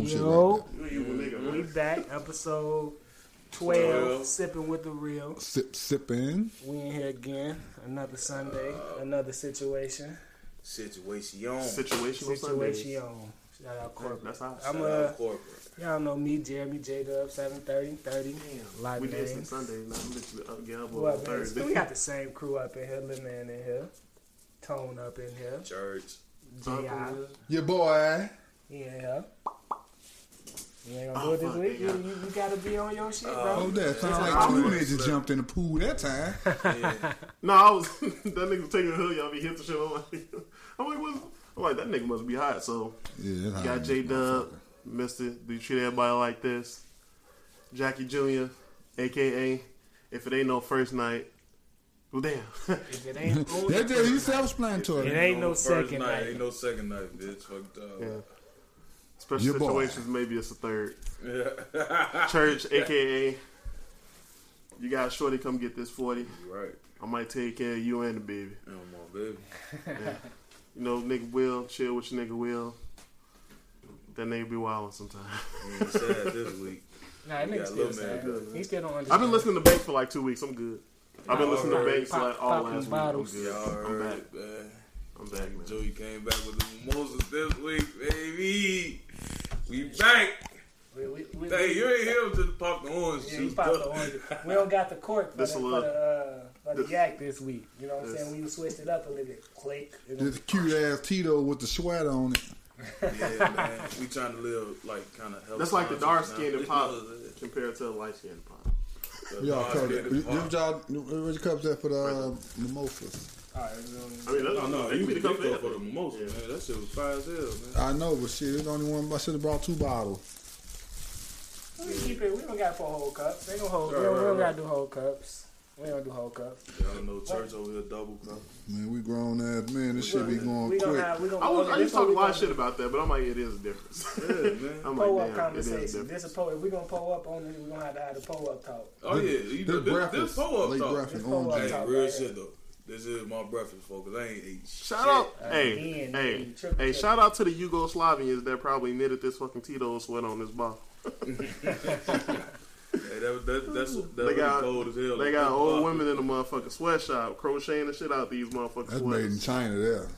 some shit Yo, like You evil nigga, we back, episode 12, Twelve. sipping with the real. Sip, sipping. We in here again, another Sunday, another situation. Situation. Situational Sundays. Situation. Shout out corporate. That's how. I'm Shout out corporate. y'all know me, Jeremy J Dub, 730, 30. Live We did some names. Sundays. Now I'm literally up Who up on? Thursday. We got the same crew up in here, Lil Man in here, Tone up in here, Church. G.I. Your boy. He in here. You ain't gonna oh, do it this week? You, got- you, you gotta be on your shit, Oh, bro. that sounds like two niggas jumped in the pool that time. Yeah. No, I was that nigga was taking a hood. Y'all be hit the shit. I'm like, I'm like, what? I'm like, that nigga must be hot. So Yeah, got it J Dub. Mister. Do you treat everybody like this? Jackie Jr., aka if it ain't no first night, well damn. If it ain't on That just he's self-explanatory. It ain't no first second night. night. Ain't no second night, bitch. Fucked up. yeah. Special Your boy. situations, maybe it's a third. Yeah. Church, aka you got Shorty come get this forty. Right. I might take care of you and the baby. Come on, baby. You know, nigga will chill with your nigga will. That nigga be wildin' sometimes. You ain't sad this week. Nah, that You nigga still Lil Man sad. good, man. He still don't understand. I've been listening to Banks for like two weeks. I'm good. I've been Nah, listening to. Banks Pop- like all popping last week. bottles. I'm good. Y'all I'm back. it, man. I'm back, man. Joey came back with the mimosas this week, baby. We back. We, we, we, Hey, you ain't here to pop the orange yeah, he juice. popped the though. orange. We don't got the cork for the, This a for the, uh, for the yak this week. You know what I'm saying? We switched it up a little bit. Click. You know? This cute ass Tito with the sweat on it. Yeah, man. We trying to live like kind of healthy. That's like the dark skinned pop compared to the light skinned pop. Y'all cup that. Them y'all, where's your cups at for the uh, mimosas? All right, I mean, that's, No, no, that you can be be the the for the mimosa, Yeah. man. That shit was fire as hell, man. I know, but shit, it's the only one. I should have brought two bottles. we keep it. We don't got four whole cups. They don't hold. Right, we don't, we don't right. gotta do whole cups. We don't do whole cups. Y'all know church over here double cup. Man, we grown ass man. This shit be going we gonna quick. have. We gonna. I, was, I used to talk a lot of shit about that, but I'm like, it is a difference. Yeah, man. I'm Pull like, up damn, it is a conversation. difference. This a pull. If we gonna pull up on it, we gonna have to have the pull up talk. Oh yeah, you know, This this, breakfast, this pull up late talk. breakfast, This pull-up orange Hey, talk. real shit though. This is my breakfast, folks. I ain't ate Shout shit. out, Uh, hey, again, hey, you triple hey! check. Shout out to the Yugoslavians that probably knitted this fucking Tito sweat on this ball. Hey, that, that, that's that They really got- cold as hell. They got old women in the motherfucking sweatshop crocheting the shit out these motherfucking That's made in. China there.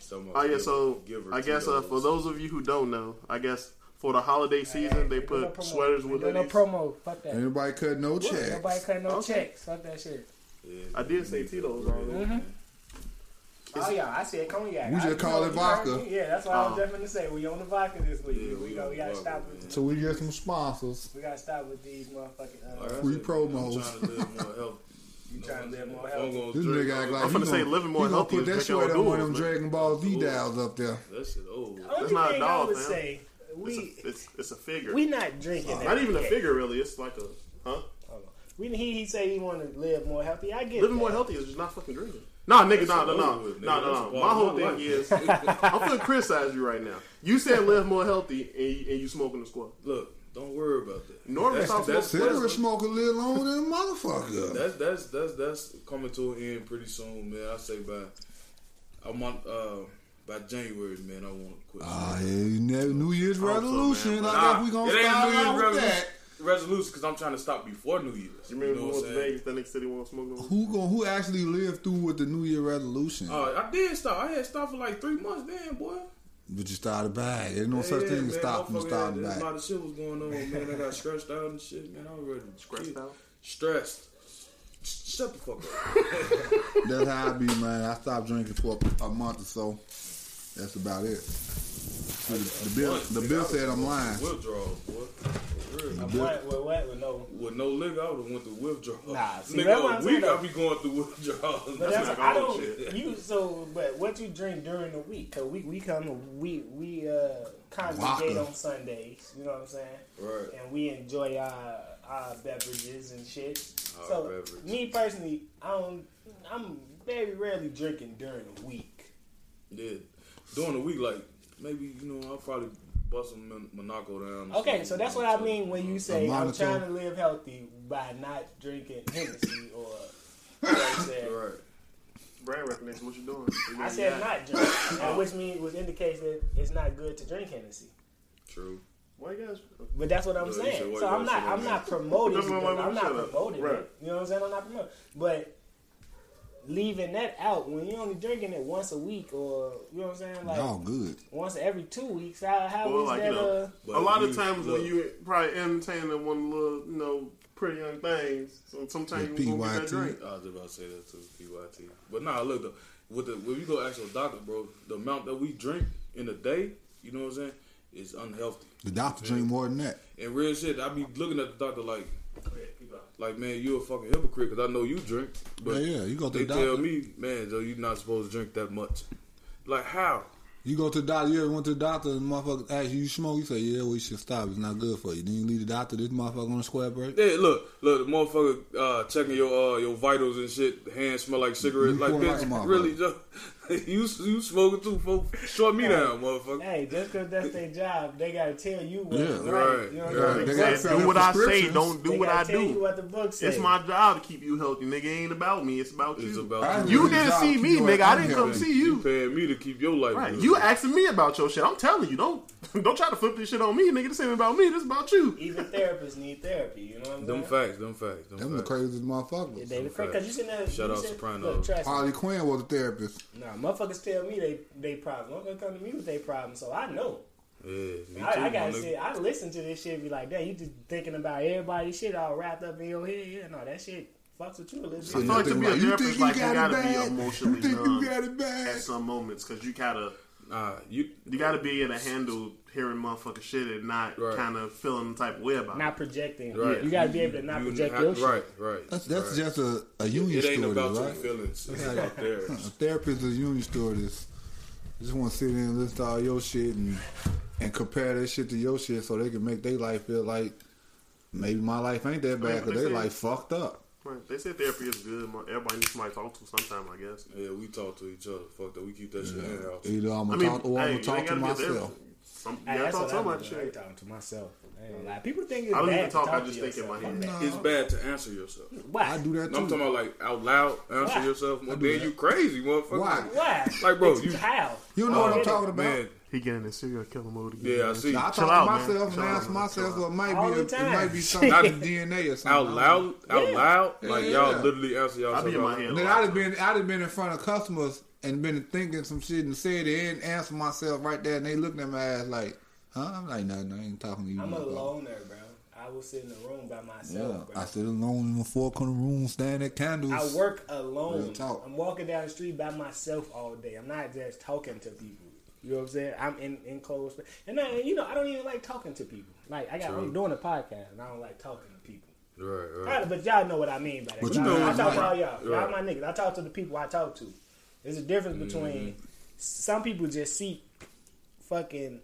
So Oh yeah, so I guess uh, for those of you who don't know, I guess for the holiday season they Ain't doing no put sweaters with doing no hoodies. promo. Fuck that. Anybody cut no checks? Nobody cut no Okay. checks. Fuck that shit. I did say Tito's already. Mm-hmm. Oh yeah, I said cognac. We I- just you call it vodka. Yeah, that's what I was Oh. definitely gonna say. We on the vodka this week. Yeah, we, we go. We gotta stop man. with. So we get some sponsors. We gotta stop with these motherfucking. Uh, Free promos. I'm trying to live more healthy. You trying to live more If I'm healthy. gonna This nigga act like I'm he finna say living more he gonna healthy Put that drinking sweater on one of them. Dragon Ball Z Ooh. dials up there. That shit old. Only It's not a thing doll, I would say, It's we a, it's, it's a figure. we not drinking. Not even a figure really. It's like a huh? Hold on. We he he say he want to live more healthy. I get Living that. more healthy is just not fucking drinking. Nah, nigga, That's nah, nah, nah, with, nigga. nah, nah, nah. My of whole my thing is, I'm finna criticize you right now. You said live more healthy and you, and you smoking the squat. Look, don't worry about that. Norman that's, stopped that's, smoking Cigarette that's, smoke a little longer than a motherfucker. that's that's that's that's coming to an end pretty soon, man. I say by I'm on uh by January, man. I want to quit. Ah, yeah, New Year's Hope so, resolution. man. I Nah, guess we gonna it ain't a start New out with that. Resolution because I'm trying to stop before New Year's. You remember know when we what went I'm to saying? Vegas? That nigga said he want to smoke no. Who gon' who actually lived through with the New Year resolution? Uh, I did stop. I had stopped for like three months then, boy. but you started back. There's no such Yeah, thing as man, stop from motherfucker, starting A back. lot of shit was going on, man. I got stressed out and shit, man. I was ready to Stressed out? Stressed. Shut the fuck up. That's how I be, man. I stopped drinking for a month or so. That's about it. The, the bill, the bill said I'm lying. Withdrawals, boy. For. I'm what, what, what, with no. With no liquor, I would have went through withdrawals. Nah, see, nigga, that's what I'm a saying, week be going through withdrawals. But That's that's, not I don't. shit. You so, but what you drink during the week? Cause we we come we we uh congregate Vodka. on Sundays. You know what I'm saying? right. And we enjoy our our beverages and shit. Our so beverage. me personally, I don't. I'm very rarely drinking during the week. Yeah. During the week, like, maybe, you know, I'll probably bust some Mon- Monaco down. Okay, so that's what I mean when you say I'm trying to live healthy by not drinking Hennessy or. You know what I'm? Right. Brand recognition. What you doing? You I said not drink, and which means which indicates that it's not good to drink Hennessy. True. else. Uh, but that's what I'm Yeah, saying. So I'm not. I'm not promoting. That's what it. I'm I'm not promoting Right. it. You know what I'm saying? I'm not promoting. But leaving that out when you're only drinking it once a week, or you know what I'm saying, like Y'all good. once every two weeks. How how Well, is like that? you know, uh, a lot you- of times look, when you probably entertaining one little, you know, pretty young things, so sometimes you gonna get that drink. I was about to say that too, PYT. But nah, look though, with the when you go ask your doctor, bro, the amount that we drink in a day, you know what I'm saying, is unhealthy. The doctor drink more than that. And real shit, I be looking at the doctor like, like man, you a fucking hypocrite because I know you drink, but Yeah, yeah, you go to they the tell doctor. me, man, Joe, you're not supposed to drink that much. Like how? You go to the doctor. You ever went to the doctor and the motherfucker ask you, you smoke? You say, yeah, we should stop. It's not good for you. Then you leave the doctor. This motherfucker on a square break. Yeah, look, look, the motherfucker uh, checking your uh, your vitals and shit. Hands smell like cigarettes. You Like pour like a bitch, motherfucker. really, Joe, you you smoking too? Folks, shut me down, motherfucker. Hey, just because that's their job, they gotta tell you what's Yeah. right. Right. You know what Yeah, I'm they saying? gotta do what I say, don't do They what gotta I tell you do. what the book says. It's my job to keep you healthy, nigga. It ain't about me. It's about It's you. about I you. you didn't see me, nigga. I didn't healthy. come see You you. paying me to keep your life Right. good. You asking me about your shit. I'm telling you, don't don't try to flip this shit on me, nigga. This ain't about me. This about you. Even therapists need therapy. You know what I'm Them saying? facts, them facts, them, Them the facts. craziest motherfuckers. They the because you sitting there. Shout you out sit- Sopranos. Look, trust me. Harley Quinn was a therapist. Nah, motherfuckers tell me they they problems. Don't come to me with their problems, so I know. Yeah, me too. I, I gotta nigga. say, I listen to this shit and be like, damn, you just thinking about everybody's shit all wrapped up in your head. Yeah, no, that shit fucks with you a little I bit. feel like to be a you therapist, think you like you got gotta it be bad? emotionally You think numb you got it bad? at some moments because you gotta Nah, you you gotta be able to handle hearing motherfucking shit and not Right. kind of feeling the type of way about it. Not projecting. right. You gotta be able to not You project have- your shit. Right, right. That's that's right. just a, a union story. It ain't story, about your right? feelings. It's Yeah. about A theirs. therapist is a union stewardess. Just want to sit in and listen to all your shit and and compare that shit to your shit so they can make their life feel like maybe my life ain't that bad Right, because they they say- like fucked up. Right. They said therapy is good. Everybody needs somebody to talk to sometime, I guess. Yeah, we talk to each other. Fuck that. We keep that shit in the house. Either I'm I gonna mean, talk or I'm hey, gonna talk to gotta be a myself. Therapist. Some, you Hey, gotta that's talk what to I somebody. do. I ain't talking to myself. I ain't gonna lie. People think it's I don't bad even talk, To I just to think in my head. Nah, It's bad to answer yourself. Why? I do that No, I'm talking about like out loud answer Why? yourself. Well, I do then that. you crazy, motherfucker. Why? Why? Like, bro, you- how? You know what I'm talking about? He getting in serial killer mode again. Yeah, I man. see. I talk Chill to out, man. myself Chill and out, ask man. myself, Chill well, it might All be a, it time. might be some Not- DNA or something. out loud, out Yeah. loud, like Yeah. y'all literally answer y'all. I be in my head. Then I'd have been, I'd have been in front of customers and been thinking some shit and said it and answer myself right there, and they looking at my ass like, huh? I'm like, nothing. I ain't talking to you. I'm a motherfucker." loner, bro. I will sit in the room by Yeah, myself, bro. I sit alone in the four corner room, staring at candles. I work Real alone. talk. I'm walking down the street by myself all day. I'm not just talking to people. You know what I'm saying? I'm in in close, and I, you know I don't even like talking to people. Like I got, I'm doing a podcast, and I don't like talking to people. Right, right. Right, but y'all know what I mean by that. But 'Cause you I, know I what talk I'm to all y'all. Y'all Right. my niggas. I talk to the people I talk to. There's a difference between mm-hmm. some people just seek fucking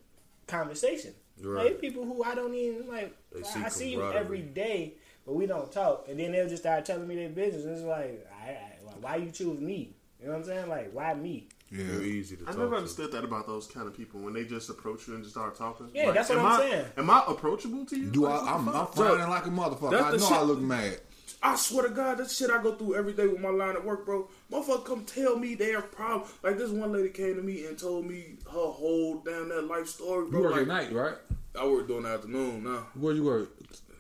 conversation. Right. Like people who I don't even like. They I, I see you every day, but we don't talk. And then they'll just start telling me their business. And it's like, I, I, why you choose me? You know what I'm saying? Like, why me? You're Yeah, easy to I talk never to. understood that about those kind of people when they just approach you and just start talking. Yeah, that's what I'm I, saying. Am I approachable to you? do I? Like, what I'm, the I'm fuck? frowning like a motherfucker. I know shit. I look mad. I swear to God, that shit I go through every day with my line at work, bro. Motherfucker come tell me their problem. Like this one lady came to me and told me her whole damn that life story, bro. You work like, at night, right? I work during the afternoon now. Where you work?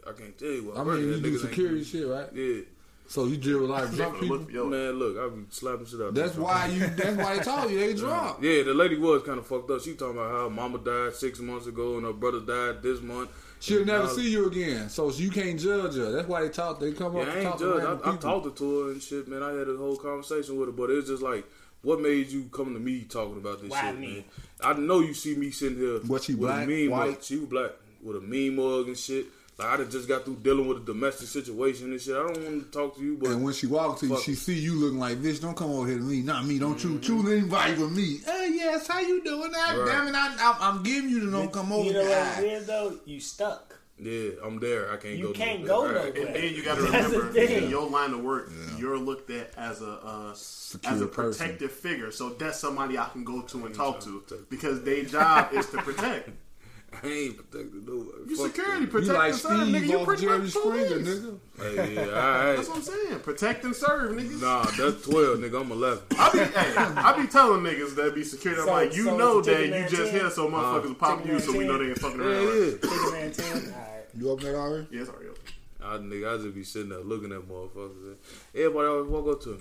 I can't tell you what. I work mean, you do Niggas ain't- security shit, right? Yeah. So you deal with like drunk people. Yo, Man, look, I be slapping shit out. That's why you. That's why they told you they drunk. Yeah, the lady was kind of fucked up. She talking about how mama died six months ago and her brother died this month. She'll never see you again, so you can't judge her. That's why they talk. They come Yeah, up I ain't talk to judged. random I, I talked to her and shit, man. I had a whole conversation with her, but it's just like, what made you come to me talking about this Why shit, me? man? I know you see me sitting here. What, she with black, a mean white? mug. She was black with a mean mug and shit. Like I done just got through dealing with a domestic situation and shit. I don't want to talk to you, but And when she walks to you, she see you looking like this. Don't come over here to me, not me. Don't you choose anybody but me. Hey, yes, how you doing? That Right. damn it, I, I, I'm giving you to don't come over You know here. what it is though? You stuck. yeah, I'm there. I can't You go. can't nowhere. go Right. nowhere. And then you got to remember, in your line of work, you're looked at as a uh, as Secure a person. protective figure. So that's somebody I can go to and talk to because their job is to protect. I ain't protected nobody. You Fuck security You protect like and serve, Steve nigga. You off pretty Jerry much Springer, police. nigga. Hey, yeah, all right. That's what I'm saying. Protect and serve, nigga. Nah, that's twelve, nigga. I'm eleven. I be, hey, I be telling niggas that be security. I'm So- like, you so know that you just team? here, so motherfuckers will pop you, man so we know they ain't fucking around. yeah. Chicken man You open that already? Yeah, it's already open. I nigga, I just be sitting there looking at motherfuckers. Everybody always walk up to me.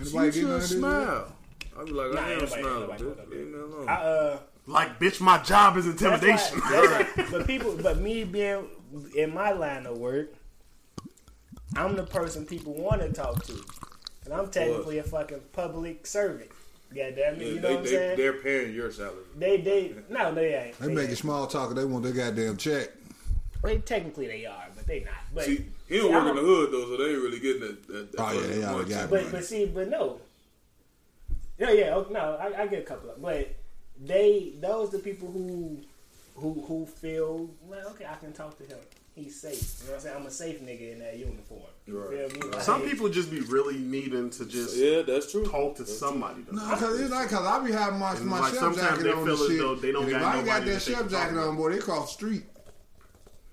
Anybody you getting none of should this yet? smile. I be like, Nah, I ain't nobody- smiling, nobody bitch. walk up Leave me alone. I uh. Like, bitch, my job is That's intimidation. why- that's why- but people, but me being in my line of work, I'm the person people want to talk to, and I'm technically a fucking public servant. God damn it, Yeah, you know they, what I'm they, saying? they're paying your salary. They, they, no, they ain't. They They, making ain't. small talk. They want their goddamn check. Well, technically they are, but they not. But See, he don't see, work I'm in the hood though, so they ain't really getting that. that, that Oh, yeah, fucking they already got it. But but see, but no. Yeah, yeah, okay, no, I, I get a couple of, but they those the people who who who feel well, okay, I can talk to him. He's safe. You know what I'm saying? I'm a safe nigga in that uniform. Right. feel me? Like, Some people just be really needing to just Yeah, that's true. talk to somebody. Though. No, cause it's like cause I be having my, And my like chef sometimes jacket they on feel and as shit. they don't and if got I ain't got that that chef jacket on, boy, they cross the street.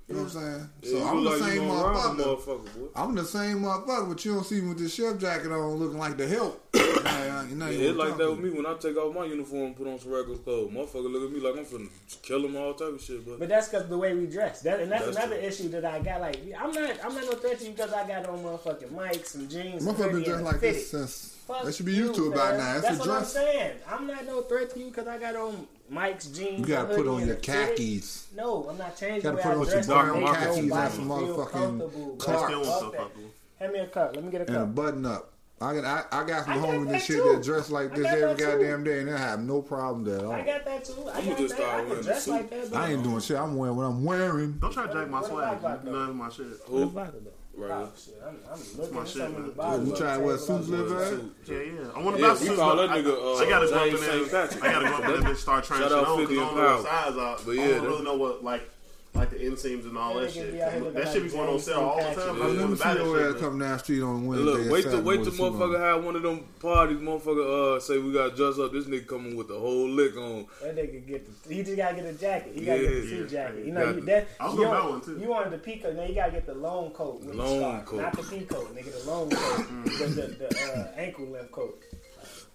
You know what I'm saying? Yeah, So I'm the like same you gonna rob a motherfucker. motherfucker, boy. I'm the same motherfucker, but you don't see me with this chef jacket on looking like the help. Nah, you know, you Yeah, it's like that with me when I take off my uniform and put on some regular clothes. Motherfucker look at me like I'm finna kill him all type of shit, but But that's because the way we dress. That, and that's, That's another true. issue that I got. Like, I'm not, I'm not no threat to you because I got on motherfucking mics and jeans. Motherfucker been dressed like fitted. this since. Fuck They should be used to you, it by now. It's That's a what I'm saying. I'm not no threat to you because I got on Mike's jeans. You gotta put on your a fitted. khakis. No, I'm not changing. Gotta the put way on I some dress dark khakis and some motherfucking comfortable, I bro. still want Fuck so that. comfortable. Hand me a cup. Let me get a cup. And a button up. I got I, I got some I got homies and that shit too. that dress like this every that too. goddamn day, and they have no problem there at all. I got that too. I I'ma got just that. start I wearing can dress suit. like that. Bro. I ain't doing shit. I'm wearing what I'm wearing. Don't try to jack my swag. about that? None of my shit. What about though? Right. Oh shit, I'm, I'm looking my at shit, some of man. the bottles You on try the to wear table. suits, little bit? Yeah, yeah. I want to Yeah, buy we suits. call but that I- nigga, uh, I gotta go up in there. I gotta go up in there and start trying Shout shit out on 50 because I don't know what size out. But I yeah, don't that- really know what like like the inseams and all Yeah, that shit. be out here looking That shit be like going on sale all the time. Patrick. I Let just me want to see buy that your ass shit. come down the street on Wednesday. Look, wait till wait with till a suit on. motherfucker have one of them parties. Motherfucker, uh, say we got dressed up. This nigga coming with the whole lick on. That nigga get the. He just gotta get a jacket. He gotta Yeah, get the suit yeah. jacket. You know you, the- that. I was you gonna buy want- one, too. You wanted the peacoat. Now you gotta get the long coat with Long the scarf, coat. not the peacoat. Nigga, the long coat with the, the uh, ankle length coat.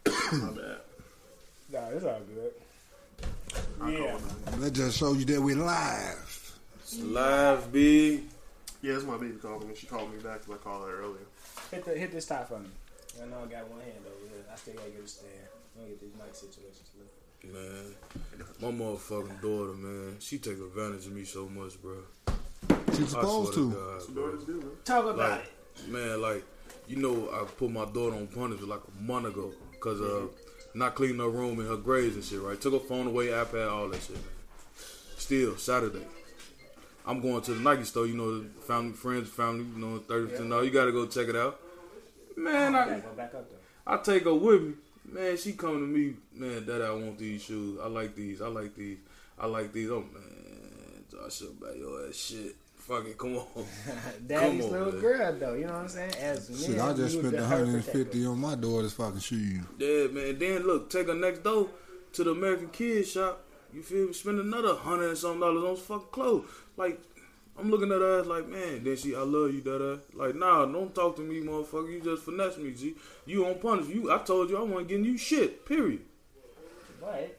My bad. Nah, it's all good. I'll Yeah. call it. That just shows you that we live. Live B. Yeah, it's my baby calling me. She called me back because I called her earlier. Hit the hit this top for me. I know I got one hand over here. I still gotta get a stand. I'm gonna get these mic situations. lit. Man, my motherfucking daughter, man, she take advantage of me so much, bro. She's supposed swear to. God, bro. daughters do, man. Talk about Like, it. man, like, you know, I put my daughter on punishment like a month ago because uh, not cleaning her room and her grades and shit, right? Took her phone away, iPad, all that shit, man. Still, Saturday. I'm going to the Nike store, you know, the family, friends, family, you know, 30 percent off. You got to go check it out. Man, I, back up. I take her with me. Man, she come to me, man, Dad, I want these shoes. I like these. I like these. I like these. Oh, man, Joshua, buy your ass shit. Fuck it, come on. Daddy's Come on, little man. girl though. You know what I'm saying? As men, Shit, I just spent 150 on my daughter's fucking shoes. Yeah, man. Then look, take her next door to the American Kids shop. You feel me? Spend another hundred and something dollars on some fucking clothes. Like, I'm looking at her like, man. Then she, I love you, da da. Like, nah, don't talk to me, motherfucker. You just finesse me, G. You on punish you. I told you I wasn't getting you shit. Period. But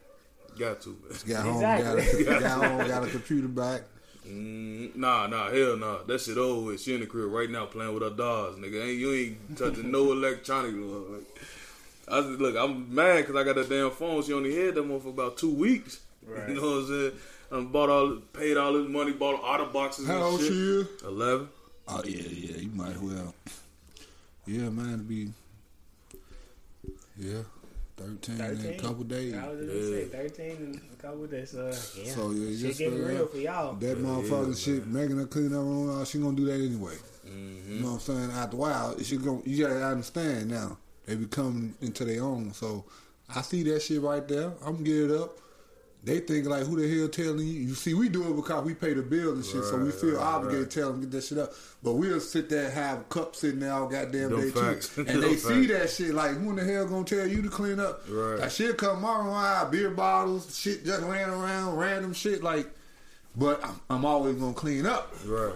Got to, man. Got home, Exactly. got, a, got home, got a computer back. Mm, nah, nah, hell nah. That shit over with. She in the crib right now playing with her dolls, nigga. Ain't you ain't touching no electronics. Like, I said, look, I'm mad because I got that damn phone. She only had that one for about two weeks. Right. You know what I'm saying? I bought all, paid all this money, bought auto boxes How and old shit. she is? Eleven. Oh yeah, yeah, you might as well. Yeah, man, to be yeah, thirteen, in a couple days. I was just gonna say thirteen in a couple days. Uh, yeah. So yeah, shit getting uh, real for y'all. That motherfucking shit, making her clean her room out, she gonna do that anyway. You know what I'm saying? After a while, she gonna you gotta understand now. They be coming into their own. So I see that shit right there. I'm gonna get it up. They think like, who the hell telling you? You see, we do it because we pay the bills and shit, so we feel right, obligated right. to tell them get that shit up. But we'll sit there and have cups sitting there all goddamn Them day facts. too, and they see that shit. Like, who in the hell gonna tell you to clean up? Right. That shit come my room, I have beer bottles, shit just laying around, random shit like. But I'm, I'm always gonna clean up. Right.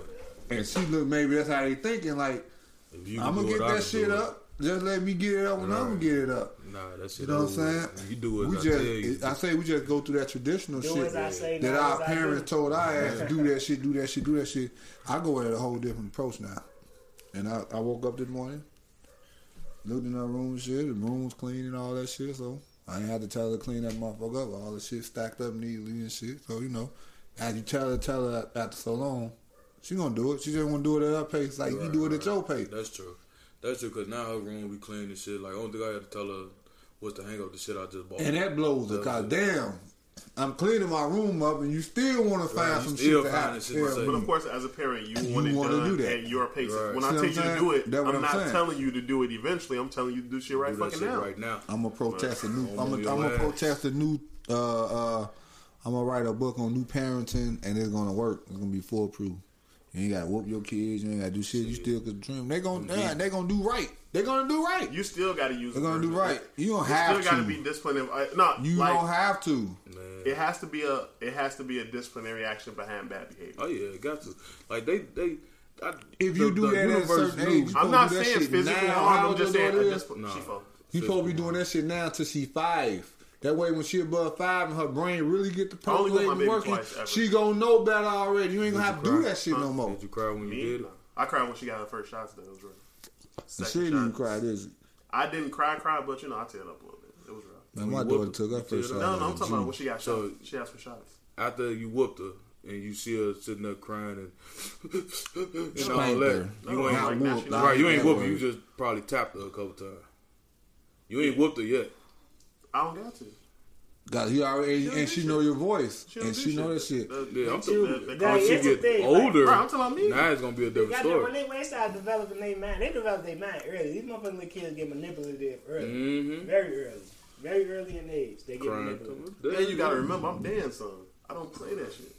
And she look, maybe that's how they thinking. Like, I'm gonna get that shit it. up. Just let me get it up when I'm gonna get it up. Nah, that shit. You know what I'm saying? You do it. We I just, tell you. I say we just go through that traditional Do shit as I say, that our as parents do. told our ass do that shit, do that shit, do that shit. I go at a whole different approach now. And I, I woke up this morning, looked in our room and shit. The room was clean and all that shit. So I ain't had to tell her to clean that motherfucker up. All the shit stacked up neatly and shit. So you know, as you tell her, tell her after so long, she gonna do it. She just want to do it at her pace, like you do it right. at your pace. That's true. That's true. Cause now her room be clean and shit. Like only thing I had to tell her was to hang up the shit I just bought. And that blows her. That Cause damn, I'm cleaning my room up, and you still want to find Right, some you still shit to finding shit to to say. But of course, as a parent, you, You want it wanna do that. at your pace. Right. When See I what tell you to do it, That I'm, I'm not saying. telling you to do it eventually. I'm telling you to do shit right do fucking shit now. right now. I'm gonna protest a new. I'm I'm on your gonna protest a new. Uh, uh, I'm gonna write a book on new parenting, and it's gonna work. It's gonna be foolproof. You ain't gotta whoop your kids. You ain't gotta do shit. You still could dream. They gonna yeah, they gonna do right. They gonna do right. You still got to use. They're gonna do word. right. You don't You have still got to to. be disciplined. I, no, You like, don't have to. Man. It has to be a. It has to be a disciplinary action behind bad behavior. Oh yeah, it got to. Like they they. I, If you do that at a universe certain knew- age, I'm not to do that saying shit physical now. harm. How I'm just old saying your a daughter is? discipline. Nah. You supposed to be doing that shit now till she five. That way, when she above five and her brain really get the I only want my percolating working, twice she gonna know better already. You ain't gonna have you to do that shit no more. Did you cry when you did it? I cried when she got her first shots. Though it was rough. She didn't even cry, is it? I didn't cry, cry, but you know I teared up a little bit. It was rough. Man, my daughter took her her, first you shot. No, no, I'm talking June. about when she got So- shot. She asked for shots. After you whooped her and you see her sitting there crying and, and all Spanked that, her. you No, ain't like, now right. You ain't that whooped her. You just probably tapped her a couple times. You ain't whooped her yet. I don't got to. God, he already, She don't and she shit. know your voice, She and she know that shit. The- Yeah, I'm the- talking- the- the- That- Once you it's get thing, like- older, Bro, I'm talking about me. now it's gonna be a They different got them, when, they, when they start developing their mind, they develop their mind early. These motherfucking little kids get manipulative early. Mm-hmm. Very early. Very early in age, they get Crying. manipulative. Yeah, you gotta remember, I'm Dan son. I don't play that shit.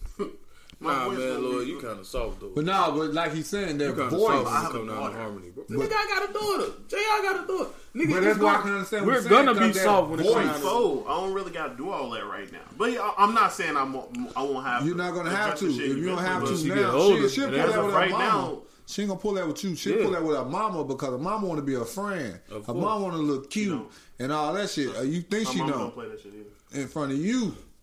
My Nah, man, gonna Lord, be- you kind of soft though. But nah, but like he's saying, that You voice. soft I when have you come a down to harmony, bro. Nigga, I got a daughter. Jay, I got a daughter. Nigga, But it's that's why I gonna- can understand what We're you're gonna be 'cause that soft when it voice- comes Voice down. I don't really gotta do all that right now. But yeah, I- I'm not saying I'm. I won't have. You're not gonna have to. If you don't have to she now, get older, she, she'll pull that with her right mama. now- she ain't gonna pull that with you. She'll Yeah. pull that with her mama because her mama want to be a friend. Of her course. mama want to look cute know. and all that shit. Uh, you think My she mama know don't play that shit either. in front of you?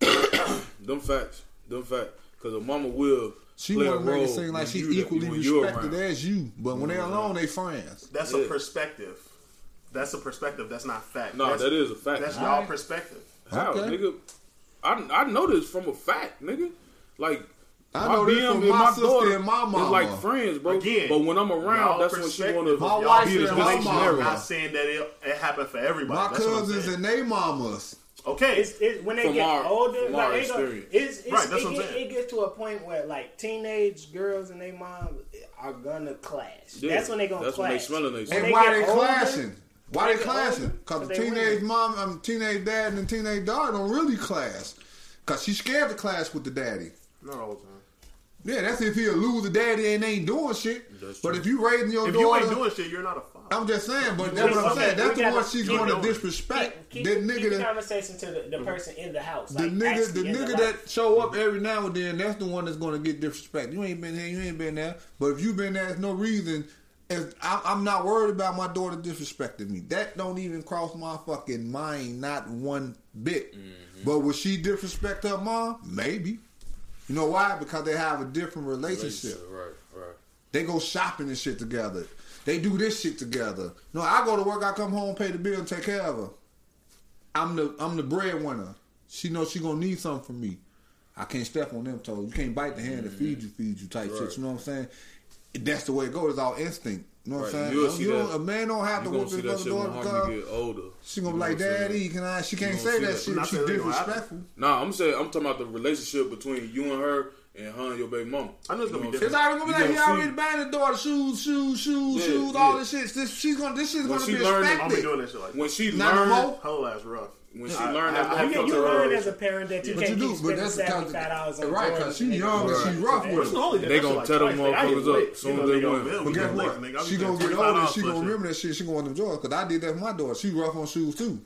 them facts. Them facts. Because a mama will She play a want to make role it seem like when she equally respected as you, but when they're mm-hmm. alone, they friends. That's Yeah. a perspective. That's a perspective. That's not fact. No, that's, that is a fact. That's All y'all right. perspective. How, Okay. nigga? I, I know this from a fact, nigga. Like, I my know this BM from my my sister daughter and my is mama. like friends, bro. Again, but when I'm around, that's when she perspective want to My wife be and the her relationship. mama. I'm not saying that it, it happened for everybody. My That's what I'm cousins and they mamas. Okay, It's, it's when they From get our- older, from like, our they go- it's, it's, Right, that's it, what I'm get- saying. it gets to a point where like teenage girls and their mom are gonna clash. Yeah, that's when they gonna that's when clash. they smelling they When stuff. And they why get they older- clashing? Why they they clashing? Because the they teenage women. mom, um, teenage dad, and the teenage daughter don't really clash. Because she's scared to clash with the daddy. not all the time. Yeah, that's if he'll lose the daddy and ain't doing shit. That's but if you raising your daughter, If you ain't doing shit, you're not a father. I'm just saying. But that's what I'm saying. That's the one she's going to disrespect. Keep, that keep nigga the that. conversation to the, the person in the house. The nigga, the actually in nigga life. that show up every now and then, that's the one that's gonna get disrespect. You ain't been here, you ain't been there. But if you've been there, there's no reason. If I, I'm not worried about my daughter disrespecting me. That don't even cross my fucking mind, not one bit. Mm-hmm. But would she disrespect her mom? Maybe. You know why? Because they have a different relationship. Right, right. They go shopping and shit together. They do this shit together. No, I go to work, I come home, pay the bill, and take care of her. I'm the I'm the breadwinner. She knows she gonna need something from me. I can't step on them toes. You can't bite the hand that mm-hmm. feeds you, feeds you type Right. shit. You know what I'm saying? That's the way it goes. It's all instinct. You know what Right. I'm saying? You that- a man don't have to whoop his that mother daughter because get older. she gonna be like, know what I'm? Daddy, can I? She can't say that that. shit. I'm She's that don't disrespectful. Nah, I'm saying I'm talking about the relationship between you and her and her and your baby mama. I know it's You gonna what be I'm Cause saying? I remember You that he already see- buying his daughter shoes, shoes, shoes, Yeah, shoes, yeah. all this shit. This she's gonna this shit's When gonna she be learned- I'm be doing that shit like When that. she Not no learned, more. Whole ass rough. when she I- learned I- that I You, you filter learn as a parent that you But can't you do, keep but spending that's because seventy five dollars on right, Jordans because she and they young go and she to rough the with It's it. They that gonna shit tell like them twice. Like, motherfuckers up lit. soon You as they gonna win. But guess gonna what? make- nigga, I'm She gonna get older. She gonna remember that shit. She gonna want them joys. Cause I did that for my daughter. She rough on shoes too.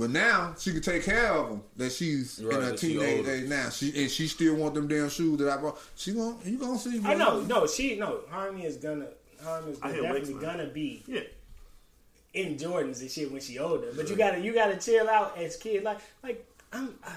But now she can take care of them. That she's Right, in her teenage age now. She and she still want them damn shoes that I bought. She gonna you gonna see? I know, no, she no. Harmony is gonna. Harmony is gonna, definitely Wakes, gonna be Yeah. in Jordans and shit when she older. But you gotta you gotta chill out as kids. Like like I'm uh,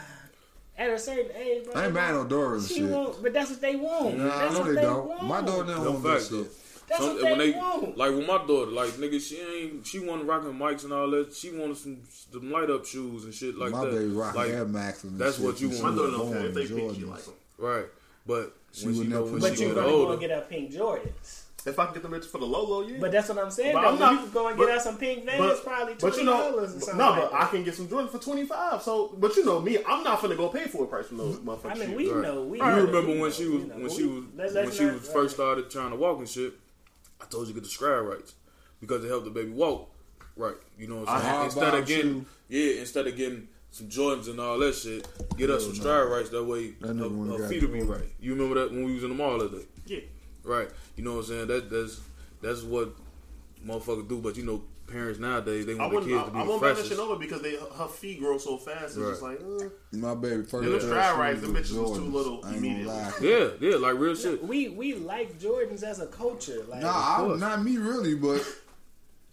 at a certain age, bro. I ain't bad on Doris She shit. want, but that's what they want. Nah, I that's know what they they don't. want. My daughter don't No want that shit. That's Some- what they when they want. like with my daughter, like nigga, she ain't she wanted rocking mics and all that. She wanted some some light up shoes and shit like My that. baby rocking like, Air Maxes. and that's shit what you want. she My daughter don't care if born, they pick you Jordans. like them. right, but She when would she never know when But she you get gonna go get her pink Jordans. If I can get them bitches for the low low, yeah. But that's what I'm saying. But though. I'm not- you can go and but- get her some pink Vans, but, probably twenty you know, dollars or something. no, like but that. I can get some Jordan for twenty five. So, but you know me, I'm not finna go pay for full price for those motherfuckers. I mean, we Right. know. We You know, remember we when know, she we was know. when We- she was when she not- was first started trying to walk and shit. I told you to get the Stride Rites because it helped the baby walk right. You know what I'm saying? Instead of getting you? yeah, instead of getting some Jordans and all that shit, get us some Stride Rites. That way That her, her feet will be right. You remember that when we was in the mall that day? Yeah. Right. You know what I'm saying? That that's that's what motherfuckers do. But you know, parents nowadays they want the wouldn't. kids I, to be I the won't buy that freshest. shit over because they her feet grow so fast. It's just like, uh, My baby first. And them pair stride of rights, shoes bitches was too little I ain't immediately. gonna lie. Yeah, yeah, like real shit. We we like Jordans as a culture. Like, Nah, I, not me really, but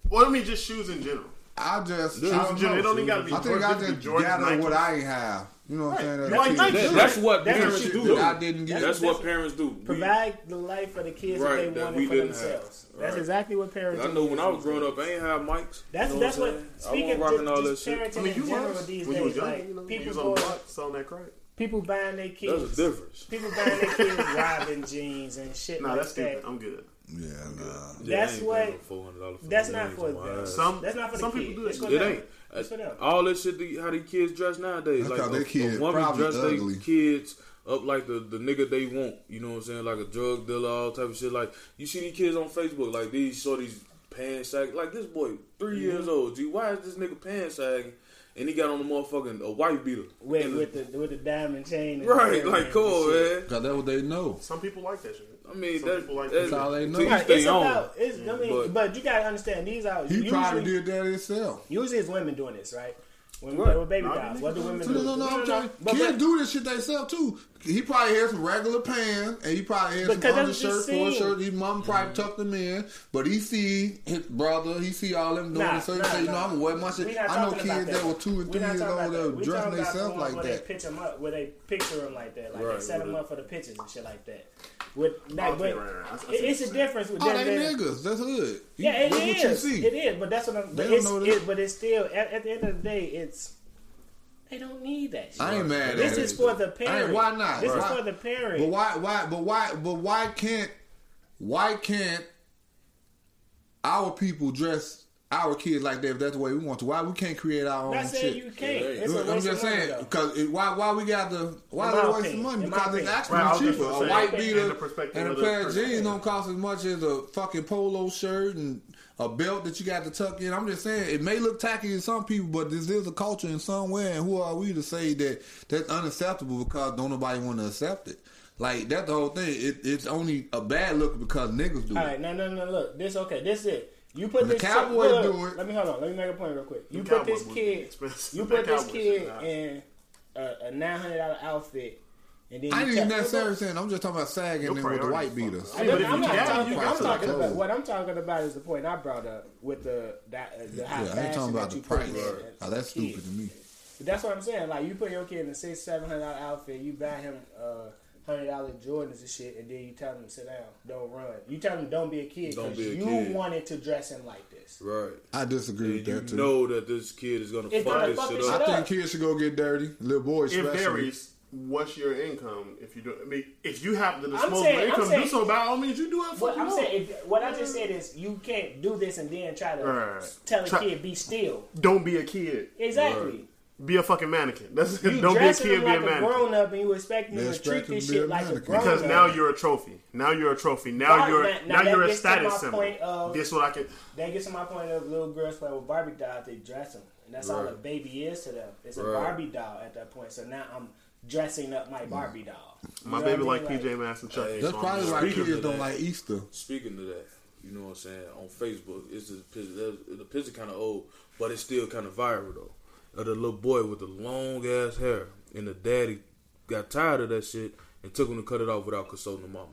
well, I mean, just shoes in general. I just. Shoes I in don't general, know. it don't even gotta be I think Jordans, I just be Jordans, gather what I have. You know what I'm saying? As a Like kid. Nike. That- that's what That's parents what do. do. I didn't get. That's That's- what parents do. We- provide the life for the kids Right, that they that wanted we for themselves. have. That's Right. exactly what parents. Do. I do know when I was growing up, I ain't have mics. That's you know that's what what. I'm saying? I Speaking wasn't of rocking all that shit. parenting I mean, you in general was these when you was days, young, like you know, people you was on the going, block selling that crack. people buying their kids. That's kids, a difference. people buying their kids robbing jeans and shit Nah, like that's stupid. that. I'm good. Yeah, nah. Yeah, That's what- paying no $400 for That's not for them. Some- That's not for the some kids. people do that It ain't. It's for them. All this shit, the- how these kids dress nowadays. That's like 'cause they a, kids a woman dress ugly. their kids up like the, the nigga they want. You know what I'm saying? Like a drug dealer, all type of shit. Like you see these kids on Facebook, like these shorties pants sagging. Like this boy, 3 Mm-hmm. years old. G, why is this nigga pants sagging? And he got on a motherfucking a white beater. With, with the with the diamond chain. And right, like cool, man. Cause that's what they know. Some people like that shit. I mean, Some that, like that's that. all they know. Right, it's about. It's, I mean, But- but, you gotta understand these are He usually, probably did that himself. usually it's women doing this, right? When Right. with baby Nah, dolls, what do do women it do? No, no, no, I'm trying. But- Kids but- do this shit themselves too. He probably had some regular pants, and he probably had some Because undershirts, for a shirt. His mom mm-hmm. probably tucked them in, but he see his brother, he see all them doing Nah, it, so he nah, say, you know. I'm gonna wear my shit. I know kids that were two and three years old that that. were We dressing the themselves like where that. They pitch them up, where they picture them like that, like Right, they set them up for the pictures and shit like that. With like, Okay, but right, right. I- I see it- what it's a difference with Oh, them. they niggas. That's hood. Yeah, it That's what you is. see. It is, but that's what I'm. But They it's, know that. but it's still at the end of the day, it's they don't need that. Shit. I ain't mad at This at is it. for the parents. why not? This Why- is for the parents. But why? Why? But why? But why can't? Why can't our people dress our kids like that? If that's the way we want to, why we can't create our own I'm not saying shit? you can't. Yeah, It's a I'm just saying because why why we got the why In they my wasting money in my because it's opinion. actually Right, I was just cheaper. A white beater and a pair of jeans don't cost as much as a fucking polo shirt and a belt that you got to tuck in. I'm just saying it may look tacky to some people, but this is a culture in somewhere, and who are we to say that that's unacceptable because don't nobody want to accept it? Like that's the whole thing. It, it's only a bad look because niggas do All it. right, no, no, no. Look, this okay. This it. You put When the this Cowboys look, do it- Let me hold on. Let me make a point real quick. You The put this Cowboys would be kid. You put this kid in a, a nine hundred dollar outfit, and then I you ain't even necessarily saying. I'm just talking about sagging Your and with the white fucked beaters. I'm, but I'm not talking. I'm talking it. about what I'm talking about is the point I brought up with the that uh, the high Yeah, I ain't talking about that the you put price. in Oh, that's kid. stupid to me. But that's what I'm saying. Like you put your kid in a six, seven hundred dollar outfit, you buy him uh hundred dollar Jordans and shit, and then you tell him to sit down, don't run. You tell him don't be a kid Don't because be a you kid. wanted to dress him like this. Right. I disagree And with you that too. know that this kid is gonna It's fuck gonna this fuck shit this up. I think kids should go get dirty. Little boys, It especially. varies. What's your income? If you do, I mean, if you have the disposable saying- income, saying- do so. By all means, you do it. What Fuck I'm you saying, if, what I just said is, you can't do this and then try to Right. tell a Try- kid be still. Don't be a kid. Exactly. Be a fucking mannequin. That's You don't be a kid. him Be like a a mannequin. grown up, and you expect him They to treat this to be a shit like a mannequin. grown Because up. now you're a trophy. Now you're a trophy. Now Right, you're now- now, now you're a gets to my status symbol. point of- Guess what I can. That gets to my point of little girls play with Barbie dolls, they dress them. And that's all a baby is to them. It's a Barbie doll at that point. So now I'm dressing up my Barbie doll. You My baby what I like mean? PJ Masks and Chucky. Hey, That's so probably why Speaking kids don't that. like Easter. Speaking of that, you know what I'm saying on Facebook, it's the picture. The picture kind of old, but it's still kind of viral though. Of the little boy with the long ass hair, and the daddy got tired of that shit and took him to cut it off without consulting the mama.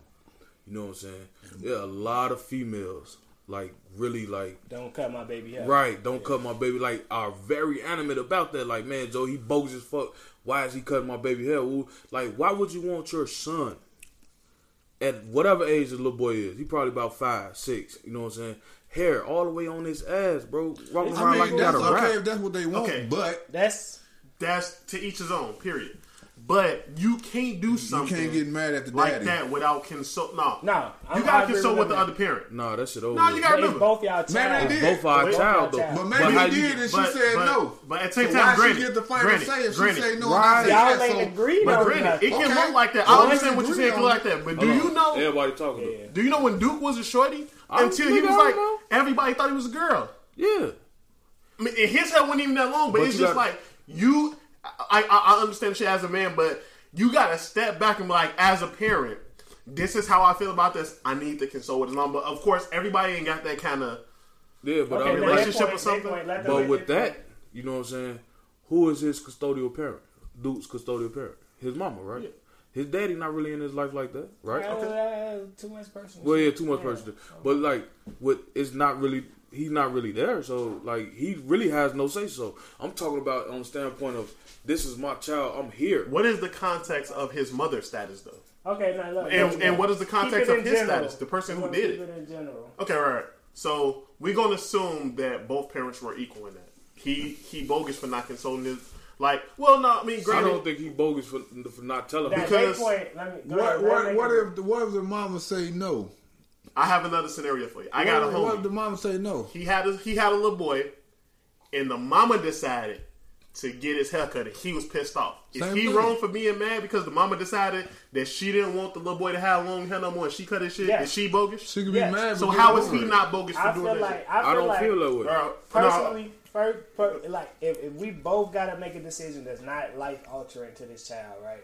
You know what I'm saying? There are a lot of females like really like Don't cut my baby hair. right, don't cut my baby like are very animate about that. Like, man, Joe, he bogus as fuck. Why is he cutting my baby hair? Well, like, why would you want your son at whatever age the little boy is? He probably about five, six. You know what I'm saying? Hair all the way on his ass, bro. Walking I mean, like he got that's a okay rap. if that's what they want, Okay. but That's That's to each his own. Period. But you can't do you something can't get mad at the like daddy. that without consult. No, no. you gotta consult with the them. other parent. Nah, that shit over. No, you with. gotta But remember. both y'all child. Maybe they did. both our Both child though. y'all But maybe how he did and but- she said but- no. but at the same so time, why granted, she get the final granted, say if she granted. say no Right. I say Y'all yes? ain't So, agreed But granted, it can Okay. look like that. Well, I understand what you're saying. It agree look like that. But do you know? Everybody talking. Yeah. though. Do you know when Duke was a shorty? Until he was like, everybody thought he was a girl. Yeah. I mean, and his hair wasn't even that long, but, But it's just gotta- like you. I, I I understand shit as a man, but you gotta step back and be like, as a parent, this is how I feel about this. I need to consult with his mom. But of course, everybody ain't got that kind of. Yeah, but Okay, I mean, relationship that or point- something? that point, But with that, point. you know what I'm saying? Who is his custodial parent? Duke's custodial parent. His mama, right? Yeah. His daddy not really in his life like that, right? Uh, too much personal. Well, yeah, too much person. But like, what it's not really. He's not really there, so like he really has no say. So I'm talking about on the standpoint of this is my child. I'm here. What is the context of his mother status though? Okay, now look. And- and what is the context of his general. status? The person who did keep it. in general. Okay, right, right. So we're gonna assume that both parents were equal in that. He he bogus for not consoling his. Like, well, no, I mean, I don't think he bogus for for not telling That. Because- point. Let me. What ahead, let what what if what if the mama say no? I have another scenario for you. I got a what, what if the mama say no? He had a, he had a little boy, and the mama decided to get his hair cut. And he was pissed off. Is Same he thing. wrong for being mad because the mama decided that she didn't want the little boy to have long hair no more, and she cut his shit? Yes. Is she bogus? She could be mad. so but how get is over he not bogus for I doing feel that like shit? I feel I don't like feel that way. Bro, no, personally, first, per, like if, if we both gotta make a decision that's not life altering to this child, right?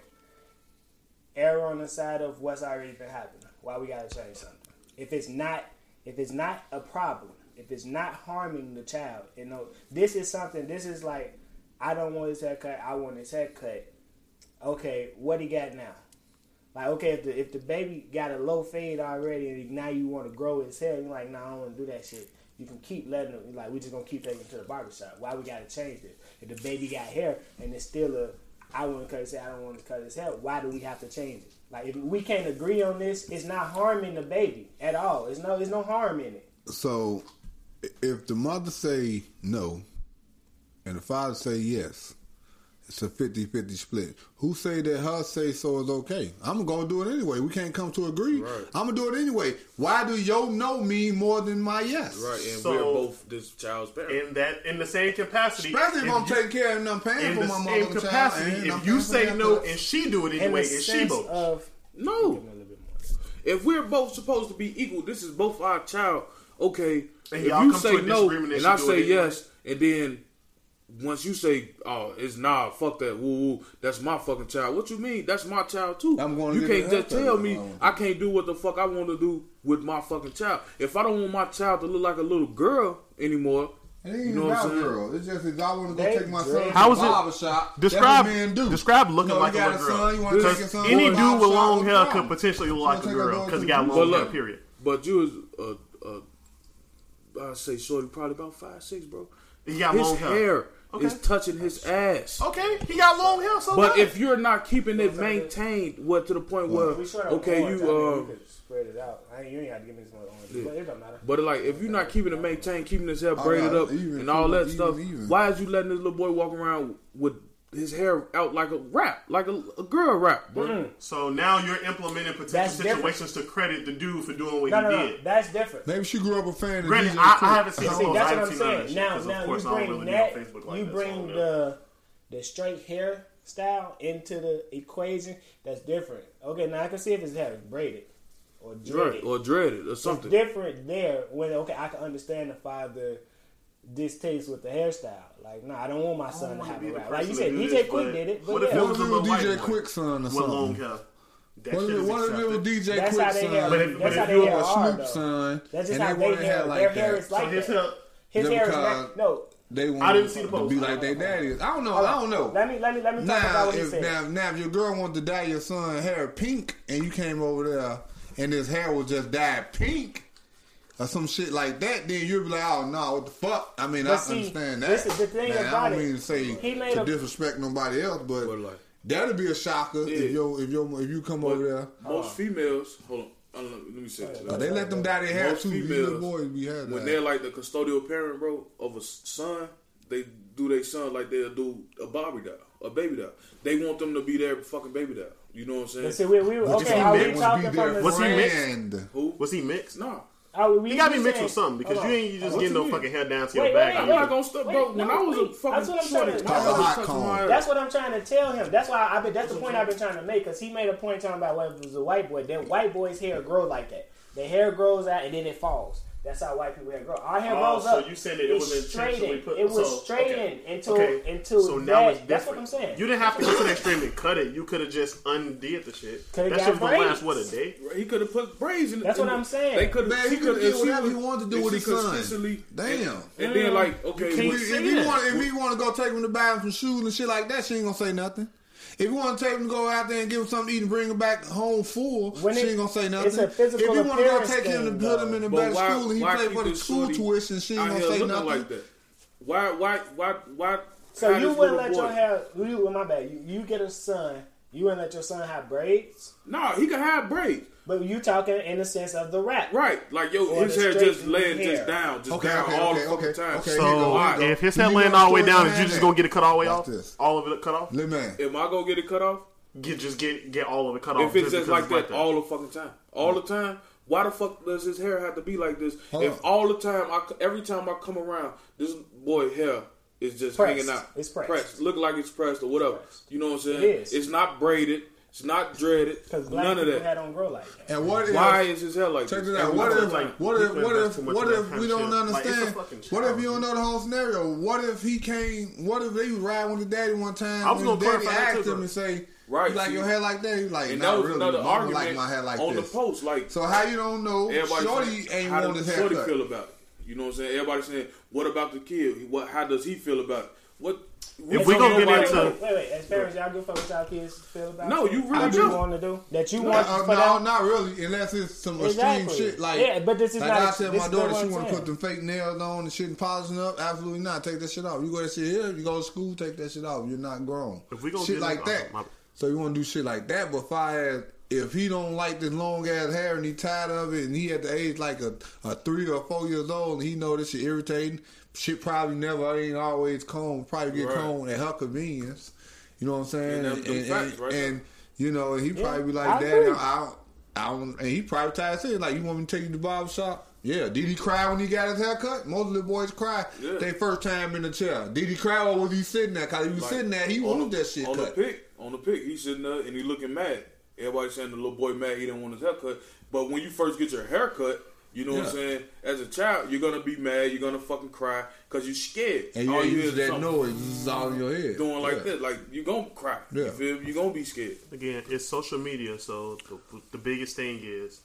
Err on the side of what's already been happening. Why we gotta change something? If it's not, if it's not a problem, if it's not harming the child, you know, this is something. This is like, I don't want his haircut. I want his haircut. Okay, what he got now? Like, okay, if the if the baby got a low fade already, and now you want to grow his hair, you're like, nah, I don't want to do that shit. You can keep letting him. Like, we just gonna keep taking him to the barbershop. Why we gotta change it? If the baby got hair and it's still a, I want to cut his hair. I don't want to cut his hair. Why do we have to change it? Like, if we can't agree on this, it's not harming the baby at all. It's no, it's no harm in it. So, if the mother say no, and the father say yes, it's a 50-50 split. Who say that her say so is okay? I'm gonna do it anyway. We can't come to agree. Right. I'm gonna do it anyway. Why do your no mean more than my yes? Right, and So- we're both this child's parents. In that, in the same capacity, Especially if, I'm you- taking care of and I'm paying for my same mother capacity, child, and I'm if you say no for- and she do it anyway, the is she both of no, a little bit more. if we're both supposed to be equal, this is both our child. Okay, And if y'all you come say to a no disagreement and I say anyway. yes, and then once you say, "Oh, it's nah, fuck that, woo woo, that's my fucking child." What you mean? That's my child too. I'm gonna you can't just tell me I. I can't do what the fuck I want to do with my fucking child. If I don't want my child to look like a little girl anymore, It ain't you know what I'm about saying? girl. It's just if I want to go They take my son dread- to How the is it- Describe that's what men do. describe looking You know, like a little girl. son, you wanna take your Because son any dude with long hair could potentially look like a Wanna take a girl because he got long hair. Period. But you was uh, uh, I say shorty probably about five six, bro. He got his long hair. hair Okay. is touching his ass. Okay, he got long hair. So But what? if you're not keeping it maintained, what to the point where We okay, you I uh, spread it out. I ain't, you ain't have to give me this much orange, Yeah. but it don't matter. but like if you're not keeping it maintained, keeping his hair Oh, braided up even, and all that even, stuff, even. why is you letting this little boy walk around with his hair out like a rap, like a, a girl rap, bro? Mm-hmm. so now you're implementing potential That's different. situations to credit the dude for doing what No, he no, no. did. That's different. Maybe she grew up a fan of Granted, DJ I, I haven't seen See, that's what I'm seen none of saying. that Now, now of course you I don't bring really that, Facebook like you that, so I bring know. the the straight hair style into the equation. That's different. Okay, now I can see if his hair is braided or dreaded. Or dreaded or it's something. different there. When okay, I can understand the father distaste with the hairstyle. Like, no, I don't want my son to wanna have a rap. Like you said, DJ this, Quik did it. But what if yeah. it What was a was little DJ white Quik son or with something? long hair? That What shit if, is it- what if it was. DJ That's Quik son? have- But if- that's but how if they you hair or are, Snoop though. son, That's just and how they they to hair. have like Their hair that. is like So his that. hair, His hair is cars- not, no. They want I didn't see the to post. be like their daddies. I don't know. I don't know. Let me let me let me talk Now, about what he if said. now, now if your girl wanted to dye your son hair pink and you came over there and his hair was just dyed pink, or some shit like that, then you'll be like, oh no, what the fuck? I mean, But I see, understand that. this is the thing Now, about I don't it. mean to say He made to a- disrespect nobody else, but But like, that'll be a shocker Yeah. if you if you if you come but over there. most females, hold on, know, let me say this. Uh, they let them dye their hair Most too. These females, boys be had when that. they're like the custodial parent, bro, of a son, they do their son like they'll do a Barbie doll, a baby doll. They want them to be their fucking baby doll. You know what I'm saying? But we, we, okay, are we talking be from their the Was he mixed? friend. Who? Was he mixed? Nah. Are we, He gotta be mixed saying- with something because you ain't just What getting no mean? fucking hair down to your Wait, back. wait, I'm not gonna stop, bro. When no, I was wait. a fucking That's what I'm shorty, trying to- my That's a hot touched cone. my hair. That's what I'm trying to tell him. That's why I been. That's the point I've been trying to make. Cause he made a point talking about whether it was a white boy. That white boy's hair grow like that. The hair grows out and then it falls. That's how white people hair grow. Our hair Oh, grows so up. you said that it was intentionally straightened. put- It was so, straightened okay. into Okay. into so that. now it's different. That's what I'm saying. You didn't have to go to the extreme and cut it. You could have just undid the shit. Coulda that shit was gonna last what a day. He could have put braids in. That's in what I'm saying. They could have. he could do whatever he wanted to do if with his son. consistently- Damn. And, and then like, okay, If, he want, if he want to go take him to buy him some shoes and shit like that, she ain't gonna say nothing. If you want to take him to go out there and give him something to eat and bring him back home full, When she it- ain't gonna say nothing. it's a physical if you want to go take him to thing, put him in a better why- school and he why pay for the school shorty tuition, she ain't gonna here say nothing. like that. Why? Why? Why? Why? So you wouldn't little let your boy- hair. You, well, my bad. You, you get a son. You wouldn't let your son have braids. Nah, he can have braids. But you talking in the sense of the rap. Right, like yo, Or his hair just laying hair. just down, just Okay, down okay, all okay, the fucking okay, time. okay. So here go, here if his Here head laying all the way down, is behind you just gonna get it cut all the way off? this. All of it cut off? Little man. Am I gonna get it cut off? Get just get get all of it cut off. If it's just because like it's that all the fucking time, all the time, why the fuck does his hair have to be like this? Hold if on. all the time, I, every time I come around, this boy hair is just Pressed. hanging out. It's pressed. Look like it's pressed or whatever. Pressed. You know what I'm saying? It is. It's not braided. It's not dreaded. Because black None of that. hair don't grow like that. And what if Why is his hair like Check this? it out. Every What time. if, like what if, what if, what if we don't shit. Like, it's a understand? fucking what if you don't know the whole scenario? What if he came? What if they was riding with his daddy one time? I was and gonna his daddy clarify asked him and say, Right, "You like see? your hair like that?" He like, And "Not that was really. another Mama argument like my hair like on this." the post. Like, So how you don't know? Shorty ain't how want does his Shorty haircut. feel about it? You know what I'm saying? Everybody saying, what about the kid? What? How does he feel about it? What? If we don't gonna get nobody into- Wait, wait, wait. As parents, y'all give fuck what y'all kids feel about No, you really do. want to do? That you No, want uh, for no, them? not really. Unless it's some Exactly. extreme shit like. Yeah, but this is like not- I said, my daughter, she want to put saying. them fake nails on and shit and polishing up. Absolutely not. Take that shit off. You go to shit here. You go to school. Take that shit off. You're not grown. If we gonna shit get like into- that. my- So you want to do shit like that, but far as if he don't like this long ass hair and he tired of it, and he at the age like a, a three or four years old, and he know this shit irritating, shit probably never ain't always combed. Probably get Right. combed at her convenience. You know what I'm saying? And And, and, right and, you know, and he probably be like, I "Daddy, agree. I, I, don't." And he probably tired of saying, "Like, you want me to take you to the barber shop?" Yeah. Did he cry when he got his haircut? Most of the boys cry. Yeah. They first time in the chair. Did he cry or was he sitting there? Cause he was Like, sitting there. He wanted the- that shit on cut. the pic. On the pic, he's sitting there and he looking mad. Everybody saying the little boy mad he didn't want his haircut. But when you first get your haircut, you know what I'm saying. As a child, you're gonna be mad. You're gonna fucking cry because you're scared. And you All ain't hear is that something noise. It's all in your head. Doing like Yeah. this, like you're gonna cry. Yeah. You feel? You're gonna be scared. Again, it's social media, so the, the biggest thing is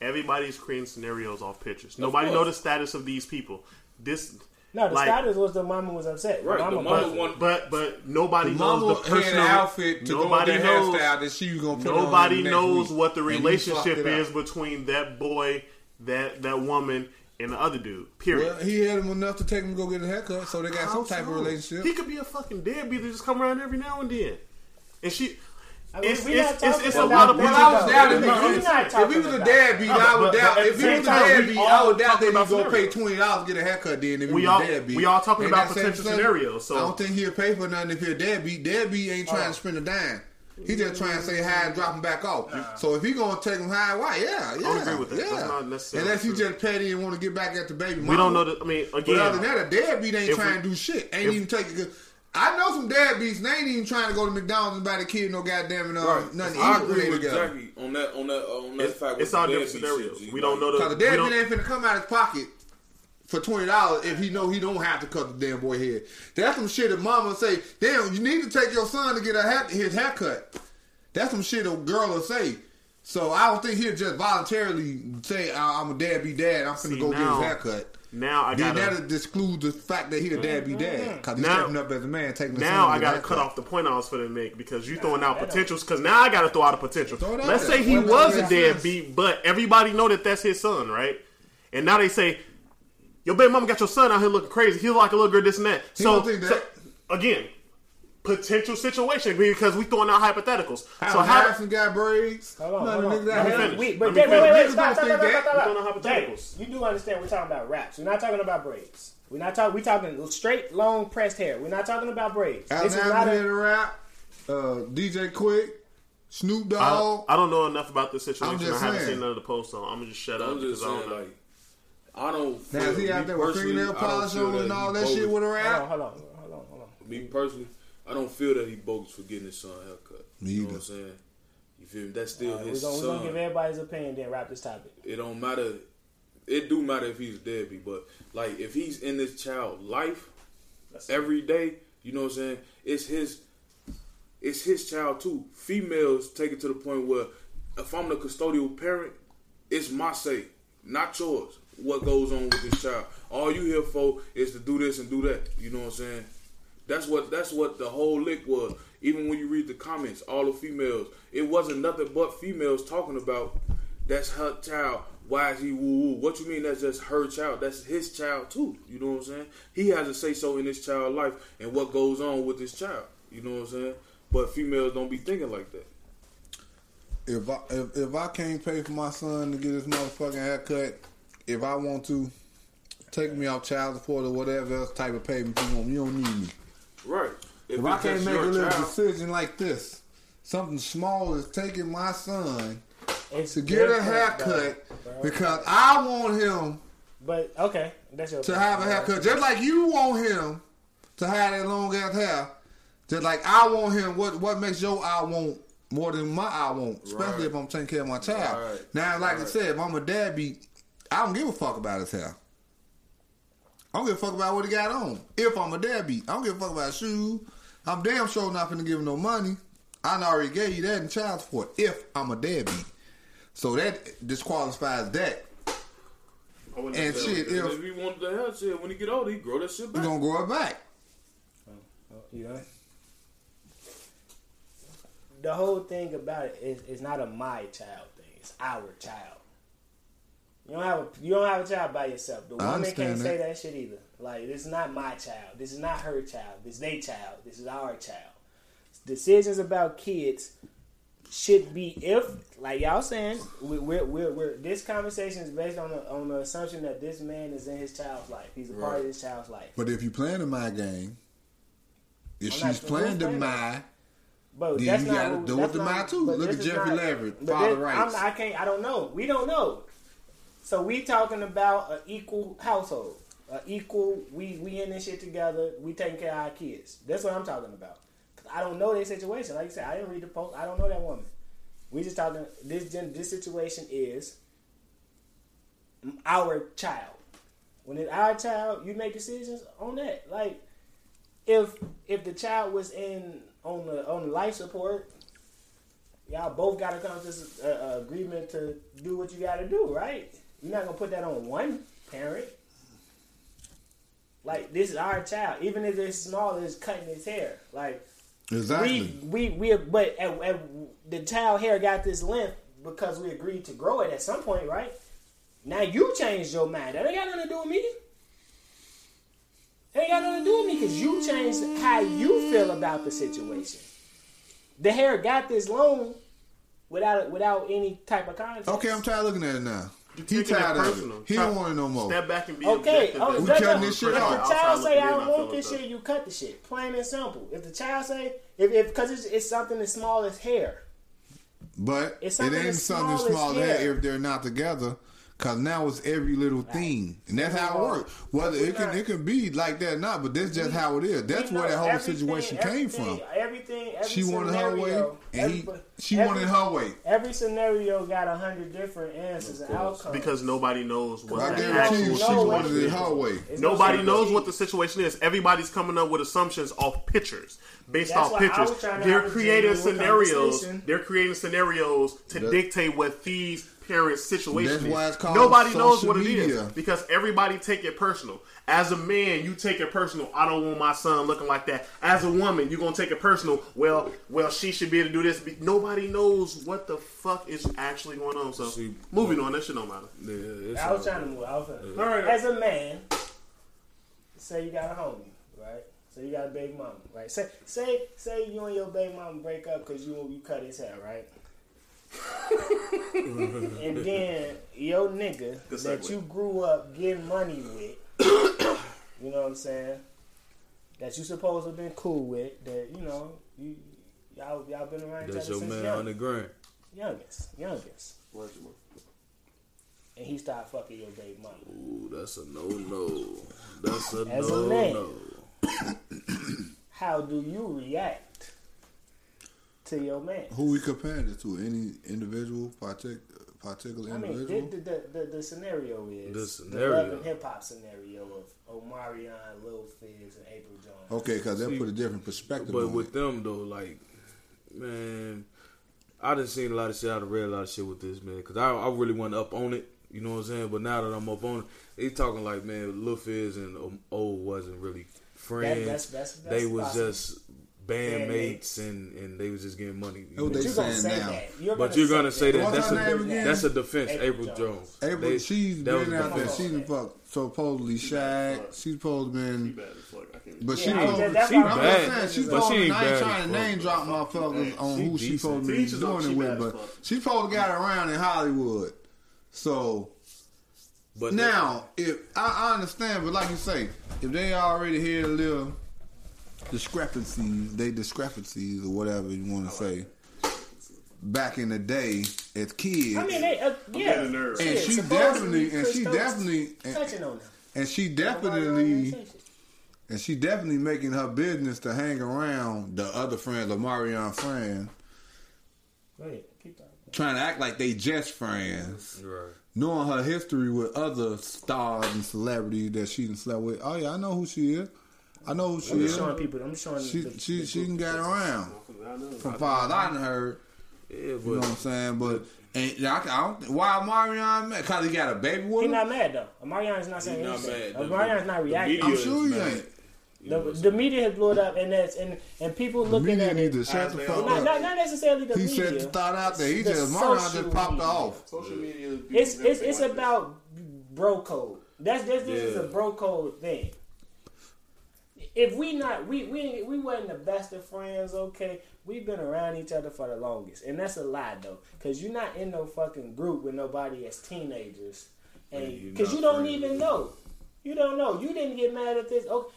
everybody's creating scenarios off pictures. Nobody course. know the status of these people. This No, the like, status was the mama was upset. Right, the Mama mama was- want- but but nobody The knows mama the had personal an outfit to nobody go with knows hairstyle that she was gonna put on nobody knows week. what the relationship fucked it is up. between that boy, that that woman, and the other dude. Period. Well, he had him enough to take him to go get a haircut, so they got some type of relationship. He could be a fucking deadbeat that just come around every now and then, and she. I mean, It's, we it's, it's, it's a lot of that. Well, bitches I was doubting him. If, if he was a about deadbeat, I would doubt. If he was a time, deadbeat, I would doubt that about he's gonna pay twenty dollars to get a haircut. Then if We he all- was a deadbeat, we all talking Ain't about potential thing? scenarios, so- I don't think he'll pay for nothing if he's a deadbeat. Deadbeat ain't trying to spend a dime. He just trying to say hi and drop him back off. So if he gonna take him high, why? Yeah, yeah, I agree with that. yeah. That's not necessarily Unless he just petty and want to get back at the baby. We don't know. The, I mean, But other than that, a deadbeat ain't trying we- to do shit. Ain't if- even taking. good- I know some deadbeats. They ain't even trying to go to McDonald's and buy the kid no goddamn uh, Right. nothing. I to eat when agree with together. Jackie on that. On that. On that it's, fact. it's all different scenarios. shit. We don't know the. Cause the we deadbeat don't- ain't finna come out of his pocket for twenty dollars if he know he don't have to cut the damn boy head. That's some shit that mama say. Damn, you need to take your son to get a hat, his haircut. That's some shit a girl will say. So I don't think he'll just voluntarily say, "I- "I'm a dad be dad. I'm finna See, go get now- his haircut." Now I Then gotta. that'll disclude the fact that he a deadbeat mm-hmm. dad because he's Now- stepping up as a man, taking. the Now I to get a gotta cut off the point I was finna make because you throwing out potentials. Because now I gotta throw out a potential. Throw it out Let's say he was a about that deadbeat, but everybody know that that's his son, right? and now they say, "Your baby mama got your son out here looking crazy. He look like a little girl, this and that." He so, don't think so again, potential situation because we throwing out hypotheticals. How so how? Got braids? Hold on, None hold on. niggas Let me finish. We, Let but me wait, wait, wait, wait, stop, stop, don't stop, think stop, that. stop, We know stop. Hypotheticals. You do understand we're talking about raps. We're not talking about braids. We're not talking. We're talking straight, long, pressed hair. We're not talking about braids. Al This is not a. the rap. Uh, DJ Quik, Snoop I, Dogg. I don't know enough about this situation. I'm I just haven't saying. seen none of the posts, so I'm gonna just shut up I'm because just I don't know. like, I don't. Now feel- is he out me there with personally, fingernail polish on and all that bogus. shit with a Hold on, rap? hold on, hold on, hold on. Me personally, I don't feel that he bogus for getting his son a haircut. Me You know either. what I'm saying? You feel me? That's still All right, we're his gonna, we're son. gonna give everybody's opinion, then wrap this topic. it don't matter. It do matter if he's deadbeat, but like if he's in this child life every day, you know what I'm saying? It's his. It's his child too. Females take it to the point where if I'm the custodial parent, it's my say, not yours. What goes on with this child? All you here for is to do this and do that. You know what I'm saying? That's what that's what the whole lick was. Even when you read the comments, all the females, it wasn't nothing but females talking about that's her child. Why is he woo woo? What you mean that's just her child? That's his child too. You know what I'm saying? He has a say so in his child life and what goes on with his child. You know what I'm saying? But females don't be thinking like that. If I if, if I can't pay for my son to get his motherfucking haircut, if I want to take me off child support or whatever else type of payment you want, you don't need me. Right. If, it's I can't make a little child- decision like this, something small is taking my son It's to get a haircut though, bro. because I want him But okay, that's your to have a haircut, just like you want him to have that long ass hair. Just like I want him. What what makes your I want more than my I want, especially Right. if I'm taking care of my child. Right. Now, like I said, if I'm a dad beat, I don't give a fuck about his hair. I don't give a fuck about what he got on. If I'm a dad beat, I don't give a fuck about his shoes. I'm damn sure not gonna give him no money. I already gave you that in child support. If I'm a dad beat, so that disqualifies that. I And shit, And if if he wanted to have shit, when he get older, he grow that shit we back. gonna grow it back. Oh, you know? The whole thing about it is it's not a my child thing. It's our child. You don't have a you don't have a child by yourself. The woman can't say that. shit either. Like this is not my child. This is not her child. This is their child. This is our child. Decisions about kids should be if, like y'all saying, we, we're, we're, we're this conversation is based on the on the assumption that this man is in his child's life. He's a part of Right. his child's life. But if you playing the my game, if I'm not- she's playing playing my, But Then that's you not gotta what- do with the not- mind, too. Look at Jeffrey Leverett, father rights. I'm, I can't. I don't know. We don't know. So we talking about an equal household, an equal. We we in this shit together. We taking care of our kids. That's what I'm talking about. 'Cause I don't know their situation. Like I said, I didn't read the post. I don't know that woman. We just talking. This gen- this situation is our child. When it's our child, you make decisions on that. Like if if the child was in on the on the life support, y'all both got to come to this uh, uh, agreement to do what you got to do, right? You're not gonna put that on one parent. Like this is our child, even if it's small, it's cutting his hair. Like exactly. we we we but at, at, the child hair got this length because we agreed to grow it at some point, right? Now you changed your mind. That ain't got nothing to do with me. That ain't got nothing to do with me because you changed how you feel about the situation. The hair got this long without without any type of context. okay, I'm tired of looking at it now. You're He tired of personal. it. He don't want it no more. Step back and be Okay, objective. oh, We cutting this shit if the child say I don't want this shit, you cut the shit. Plain and simple. If the child say if if because it's, it's something as small as hair. But It's it something ain't as something small as small hair. if they're not together. Cause now it's every little thing, and that's how it works. Whether it can it can be like that or not, but that's just how it is. That's where know that whole situation came from. Everything, every She wanted her way, scenario, and he, she every- wanted her way. Every scenario got a hundred different answers and outcomes. because nobody knows what I the actual you, she know wanted situation it is. her way. It's Nobody secret. knows what the situation is. Everybody's coming up with assumptions off pictures, based That's off pictures. was trying to They're creating scenarios. They're creating scenarios to That- dictate what these parent situation. That's why it's called Nobody knows what it media. is because everybody take it personal. As a man, you take it personal. I don't want my son looking like that. As a woman, you're gonna take it personal. Well, well, she should be able to do this. Nobody knows what the fuck is actually going on. So, See, moving on. That shit don't matter. Yeah, it's I was all- trying to move. I was trying All right. As a man, say you got a homie, right? So you got a big mama, right? Say say say you and your big mama break up because you you cut his hair, right? and then your nigga Good that segue. you grew up getting money with, you know what I'm saying? That you supposed to have been cool with, that you know you y'all y'all been around each That's other your since man, young, hundred grand. youngest, youngest, and he started fucking your baby mama. Ooh, that's a no no. That's a As a no man. no. how do you react to your man? Who we comparing it to? Any individual, partic- particular I mean, individual? the, the, the, the scenario is The the scenario. love and hip hop scenario of Omarion, Lil Fizz, and Apryl Jones. okay, because they See, put a different perspective But on with it. them though, like, man, I done seen a lot of shit. I done read a lot of shit with this man because I, I really wasn't up on it. You know what I'm saying? But now that I'm up on it, they talking like, man, Lil Fizz and um, O wasn't really friends. that's- that's- that's they was possible. just bandmates and and they was just getting money. you what they You're gonna saying say now. that. You're But you're gonna say that What's that's a that's a defense. Apryl Apryl, Jones. Jones. Apryl, They- she's that been out there. defense. She's been fuck, supposedly shag. She's supposed to been, Bad as fuck. I can't. but she Yeah, I was- supposed. She, why I'm I'm bad. she's But she ain't I ain't bad trying to name fuck. drop motherfuckers on She who she decent. supposed to To be each his own, doing it with, but she supposed to got around in Hollywood. So But now, if I, I understand, but like you say, if they already had a little discrepancies, they discrepancies or whatever you want to say, back in the day as kids, I mean, they, uh, yeah. getting nervous. and Shit, she definitely, and she definitely, and, touching on and she definitely, didn't say shit. and she definitely making her business to hang around the other friends, the Marion friends, Go keep trying to act like they just friends. right. knowing her history with other stars and celebrities that she done slept with. Oh yeah, I know who she is. I know who I'm she just is. showing people. I'm just showing. She the, she the she group. can get around. From far as I done heard, Yeah, you know what I'm saying. But and I, I don't. Why Marion mad? Cause he got a baby with He him. not mad though. Omarion is not saying He not anything. mad. The- not reacting. I'm sure he ain't. The, the media has blew it up, and that's and and people The looking media at need it. to shut the fuck Not, up. not, not necessarily the He media. said to start out there. He The just Marion just popped media. off. Social media. is It's it's it's like about bro code. That's this this is a bro code thing. If we not we we we wasn't the best of friends, okay. We've been around each other for the longest, and that's a lie though, because you're not in no fucking group with nobody as teenagers, and because you don't friends. even know, you don't know. You didn't get mad at this. Oh,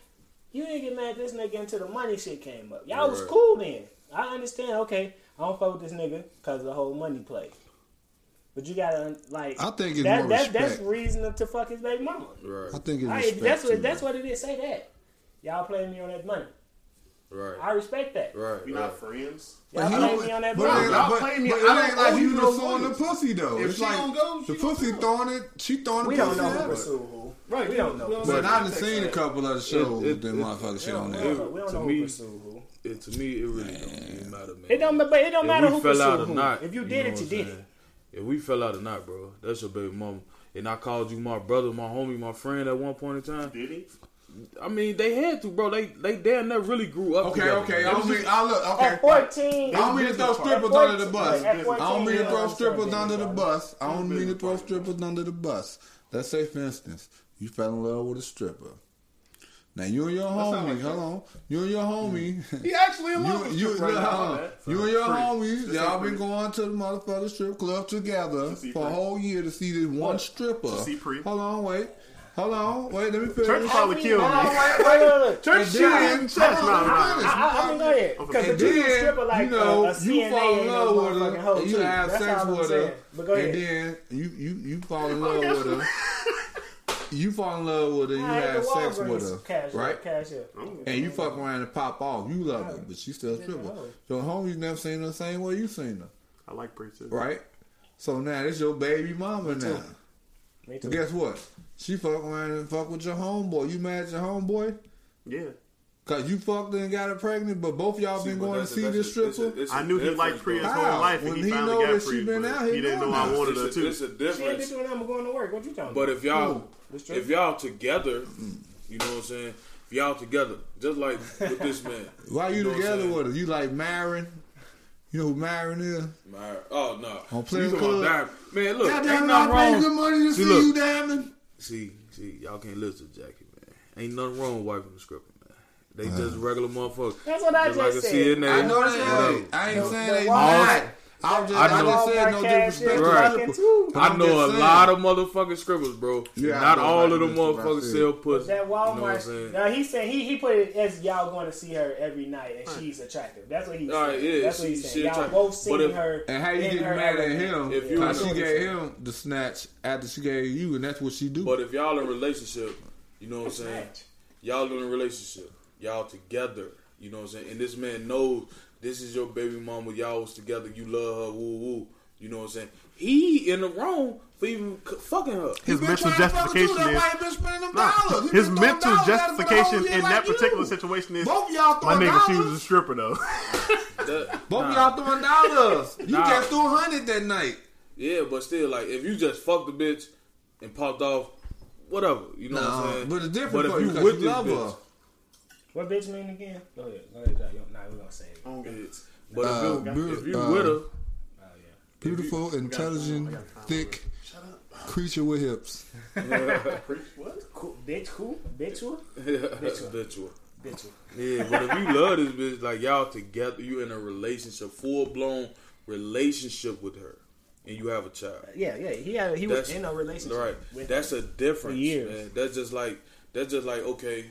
you didn't get mad at this nigga until the money shit came up. Y'all was Right. cool then. I understand. Okay, I don't fuck with this nigga because the whole money play. But you gotta like. I think it's that, more that, That's reason to fuck his baby mama. Right. I think it's I, respect. that's what it. that's what it is. Say that. Y'all playing me on that money. Right. I respect that. Right. We right. not friends. Y'all But playing me on that but money. Y'all like- play me, but I it don't ain't like you you just no throwing the pussy though. If It's she like don't go, the she pussy don't throwing it. She throwing We the don't know who pursued who. Right. We don't know. But I done seen a couple of the shows it- that it- motherfucker We shit on we there. we don't know who pursued who. It, to me, it really don't even matter, man. It don't. But it don't If matter who fell out or who. not, if you know did it, you I'm did it. If we fell out or not, bro, that's your baby mama. And I called you my brother, my homie, my friend at one point in time. Did he? I mean, they had to, bro. They they damn near really grew up. Okay, together, okay. I It don't mean I look okay. At fourteen, I don't mean to throw strippers under the bus. at I don't mean to throw strippers under the bus. I don't mean to throw strippers under the bus. Let's say, for instance, you fell in love with a stripper. Now you and your homie, like hold on, you and your homie. He actually in love You, with you, strip right look, now. hold my on. bad. you and your Free. homies, Just y'all been free. going to the motherfucking strip club together see for a whole year to see this one stripper. To see. Hold on, wait. Hold on, wait, let me finish. Church probably killed me. wait, wait, wait, wait. Church And shit in chest. hold No, no, let me no. finish. I, I mean, go ahead. Because And the you then, stripper like you know, a, a you CNA fall in love with her, and you too. have That's sex with her, and then you you you fall in love with her. You fall in love with her, you have sex with her, cash right? Up, cash. And you fuck around and pop off. You love her, but she still a stripper. Your homies never seen her the same way you seen her, I like preachers. right? So now this your baby mama now. Me too. Guess what? She fuck around and fuck with your homeboy. You mad at your homeboy? Yeah. Cause you fucked her and got her pregnant, but both y'all See, been going to see this a- it's a- stripper. it's a I knew he liked difference, Priya his whole life, and he, he finally know got Priya. been but out he here didn't know doing I wanted her It's a, too. it's a She ain't difference. bitch when I'm going to work. What you talking about? But if y'all, Who? The stripper? if y'all together, mm. you know what I'm saying. If y'all together, just like with this man. Why you know together with her? You like Myron? You know who Myron is? My, oh no. On You Players talking Club? Man, look, Goddamn, ain't I nothing pay wrong. good money to See, see, look. you, Diamond. See, see, y'all can't listen to Jackie, man. Ain't nothing wrong with wiping the script, man. They just uh-huh. regular motherfuckers. That's what I Just like just a said. CNA. I know That's that. right. I ain't The- saying they Walmart- not. I just, I I know. said no disrespect is to Right. fucking people. too. But I know a saying. lot of motherfucking scribbles, bro. Yeah, Not all about of them this, motherfuckers said. sell pussy. That You know what I'm Walmart. saying? now he said he he put it as y'all going to see her every night and she's attractive. That's what he All said. right, yeah, That's what he she said. Y'all attractive. both But seen if- her. And how you in get mad at him? If you- Cause she gave him the snatch after she gave you, and that's what she do. But if y'all in a relationship, you know what I'm saying? Y'all in a relationship, y'all together, you know what I'm saying? And this man knows this is your baby mama, y'all was together, you love her, woo woo. You know what I'm saying? He in the wrong for even fucking her. His been mental trying to fuck with you, justification is why he been spending them Nah, his mental dollars at her for the whole justification year in like that you. particular situation is Both y'all my throwing nigga. She dollars. was a stripper though. That- Both of y'all throwing dollars. You Nah. just threw hundred that night. yeah, but still, like, if you just fucked the bitch and popped off, whatever, you know what I'm saying? but it's different But if you you 'cause with this love bitch, her. What bitch mean again? Go ahead. Go ahead. Jack. Nah, we're gonna say it. Oh, it's- but Uh, if you, beau- if you uh, with her, Oh yeah. Beautiful, intelligent, thick creature with hips. what? Cool. Bitch. Cool. Bitch. Cool. habitual. Bitch. Cool. Yeah, but if you love this bitch, like y'all together, you in a relationship, full blown relationship with her, and you have a child. Yeah. Yeah. He had. He was in a relationship. Right. With That's a difference, For years. man. That's just like that's just like okay,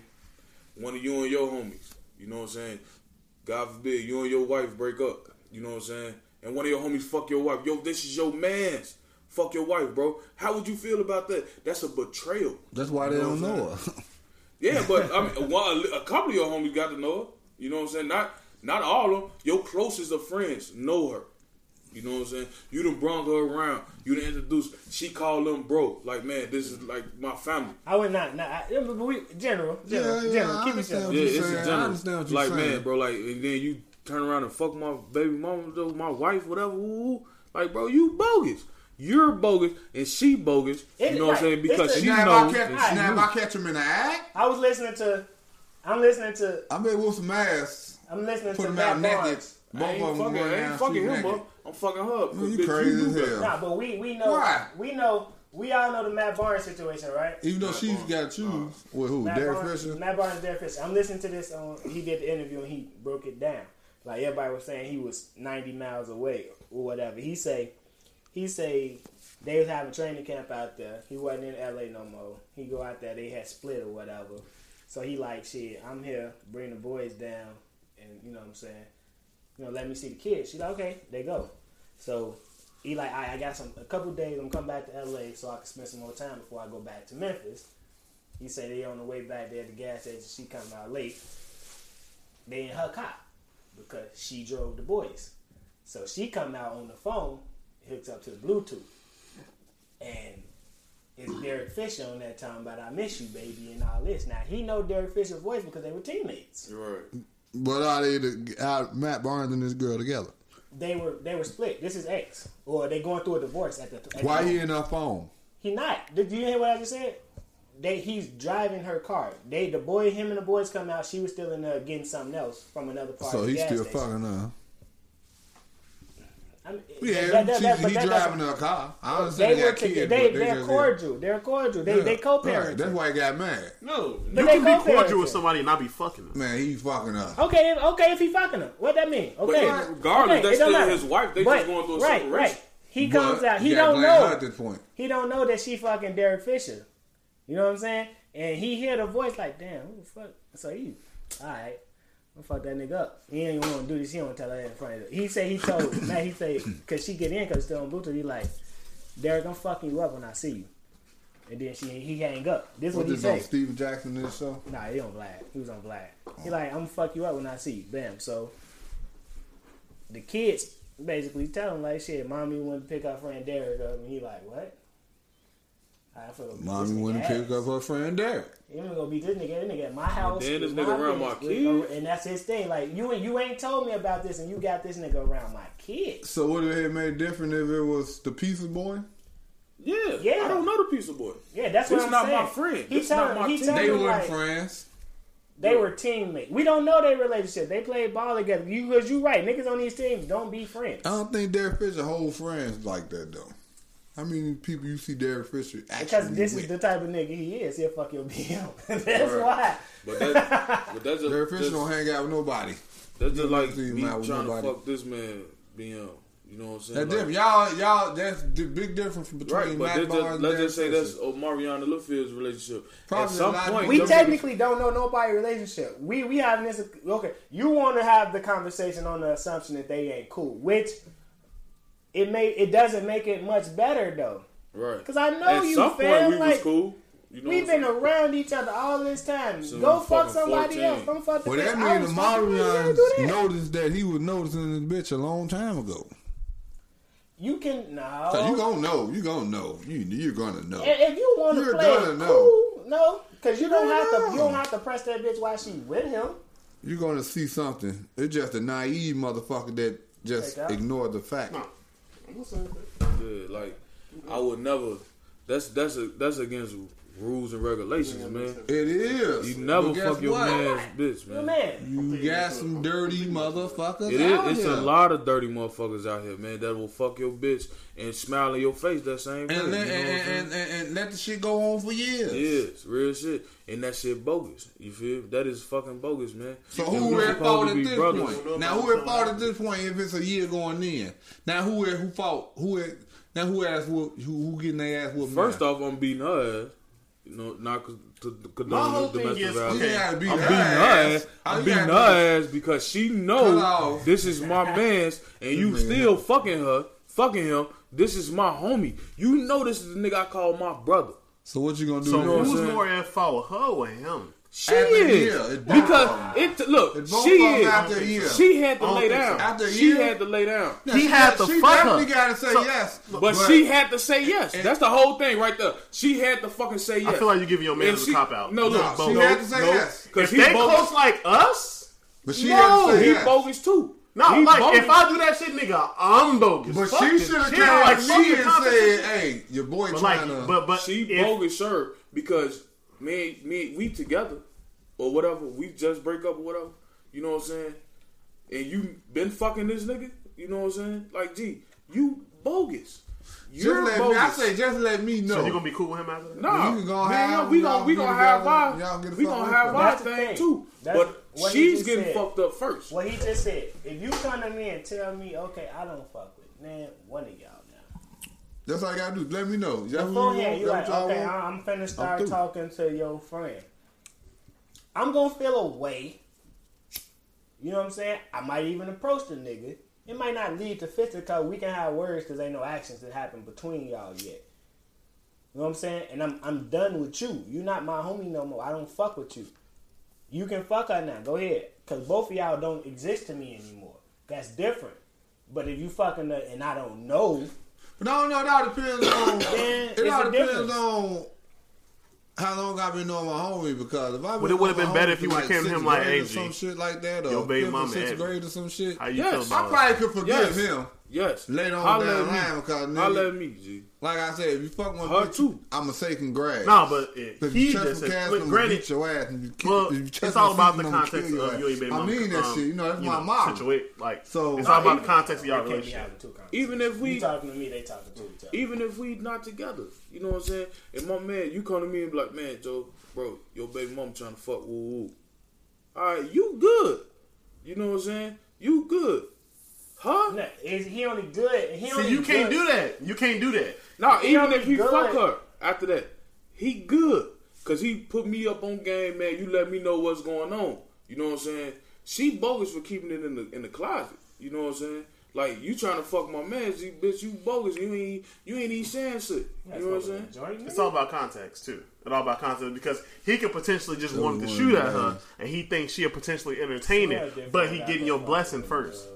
one of you and your homies. You know what I'm saying? God forbid you and your wife break up. You know what I'm saying? And one of your homies fuck your wife. Yo, this is your man's. Fuck your wife, bro. How would you feel about that? That's a betrayal. That's why they don't know know her. Yeah, but I mean, one, a couple of your homies got to know her. You know what I'm saying? Not not all of them. Your closest of friends know her. You know what I'm saying? You done brought her around. You done introduced. She called them bro. Like man, this is like my family. I would not. Not. I, we, general. General. Yeah, yeah, general. I Keep it understand general. what Yeah, you're it's saying. in I general. understand what you're like saying. man, bro. Like and then you turn around and fuck my baby mama, though, my wife, whatever. Woo, woo. Like bro, you bogus. You're bogus and she bogus. It- you know what I'm saying? Because It's she the- now, knows. if I catch, and she now if. I catch him in the act, I was listening to. I'm listening to. I may whoop some ass. I'm listening Put to him Matt out naked. Barnes. Both of them going ain't down fucking him, naked. Bro. I'm fucking her. Man, you Bitch, crazy knew as better. hell. Nah, but we we know Why? we know we all know the Matt Barnes situation, right? Even though she's got to choose uh, with who, Matt Derek Barnes, Fisher. Matt Barnes, Derek Fisher. I'm listening to this on. He did the interview and he broke it down. Like everybody was saying, he was 90 miles away or whatever. He say, he say they was having training camp out there. He wasn't in LA no more. He go out there. They had split or whatever. So he like, shit, I'm here. Bring the boys down, and you know what I'm saying. You know, let me see the kids. She like, okay, they go. So he like, I, I got some a couple days. I'm coming back to LA so I can spend some more time before I go back to Memphis. He said they on the way back there at the gas station. She coming out late. They in her car because she drove the boys. So she come out on the phone, hooks up to the Bluetooth, and it's Derek Fisher on that time about I miss you, baby, and all this. Now he know Derek Fisher's voice because they were teammates. You're right. But are they the, are Matt Barnes and this girl together? They were they were split. This is ex, or they going through a divorce at the. At Why the he in her phone? He not. Did you hear what I just said? They he's driving her car. They the boy, him and the boys come out. She was still in there getting something else from another part. So of the he's still station. fucking her. I mean, Yeah, that- that- she's, that- but he that driving doesn't- car. I They understand they, were got kids, They they they're just- cordial. They're cordial. They Yeah, they co-parent. right. That's why he got mad. No, But you they can be cordial with somebody and not be fucking them. Man, he fucking her. Okay, if- okay, if he fucking her, what that mean? Okay, But regardless, okay, that's still his wife. They But- just going through a right, separation. right. He comes out. He don't know. at this point. He don't know that she fucking Derek Fisher. You know what I'm saying? And he hear the voice like, damn, who the fuck? So he, all right, I'm fuck that nigga up. He ain't gonna do this. He don't tell her in front of her. He say he told man. He say because she get in because still on Bluetooth. He like, Derek, I'm fucking you up when I see you. And then she he hang up. This What what he say. Stephen Jackson in this show? Nah, he on Vlad. He was on Vlad. He oh. like, I'm gonna fuck you up when I see you. Bam. So the kids basically tell him like, shit, mommy went to pick up friend Derek up, and he like, what? I feel gonna Mommy this went and picked up her friend Derek. You ain't gonna beat this nigga. This nigga at my house. then this nigga around my bitch, kids. and that's his thing. Like you, you ain't told me about this, and you got this nigga around my kids. So would it have made different if it was the pizza boy? Yeah, Yeah. I don't know the pizza boy. Yeah, that's This what I'm not saying. my friend. He This not telling, my he team. telling They weren't like friends. they were teammates. We don't know their relationship. They played ball together. You, cause you're right. Niggas on these teams don't be friends. I don't think Derek Fisher hold friends like that though. How many people you see Derek Fisher actually Because this is the type of nigga he is. He'll fuck your BM. that's Right. why. But, that, but that's just, Derek Fisher just, don't hang out with nobody. that's just like me out with trying nobody. to fuck this man BM. You know what I'm saying? That Like- different. Y'all, y'all. That's the big difference between Right, but Matt Barnes just, and let's just say Fisher. that's oh, Mariana Lifield's relationship. Probably At some a lot of point, We them technically don't know nobody relationship. We we having this. Okay, you want to have the conversation on the assumption that they ain't cool, which it may it doesn't make it much better though. right? Because I know At you, some fam. point, we like was cool. You know we've what I'm been around each other all this time. Since Go fuck somebody 14. else. Don't fuck the Well, bitch. that I means was the fucking with you. You Marians do that. noticed that he was noticing this bitch a long time ago. You can no. So you gonna know. You gonna know. You you're gonna know. if if you want to You're play gonna it know. cool, no, because you don't have to. gonna You don't have to press that bitch while she with him. You're gonna see something. It's just a naive motherfucker that just Take ignored the fact. No. Listening. Yeah, like I would never. That's that's a, that's against rules and regulations, man. It is. You never But guess fuck your what? man's bitch, Your man. man. You got some dirty motherfuckers It is. out It's here. a lot of dirty motherfuckers out here, man, that will fuck your bitch and smile in your face that same day. And you know let, what I'm and, and, and, and let the shit go on for years. Yes, real shit, and that shit bogus. You feel? That is fucking bogus, man. So And who we at fault at this brothers. point? Now who at fault at this point if it's a year going in? Now who at who fault? Who at now who ass who, who getting their ass whooped? First now? off, I'm beating her ass. You know, not to, to My condone whole the thing domestic is- you violence. okay. gotta beat I'm her beating her ass. All I'm you beating her ass because she Cut knows this is my man's, and you This nigga still fucking her, fucking him. This is my homie. You know this is the nigga I call my brother. So what you gonna do? So now? know who's saying? more at fault, her or him? She After is year, it because of it look. It She is. after year. She had to lay down. After she year? had to lay down. Now, He she had got- to she fuck her. definitely gotta say So- yes. But, she had to say yes. That's the whole thing right there. She had to fucking say yes. I feel like you're giving your man If a cop out. No, look, No, she no, had to say no, yes. Because If they bogus. close like us, but she had no, to say he yes. bogus too. no, He like bogus. if I do that shit, nigga, I'm bogus. But Fuck she should have shit. came Like, like fuck me the and said, "Hey, your boy But trying to." but but She bogus her because me, me, we together or whatever. We just break up or whatever. You know what I'm saying? And you been fucking this nigga. You know what I'm saying? Like, gee, you bogus. You're let bogus. me. I say, just let me know. So you gonna be cool with him after that? Nah, You can go man, have- we gonna we gonna have our y'all get the we gonna have our That's thing thing. too. That's but what she's getting said. fucked up first. What he just said. If you come to me and tell me, okay, I don't fuck with man, one of y'all now. That's all I gotta do. Let me know. Is that you Beforehand, you That like, okay, I'm finna start through. talking to your friend. I'm gonna feel a way. You know what I'm saying? I might even approach the nigga. It might not lead to fisticuffs. We can have words because ain't no actions that happen between y'all yet. You know what I'm saying? And I'm I'm done with you. You're not my homie no more. I don't fuck with you. You can fuck her now. Go ahead. Because both of y'all don't exist to me anymore. That's different. But if you fucking her and I don't know, No, no, it all depends on. Then it all depends difference. on how long I've been knowing my homie. Because if I've But it would've been my better homie if you for would've came to him like, grade or "Hey, some shit like that, or your baby fifth or mama sixth Eddie. grade or some shit. How you Yes. feel I about probably could forgive Yes. him Yes. later on Holla down the line because Holla nigga, at me, G. like I said, if you fuck one Her bitch, too. I'ma say congrats. No, but it, he you just just said, but them, granted, beat your ass, and you kill, well, you it's all about the context of ass. you ain't been I mean that um, shit. You know, that's my mom. Situate, like, So- it's all about even- the context of y'all they can't be relationship. having two conversations. Even if we you talking to me, they talking to each other. even if we not together, you know what I'm saying? And my man, you come to me and be like, man, Joe, bro, your baby mom trying to fuck woo woo. All right, you good. You know what I'm saying? You good. Huh? No, is he only good? He See, only you can't good. do that. You can't do that. Nah, He even if he good. fuck her after that, he good. Cause he put me up on game, man. You let me know what's going on. You know what I'm saying? She bogus for keeping it in the in the closet. You know what I'm saying? Like you trying to fuck my man, you bitch. You bogus. You ain't you ain't even saying shit. You know what I'm saying? Joint, It's all about context too. It's all about context because he could potentially just want to shoot at her, and he thinks she'll potentially entertain Yeah, it, but he about getting the your blessing with, first.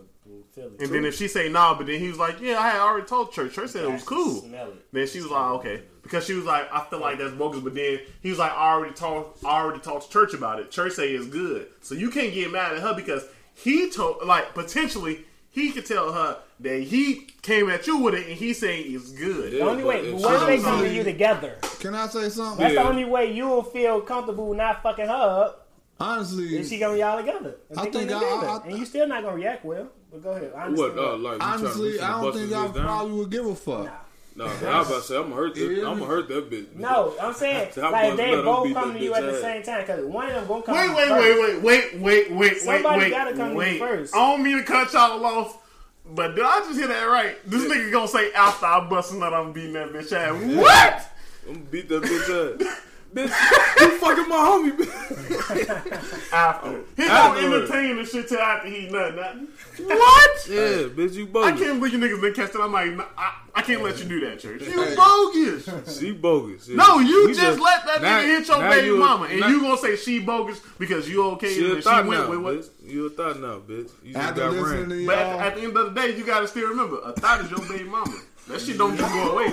Philly. And then if she say no, but then he was like, "Yeah, I had already told church. Church said it was cool." Smell it. Then she was like, "Okay," because she was like, "I feel like that's bogus." But then he was like, "I already told, I already talked to church about it. Church say it's good, so you can't get mad at her because he told, like, potentially he could tell her that he came at you with it and he saying it's good. The only way, if what if they don't come to you together? Can I say something? That's Yeah. the only way you will feel comfortable not fucking her up. Honestly, If she gonna y'all together, I think coming I- I- and you still not gonna react well. But go ahead. I What? Uh, like you trying to- honestly, I don't think y'all probably would give a fuck. Nah. Nah, I was about to say I'm gonna hurt. Yeah, That, I'm gonna hurt that bitch. No, I'm saying So I'm like they both come to you at the same time because one of them gonna come. Wait, to you wait, wait, wait, wait, wait, wait, Somebody wait, gotta come to you wait. first. I don't mean to cut y'all off, but did I just hear that right? This nigga gonna say after I bust a nut, I'm beating that bitch ass. What? I'm gonna beat that bitch ass. bitch, you fucking my homie. bitch. After he don't entertain the shit till after he nut. Nothing. What? yeah, bitch, you bogus. I can't believe you niggas didn't catch. I'm like, I, I can't let you do that, church. You Hey. bogus. She bogus. yeah. No, you We just, let that now- nigga hit your baby you a- mama, and now- you gonna say she bogus because you okay She and she went now, with what? bitch. You a thought now, bitch. You just After got listening to ran. But at, at the end of the day, you gotta still remember, a thought is your baby mama. That shit don't just go away.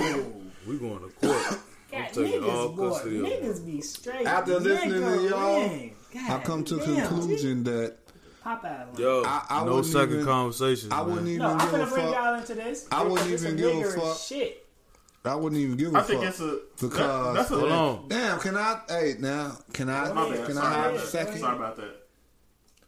We going to court. I'm God, niggas, boy, custody of her. niggas be straight. After listening to y'all. I come to the damn, conclusion that Pop out. Yo, I- I no wouldn't second even- conversations. I man. wouldn't even No, I'm give a gonna bring fuck. y'all into this. I wouldn't It's even some give a fuck. Shit. I wouldn't even give a I think fuck. it's a Because- that, that's a Hold on. Damn, can I? Hey, now can I? My bad. Can Sorry I have about a that. second? Sorry about that.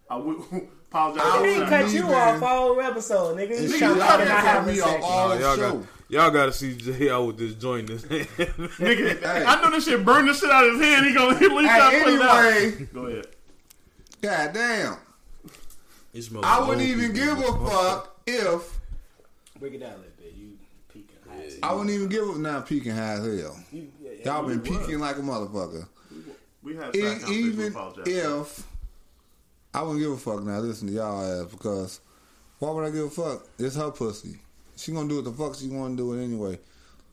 I would apologize. I I would ain't Sorry. cut you off all episode, nigga. And You shit, trying y'all to been not cut have me off second. y'all show. Got y'all got to see Jay out with this joint. This Nigga, Hey. I know this shit burned the shit out of his hand. He gonna at least try to Hey, play out. anyway, Go ahead. god damn, I wouldn't even give a fuck if Break it down a little bit. You peeking high. I wouldn't even give a now peeking high as hell. You, yeah, yeah, Y'all been you was. peeking like a motherfucker. We had a E- side conversation. We even if I wouldn't give a fuck now, listen to y'all ass because why would I give a fuck? It's her pussy. She gonna do what the fuck she wanna do it anyway.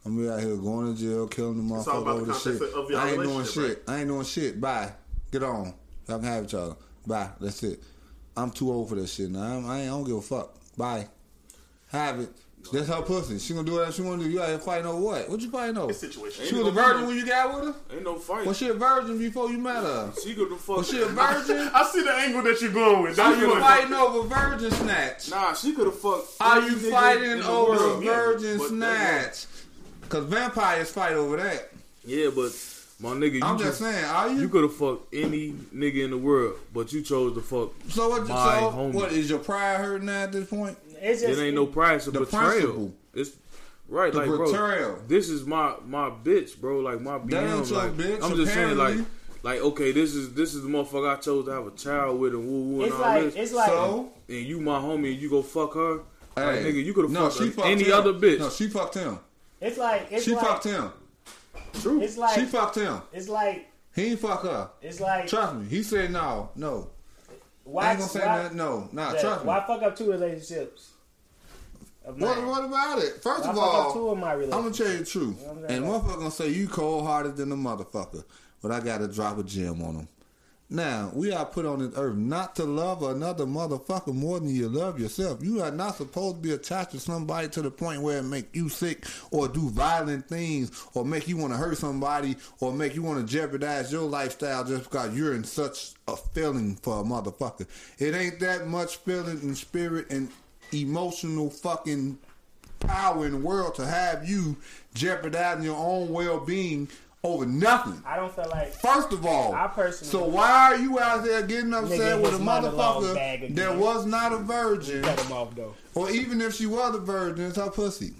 I'm be out here going to jail, killing the motherfucker over the shit. I ain't doing shit. I ain't doing shit. Bye. Get on. Y'all can have each other. Bye. That's it. I'm too old for this shit now. I'm, I ain't I don't give a fuck. Bye. Have it. That's her pussy. She gonna do whatever she wanna do. You out here fighting over what? What you fighting over? This situation. She was a virgin when you got with her? Ain't no fight. Was she a virgin before you met her? she could the fuck. Was she a virgin? I see the angle that you're going with. Are you fighting over virgin snatch? Nah, she could have fucked. Are you fighting over virgin snatch? Cause vampires fight over that. Yeah, but my nigga, you I'm just saying. Are you? You could have fucked any nigga in the world, but you chose to fuck. so what? my So homie. what is your pride hurting now at this point? It's It ain't no price of The betrayal. principle. It's right, The like bro. betrayal. This is my my bitch, bro. Like my BM. That ain't like, bitch, I'm just saying, like, like okay, this is this is the motherfucker I chose to have a child with and woo woo and It's all like this. it's like So and you my homie, and you go fuck her. Like, nigga, you could have no, fucked she fucked any him. other bitch. No, she fucked him. it's like it's She like fucked him. True. it's like she fucked him. it's like He ain't fuck her. it's like Trust me. He said no, no. I why ain't gonna say why, that. No, nah. Jack, Trust me. why fuck up two relationships? What, what about it? First Why of up two of my I'm gonna tell you the truth. You know what I'm saying? And motherfucker gonna say you cold hearted than a motherfucker. But I gotta drop a gem on them. Now, we are put on this earth not to love another motherfucker more than you love yourself. You are not supposed to be attached to somebody to the point where it make you sick or do violent things or make you want to hurt somebody or make you want to jeopardize your lifestyle just because you're in such a feeling for a motherfucker. It ain't that much feeling and spirit and emotional fucking power in the world to have you jeopardizing your own well being over nothing. I don't feel like First of all, I personally- so why are you out there getting upset Nigga, with a his monologue bag motherfucker that was not a virgin, cut him off though. or even if she was a virgin, it's her pussy.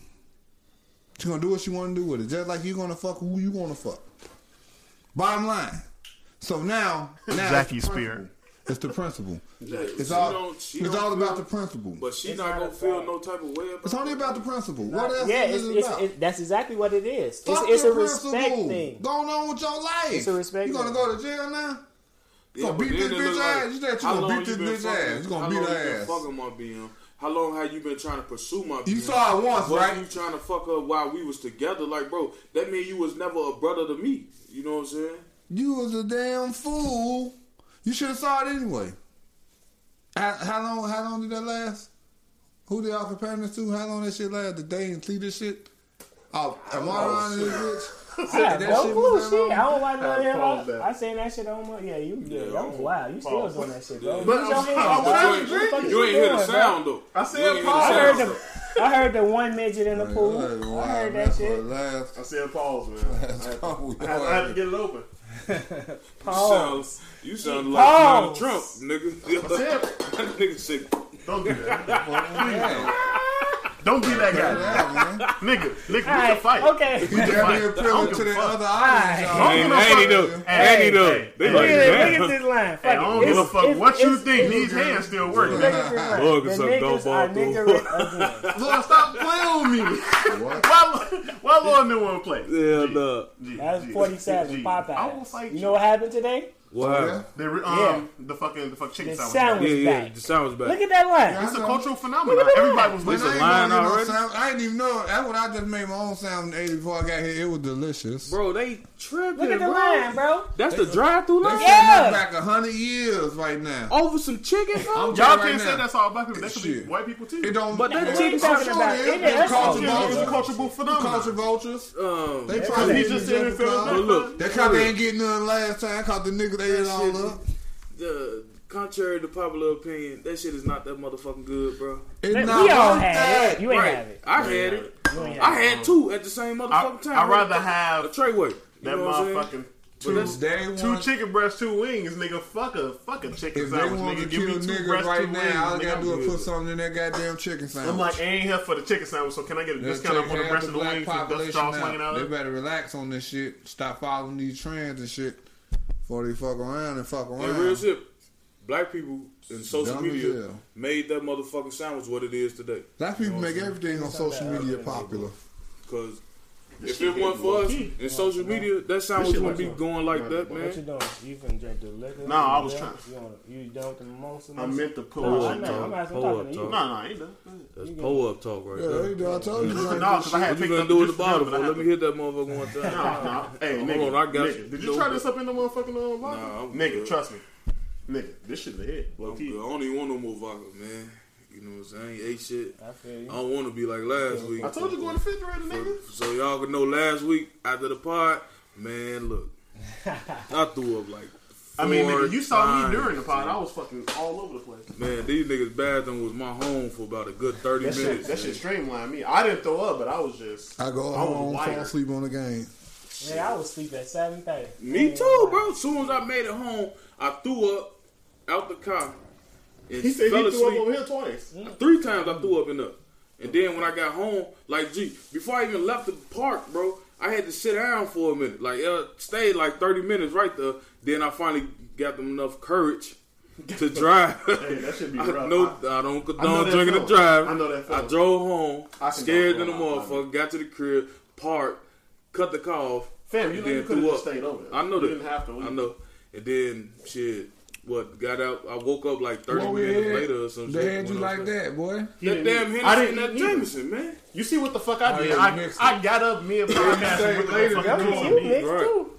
She gonna do what she want to do with it, just like you gonna fuck who you want to fuck. Bottom line. So now, now Jackie it's Spear. Principle. It's the principle. It's She all. don't- It's don't all about the principle. But she It's not not gonna feel no type of way about It's only about the principle. What else yeah, is it's, it it's, about? it, that's exactly what it is. It's, Fuck it's a your respect principle. thing. Going on with your life. It's a respect You gonna go to jail now? You Yeah, gonna beat this bitch look ass? You said you gonna beat this bitch fucking- ass. You gonna how beat long her you been ass. Fucking my BM. How long have you been trying to pursue my BM? You saw it once, Wasn't right? you trying to fuck her while we was together? Like, bro, that mean you was never a brother to me. You know what I'm saying? You was a damn fool. You should have saw it anyway. How, how long? How long did that last? Who they all comparing this to? How long that shit last? The day and see this shit? Oh, am I oh, around this bitch? I have That no shit clue. was that Shit, I don't watch none of I hip pause hop. that. I seen that shit on my. Yeah, you. Yeah, Yeah, that was wild. You still pause. doing that shit, bro. But Use your I'm- hands, I'm bro. trying to What the drink. fuck You you ain't hear the sound though. I said You ain't hear the pause. I heard the. I heard the one midget in the pool. That was I heard that shit. the I said pause, man. I had, Oh, I had, to get it open. You Pause. Sound, you sound like Donald Trump, nigga. That nigga said, don't do that. Don't be that guy. Yeah, man. Nigga, nigga, we can fight. okay. We can gotta fight. be I don't to give the fuck. other Alright. audience. I don't ain't, give a ain't he fuck. though? Hey, Ain't he though? They Look like, at this, look at this line. Fuck Hey, I don't give a It's- fuck it's- what you it's- think. These hands still Look working. at this line. It's a dope ball, are too. niggerate again. Lord, stop playing with me. What? why, why Lord didn't want play? Yeah, G, nah. G, That's 47 G. Popeyes. I will fight You know what happened today? What Yeah. happened? The, re- um, Yeah. the fucking the fucking chicken The sandwich. sound Yeah, was yeah, back. the sound was back. Look at that line. It's a cultural phenomenon. Look at. Everybody was But It's I a ain't listening. line gonna get no already? sound. I didn't even know. That's what I just made my own sound in 80 before I got here. It was delicious. Bro, they tripping, Look at the bro. line, bro. That's the drive-through line? setting Yeah. us back a hundred years right now. Over some chicken, bro? Y'all can't now. say that's all black people. That could be Shit. white people too. It don't. But that it- chicken I'm talking sure about- it is. it It's is culture culture. It's a cultural phenomenon. Culture vultures. Um, They probably He what just didn't didn't just feel because- But look, They probably ain't getting none last time because the niggas ate it all up. the, contrary to popular opinion, that shit is not that motherfucking good, bro. It's We not all like had that. it. You ain't right. have it. I had it. You I had two at the same I, motherfucking time. I'd rather have a have Treyway. That know what I'm saying? motherfucking two, two chicken breasts, two wings, nigga. Fuck a fucking chicken If they sandwich, want to nigga. Give kill me two niggas breasts, right two wings, now, all I gotta do I'm is put something in that goddamn chicken sandwich. I'm like, I ain't here for the chicken sandwich, so can I get a Let's discount on the breast the and the black wings and dust population straw out. out They of it? better relax on this shit. Stop following these trends and shit before they fuck around and fuck around. And real shit, black people in social Dumb media made that motherfucking sandwich what it is today. Black people make everything on social media popular. Because if it wasn't for us low-key. in social media, that sandwich shit wouldn't be going like that, What you man. doing? You finna drink the liquor? Nah, I was You trying- You, wanna, you done with the mimosa? I meant to pull up. I'm No, not. I'm no, not Pull talking up to you. talk. no, I ain't done. That's pull up talk right Yeah, there. they. I told you. No, because I had What you picked up the bottle? for For? Let me hit that motherfucker one time. Nah, nah. Hey, Hold nigga, on, I got you. Did you try this up in the motherfucking uh, vodka? Nah, nigga, trust me. Nigga, this shit a hit. Low I'm key. good. I don't even want no more vodka, man. You know what I'm saying? I ain't ate shit. I feel you. I don't want to be like last week. I told you go in the refrigerator, nigga. So y'all can know last week after the pod, man, look. I threw up like I mean, nigga, you saw me during the pod. I was fucking all over the place. Man, these niggas' bathroom was my home for about a good 30 That shit, minutes. that shit streamlined me. I didn't throw up, but I was just. I go I was home, fall wired. asleep on the game. Yeah, I was asleep at seven thirty. Me too, bro. As soon as I made it home, I threw up out the car. And He said fell he threw asleep. up over here twice. Three times I threw up in there. And then when I got home, like, gee, before I even left the park, bro, I had to sit down for a minute. Like, uh, stayed like 30 minutes right there. Then I finally got them enough courage to drive. Hey, that should be I, rough. no, I- I don't I know condone that drinking feeling. to drive. I know that I drove home, I scared go than a for it. motherfucker, got to the crib, parked, cut the car off. Fam, you and know you then could have threw up. stayed over. there. I know you that. didn't have to. I know. And then shit, what got out? I woke up like thirty What we minutes had? later or some shit. They had you like was- that, boy. That didn't damn need- Hennessy I and didn't that need it. Jameson, man. You see what the fuck I Oh, did? yeah, I, I got up me and podcasting with later. That motherfucking was cook you mixed Right. too.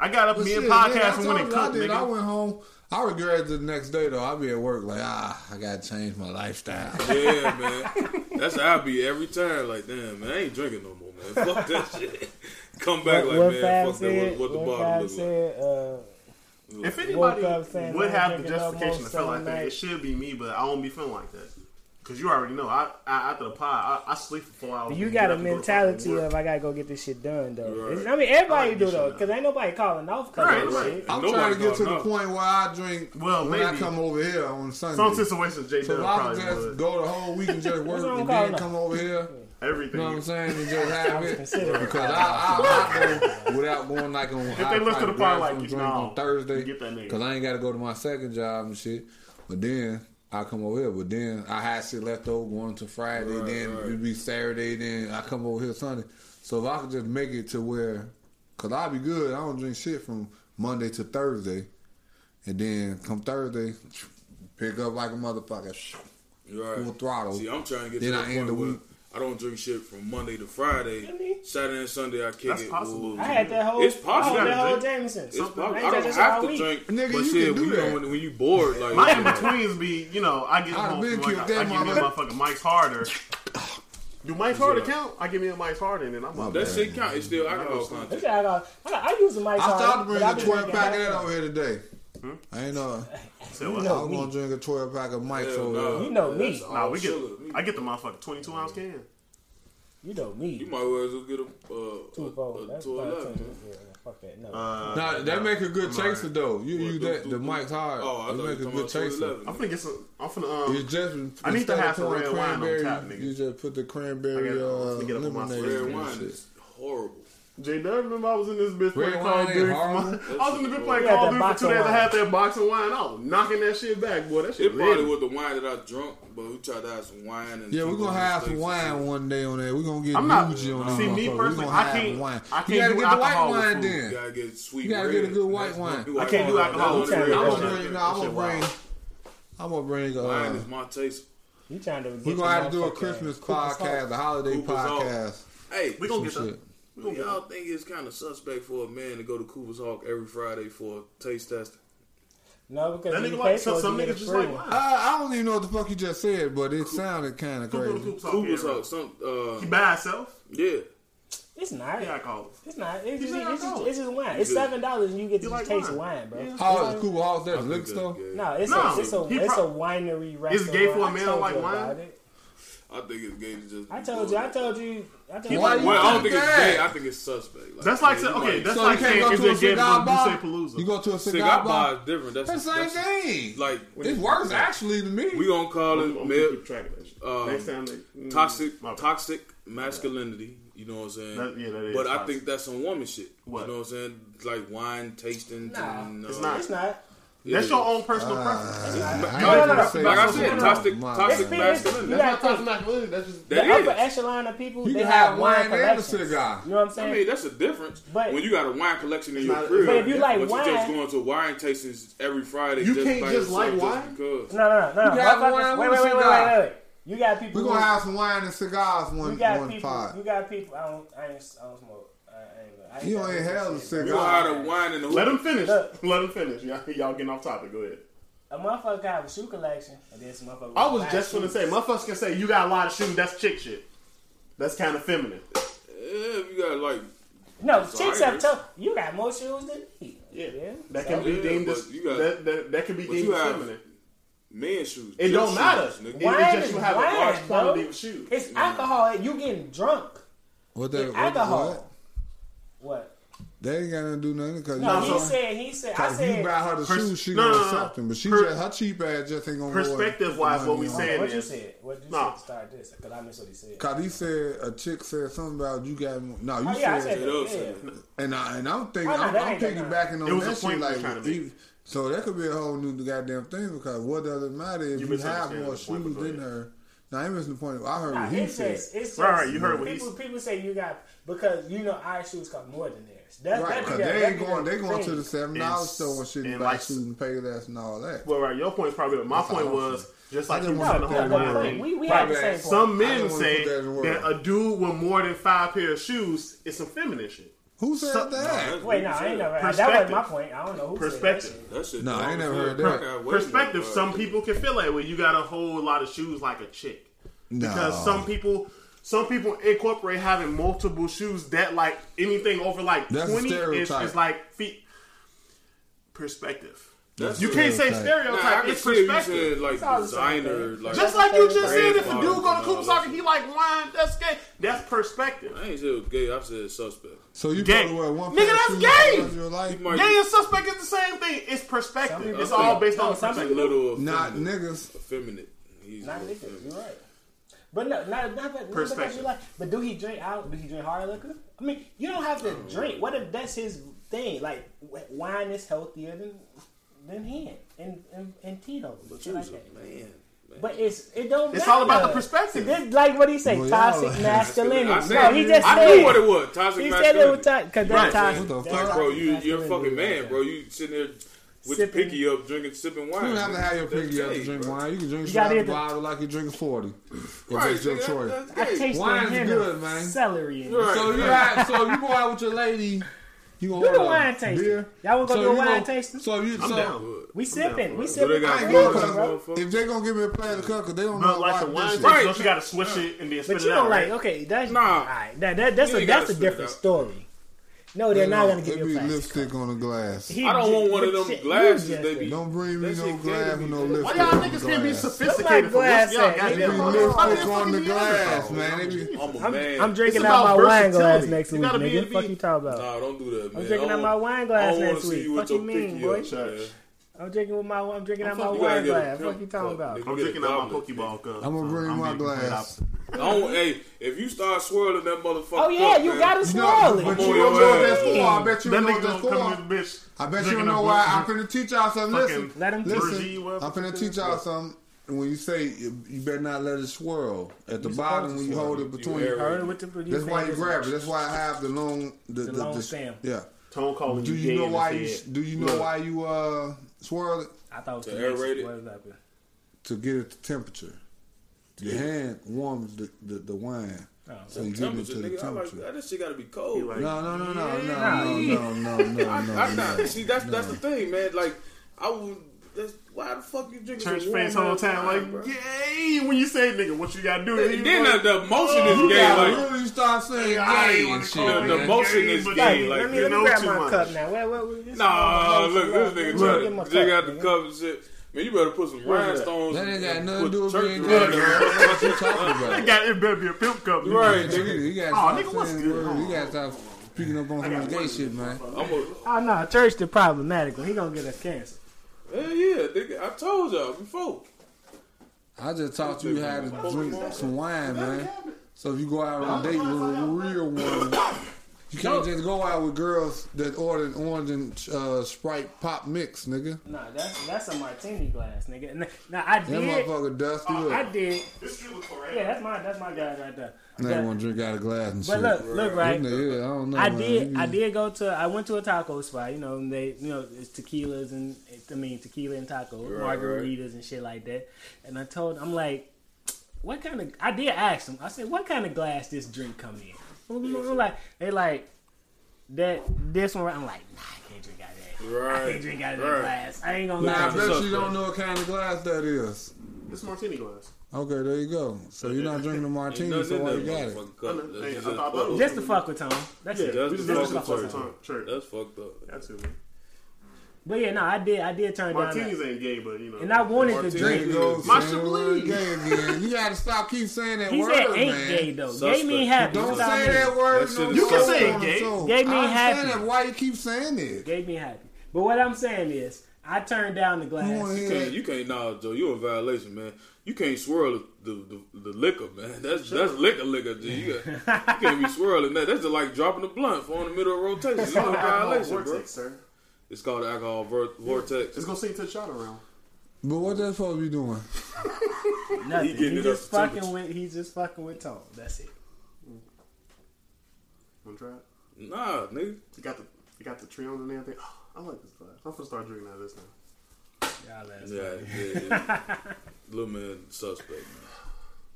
I got up But me and man, I podcasting when it you I cooked, did. I went home. I regretted the next day though. I'll be at work like ah, I gotta change my lifestyle. Yeah, man. That's how I be every time. Like, damn, man, I ain't drinking no more, man. Fuck that shit. Come back What, like, what man, Fab fuck that. said, What, what the what bottle Fab look like? said, uh, If anybody would have the justification to feel like that, it should be me, but I don't be feeling like that. Cause you already know, I, I after the pod, I, I sleep for four hours. you got a up go mentality of I gotta go get this shit done though. Right. I mean, everybody I do though, because ain't nobody calling off because Right, of right. shit. I'm Nobody trying to get to the calling point where I drink Well, when I come over here on Sunday. Some situations, J so I probably can just would. go the whole week and just work and then come over here, Everything. you know what I'm saying, and just have it. Because I, I, I go without going like on. If they listen to the pod like, drink no, on Thursday, you get that nigga. because I ain't got to go to my second job and shit. But then I come over here. But then I had shit left over going to Friday. Right, then right. it'd be Saturday. Then I come over here Sunday. So if I could just make it to where, cause I'll be good. I don't drink shit from Monday to Thursday, and then come Thursday, pick up like a motherfucker, Right. full throttle. See, I'm trying to get Then to the I I don't drink shit from Monday to Friday. Saturday and Sunday I kick That's it. possible. Ooh, I had that whole. It's possible. I had that whole Jameson. It's possible. I, I don't have to week. drink. Nigga, but you shit, can do when, that. You know, when you bored, like my in betweens be, you know, I get home from like, I, I give me motherfucking Mike's harder. Do Mike's harder count? I give me a Mike's harder and then I'm up. That shit count. It's still alcohol content. I use a Mike's harder. I started bringing a twelve pack of that over here today. Hmm? I ain't know. So you I'm gonna drink a 12 pack of Mike Hell, nah. You know me. Nah, we get. Sugar. I get the motherfucker 22 ounce can. You know me. You might as well get a uh, four. That's two eleven. Yeah, fuck that. No. Uh, nah, that no, make a good chaser though. You you that the Mike's hard. Oh, I make a good chaser. I'm gonna get some. I'm gonna. Um, you just. I need to have some red wine on top, nigga. You just put the cranberry. Uh, get up on my red wine. It's horrible. J W, remember I was in this bitch Red playing Call of Duty. I was in the bitch playing Call of Duty for two days. I had that box of wine. I was knocking that shit back, boy. That shit. It probably was the wine that I drunk, but we tried to have some wine. And yeah, we're gonna have some wine one day on that. We're gonna get I'm not, Muji on See, me personally, I can't. Wine. I can't you gotta get the white wine then. You gotta get sweet. You gotta get a good white wine. I can't do alcohol. I'm gonna bring. I'm gonna bring. I'm gonna bring. Wine is my taste. You trying to? We're gonna have to do a Christmas podcast, a holiday podcast. Hey, we gonna get some. Do y'all think it's kind of suspect for a man to go to Cooper's Hawk every Friday for a taste testing? No, because nigga like, some, some niggas just like. I, I don't even know what the fuck you just said, but it Coop, sounded kind of crazy. Cooper's Hawk, Cooper's Hawk some uh, he by himself. Yeah. It's not. Yeah, I call it. It's not. It's, just, it's, just, it's just wine. It's seven dollars and you get to like taste wine, wine bro. Yeah. How is Cooper Hall's there? Liquor store? No, it's no, a it's a, it's a winery. It's gay for a man like wine. I think it's gay to just. I told you. I told you. I told you. Well, I don't think it's gay. I think it's suspect. Like, that's like, okay. That's so like saying is it gay from Buse Palooza? You go to a cigar, cigar bar. is different. That's, the same that's, thing. Like it works actually to me. We gonna call it um, Next time they, mm, toxic toxic masculinity. You know what I'm saying? That, yeah, that is. but I think that's some woman shit. What? You know what I'm saying? Like wine tasting. Nah, and, uh, it's not. It's not. That's your own personal uh, preference. Uh, no, no, no, no. Like I said, toxic, toxic masculinity. That's not toxic masculinity. That's just that the is. upper echelon of people. You they have, have wine collections. And. You know what I'm saying? I mean, that's a difference. But when you got a wine collection in your crib, but if you like but wine, you just going to wine tastings every Friday. You just can't like just like wine. Just no, no, no. You got wine wait, wait, wait, wait, wait, wait. You got people. We're gonna have some wine and cigars one one pot. You got people. I don't. I don't smoke. You got ain't nothing have a say. You were cigar. out wine in the Let him finish. Look. Let him finish. Y'all, y'all getting off topic. Go ahead. A motherfucker got a shoe collection, and then some motherfucker. I was just gonna say, motherfuckers can say you got a lot of shoes. That's chick shit. That's kind of feminine. You got like No, chicks have tough. you got more shoes than me. Yeah, that can be Yeah, deemed as you got- that, that, that can be deemed you have feminine. Man shoes. It don't matter. It, it's Wine just you have a large bro. quantity of shoes. It's alcohol. You getting drunk? What the, Alcohol. what? What? They ain't gotta do nothing because no, you know, he said he said I said you buy her the pers- shoes, she no, gonna no, but she per- just her cheap ass just ain't gonna. Perspective wise, what we saying what you said, what you said, start this? Because I missed what he said. Cause he said a chick said something about you got no, you oh, yeah, said, I said and I and I'm thinking oh, no, I'm, piggybacking on that shit like so that could be a whole new goddamn thing because what does it matter if you, you have more shoes than her? No, I ain't missing the point. I heard nah, what he it's said. Right, you heard what people, he People say you got because you know our shoes cost more than theirs. That's, right, because they ain't going. They going to the seven dollar store and shit and, and buy like, shoes and pay less and all that. Well, right, your point is probably. My That's point was. Just like you said, the whole thing. We, we right. Some point. men say that, that a dude with more than five pair of shoes is some feminine shit. Who said that? No, Wait, no, I ain't never. That wasn't my point. I don't know. Who perspective. Said that. Shit, no, I ain't never heard that. Perspective. Some people can feel that way. You got a whole lot of shoes like a chick. No. Because some people, some people incorporate having multiple shoes that like anything over like That's twenty is, is like feet. Perspective. That's you can't say stereotype. Nah, I it's perspective. Said, like designer, like just like you just said, if a dude go to Kubasaki, he like wine. That's gay. That's perspective. I ain't said gay. I said suspect. So you gay. probably wear one nigga. That's gay. Gay and suspect is the same thing. It's perspective. It's all based no, on something little not niggas effeminate. He's not niggas. Effeminate. You're right. But no, not, not, that, not like. But do he drink out? Do he drink hard liquor? I mean, you don't have to drink. What if that's his thing? Like wine is healthier than than him and and, and Tito. But you like a that. man. man. But it's it don't. It's matter. all about the perspective. This, like what he say, Well, toxic y'all- masculinity. I said, no, he just I said. knew what it was. Toxic He said it was masculinity. toxic because Right. that's toxic. What the? Like, bro, you you're a fucking man, bro. You sitting there with sipping. your pinky up, drinking, sipping wine. You don't have to have your That's pinky up to drink bro. wine. You can drink You straight out the bottle like you're drinking 40. If Right, that's your nigga, choice. that's I taste Wine is good, man. celery in. Right. So you have, so you go out with your lady, you gonna We do order wine tasting. beer. Y'all wanna go So do a wine gonna- tasting? So you, I'm so down. We sipping. We sipping. I ain't Come going on, cause bro. if they gonna give me a plate of cook, they don't know But like why the wine this shit. Right. don't you gotta swish it and then spit it out? But you don't like right? okay. That's Nah. all right. That, that, that's You a ain't a different story. No, they're not gonna give It you a plastic. lipstick on the glass. He I don't want one of but them shit, glasses they be- Don't bring me no shit glass can't with no Why Why lipstick y'all on the niggas can't be glass. sophisticated for glass what's y'all at, They be goddamn lipstick on the glass, man. I'm a I'm, man. I'm drinking out my wine glass next week, gotta be- nigga. be- Fuck you talking about? Nah, don't do that, man. I'm drinking out my wine glass next week. you with Fuck your you mean, boy? Up, man. I'm drinking with my I'm drinking out my fuck wine gotta get a glass. pimp Fuck you talking about? I'm drinking out my goblet. Pokeball cup. I'ma bring I'm my being glass. opposite. Don't, hey, if you start swirling that motherfucker, Oh yeah, up, you man, gotta you swirl it. but you don't know what that's for. I bet you That don't know nigga what that's gonna for. this bitch. I bet you don't know why. I'm finna teach y'all something. Listen, Let him listen. I'm finna the teach y'all something. And when you say you you better not let it swirl at the You bottom when you hold it You between. air- Heard with the That's why you grab it. That's why I have the long the, The the, long the- stem. Yeah. Tone calling Do you you know why his you do you know Look. why you uh swirl it I thought it was To the aerate it? What is happening? to get it to temperature? Your hand warms the, the, the wine, Oh, so you get it to the nigga. I like temperature. that. That shit gotta be cold. like- No, no, no, no, no, Yeah. no, no, no, no, I, no, I, not, no. see, that's that's the thing, man. Like, I would. That's, why the fuck you drinking Church some fans warm whole time wine, bro? like, yay! When you say nigga, what you gotta do? And then the, the motion oh, You is gay. gotta Like really start saying Yeah, I gay and shit. call the, it the gay, motion is gay. yeah, Like let me, you know grab too my much. cup now. This Nah, look, this nigga Look, get trying to dig out the cup and shit. Man, you better put some rhinestones. That ain't got and nothing to do with being around gay, What you talking It about? got it better be a pimp cup. Right, Nigga, nigga. you gotta Oh, nigga, what's saying good? You gotta stop speaking up on some gay shit, man. I'm Oh ah, no, church the problematical. He gonna get us cancer. Hell yeah, nigga. I told y'all before. I just taught you how to drink some wine, man. So if you go out on a date with a real one, you can't just go out with girls that ordered orange and uh, Sprite pop mix, nigga. Nah, that's that's a martini glass, nigga. N- Now I That did, motherfucker dusty I did. This shit was correct. Yeah, that's my that's my guy right there. Now want to drink out of glass and But shit. look, look, right. Yeah, I don't know. I man. did. You- I did go to. I went to a taco spot. You know, and they, you know, it's tequilas and I mean tequila and taco, Right, margaritas and shit like that. And I told, I'm like, what kind of? I did ask them. I said, what kind of glass this drink come in? I'm like, they like that. This one. Right I'm like, nah, I can't drink out of that. Right. I can't drink out of that Right. glass. I ain't gonna Nah, I lie. What's bet you bro? don't know what kind of glass that is. This martini glass. Okay, there you go. So you're not drinking the Ain't martini, nothing so in why that you got it? motherfucking I cup. know. That's Hey, just I thought fucked that was- Just to fuck with Tom. That's Yeah, it. Just to just fuck just with fuck Tom. with Tom. Church. That's fucked up. That's it, man. But yeah, no, I did. I did turn down. Martinis That. ain't gay, but you know. And I wanted to Martini. There drink. you go. My saying the word Chablis. gay again. You gotta stop keep saying that He word, said ain't man. gay though. Suspect. Gay mean happy. Don't Stop say it. that word. That no shit is more You can say the gay. show. Gay mean happy. that. Why you keep saying it? Gave me happy. But what I'm saying is, I turned down the glass. wanna You can't, you can't, nah, Joe. You in violation, man. You can't swirl the the, the, the liquor, man. That's that's liquor, liquor. G. You, got, you can't be swirling that. That's just like dropping a blunt for in the middle of rotation. It's in violation, bro. vortex, sir. It's called alcohol vor- vortex. It's gonna sink to the shot around. But what that supposed to be doing? Nothing. He He, getting it just up to fucking temperature. with. He's just fucking with Tom. That's it. Mm. Wanna try it? Nah, nigga. You got the you got the trim and everything. Oh, I like this glass. I'm gonna start drinking out of this now. Y'all ass Yeah, funny. yeah, yeah. Little man suspect, man.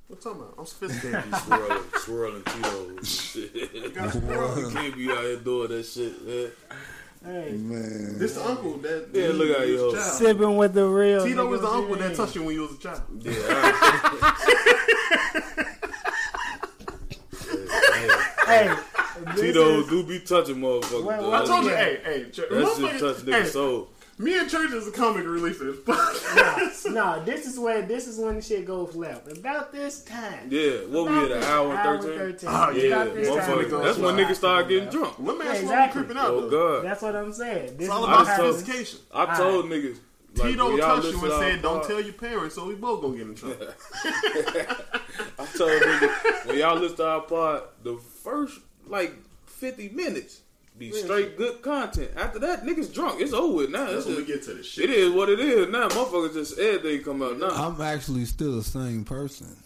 What you talking about? I'm sophisticated. Swirling, swirling Tito's. Shit. you can't be out here doing that shit, man. Hey, Man. this the uncle that Yeah, that look at was a yo. sipping with the real. Tito nigga, was the uncle that touched you when you was a child. Yeah, I, Hey, Tito is- do be touching motherfuckers. What- though. I told you, hey, hey, Ch- that motherfucker- shit touch niggas' hey, soul. Me and Church is a comic relief for this podcast. Nah, this is where this is when the shit goes left. About this time. Yeah, what we About at an hour hour and 13? 13. Oh, ah, It's yeah, about this time Motherfucker, it goes that's when niggas start getting drunk. What man Yeah, yeah, exactly. creeping out Oh though? God, That's what I'm saying. This It's all about what I told- happens. sophistication. I told niggas. Like, Tito when y'all touched you listen and to said, "Don't tell your parents," so we both gonna get in trouble. I told niggas when y'all listen to our pod, the first like fifty minutes be straight good content. After that, niggas drunk. It's over with now. That's when we get to the shit. it is what it is now. Motherfuckers just everything come out now. I'm actually still the same person.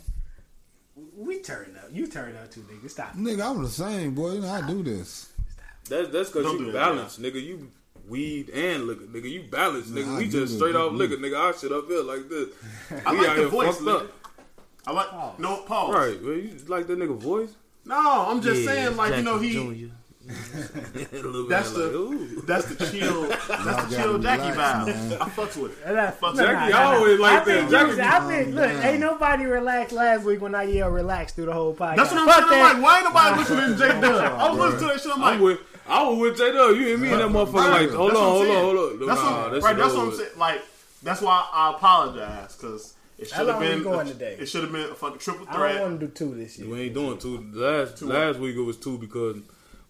We turned up. You turned up too, nigga. Stop. Nigga, I'm the same, boy. You know, I do this. That's that's because Don't you do balance, nigga. You weed and liquor, nigga. You balance, nigga. Nah, we just straight that. off liquor, nigga. Our shit up here like this. I we like out the here voice, fucked nigga. up. I like pause. no pause. Right, well, you like that nigga voice? No, I'm just saying, like you know, he. Little That's the- like. That's the chill. That's the chill Jackie relax, vibe. man. I fucks with it. And I- Fuck no, Jackie no, no, no. always like I that. think Jackie you was- I think, calm look, down. ain't nobody relaxed last week when I yelled relax through the whole podcast. That's what I'm Fuck saying. that. Like, why ain't nobody listening to J Dub? I was listening to that shit. I'm like, I'm with, I was with J Dub. You and me and that motherfucker Right. like, hold on, hold on, hold on. That's Nah, what, that right. That's what I'm saying. Like, that's why I apologize because it should have been. going today? It should have been a fucking triple threat. I don't want to do two this year. We ain't doing two. Last Two last week it was two because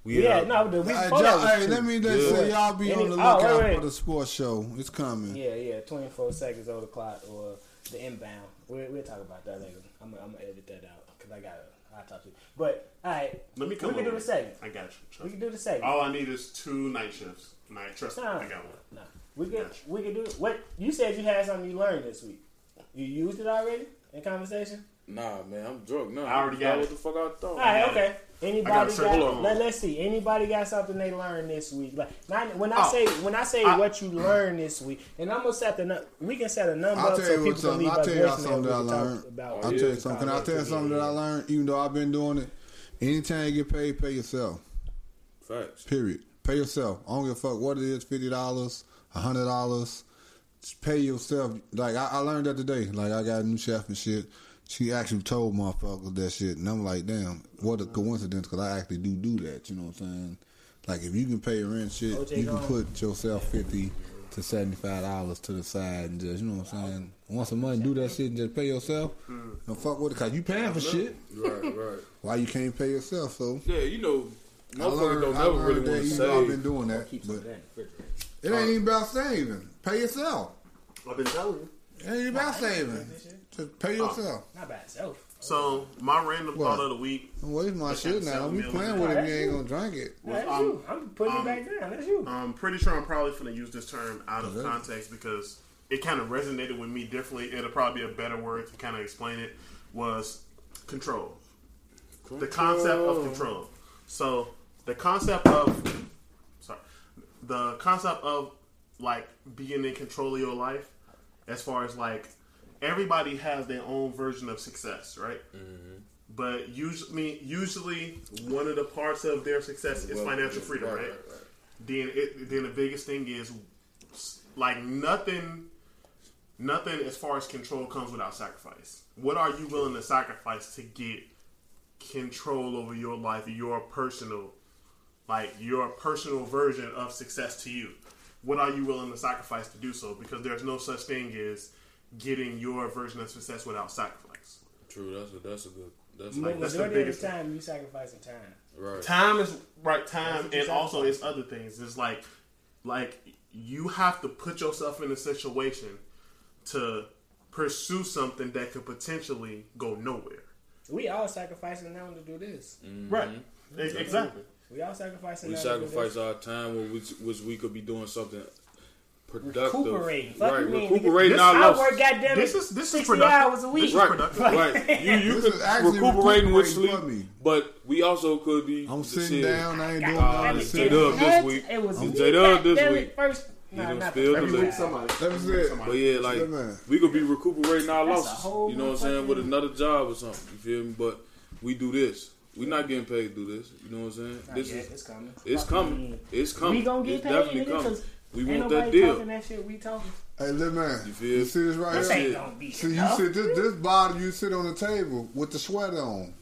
we Yeah, had, no, the week Hey, before that was hey, two. let me just Yeah. say y'all be Any- on the oh, lookout wait, wait. for the sports show. It's coming. Yeah, yeah, 24 seconds on the clock or the inbound. We'll, we'll talk about that later. I'm, I'm gonna edit that out because I got to I'll talk to you. But all right, Let me we come can do the segment. I got you. We can do the segment. All I need is two night shifts. Night, trust me, I got one. no, we can Gotcha. we can do it. What you said you had something you learned this week. You used it already in conversation. Nah, man, I'm drunk now. I already got what it. the fuck I thought. All right, got okay. I Anybody got got? circle let, us see. Anybody got something they learned this week? Like not, when I Oh. say when I say I- what you learned this week, and I'm gonna set the nu- we can set a number I'll up tell so you people can leave I'll tell y'all something that I learned. About I'll yeah, tell you something. Can I tell you something that I learned? Even though I've been doing it, anytime you get paid, pay yourself. Facts. Period. Pay yourself. I don't give a fuck what it is. Fifty dollars, a hundred dollars. Pay yourself. Like I, I learned that today. Like I got a new chef and shit. She actually told motherfuckers that shit, and I'm like, damn, what a coincidence, because I actually do do that. You know what I'm saying? Like if you can pay your rent, shit, OJ you can gone. put yourself fifty to seventy five dollars to the side and just, you know what I'm saying? Once a month, do that shit and just pay yourself. Don't fuck with it, cause you paying for shit. Right, right. Why you can't pay yourself? So Yeah, you know, I motherfuckers learned, don't I never learned really that want to even though I've been doing that, Keep but of that in the refrigerator. it ain't even about saving. Pay yourself. I've been telling you. It ain't about saving. Just pay yourself. Not by itself. So my random What? thought of the week. Don't waste my That's shit now. We selling playing with it. that. You ain't gonna drink it. That's um, you. I'm putting um, it back down. That's you. I'm pretty sure I'm probably going to use this term out of Okay. context because it kind of resonated with me differently. It'll probably be a better word to kind of explain it. Was control. The concept of control. So the concept of sorry, the concept of like being in control of your life, as far as like everybody has their own version of success, right? Mm-hmm. But usually, usually one of the parts of their success is Well, financial freedom, right? Then it, then the biggest thing is like nothing, nothing as far as control comes without sacrifice. What are you willing to sacrifice to get control over your life, your personal, like your personal version of success to you? What are you willing to sacrifice to do so? Because there's no such thing as getting your version of success without sacrifice. True, that's a that's a good. That's Mo- like that's the biggest the time, you sacrificing time. right. Time is right. Time That's and also it's other things. It's like, like you have to put yourself in a situation to pursue something that could potentially go nowhere. We all sacrificing now to do this. Mm-hmm. Right. E- Exactly. We all sacrificing. We now to do sacrifice our time, which which we could be doing something productive. recuperating. Fuck right, you mean, recuperating nigga. our I loss. work goddamn This it, is this is 60 productive. hours a week. This Right, productive. right. You you This could is recuperating with recuperating sleep, me. but we also could be. I'm sitting shit, down. I ain't doing God Uh, nothing. damn it, it's Sitting J-Dub this week. It was J-Dub this week. First, You no, done not spilled the the first liquor. Somebody. That's it. But yeah, like Yeah, man. we could be recuperating our losses. You know what I'm saying? With another job or something. You feel me? But we do this. We're not getting paid to do this. You know what I'm saying? Not This yet, is it's coming. it's coming. It's coming. We gonna get it's paid, definitely nigga, coming. 'Cause We Ain't want nobody that deal. talking that shit. We talking. Hey, little man. You You, see this right This here? ain't it. gonna be See, you enough. sit this this bottle you sit on the table with the sweater on,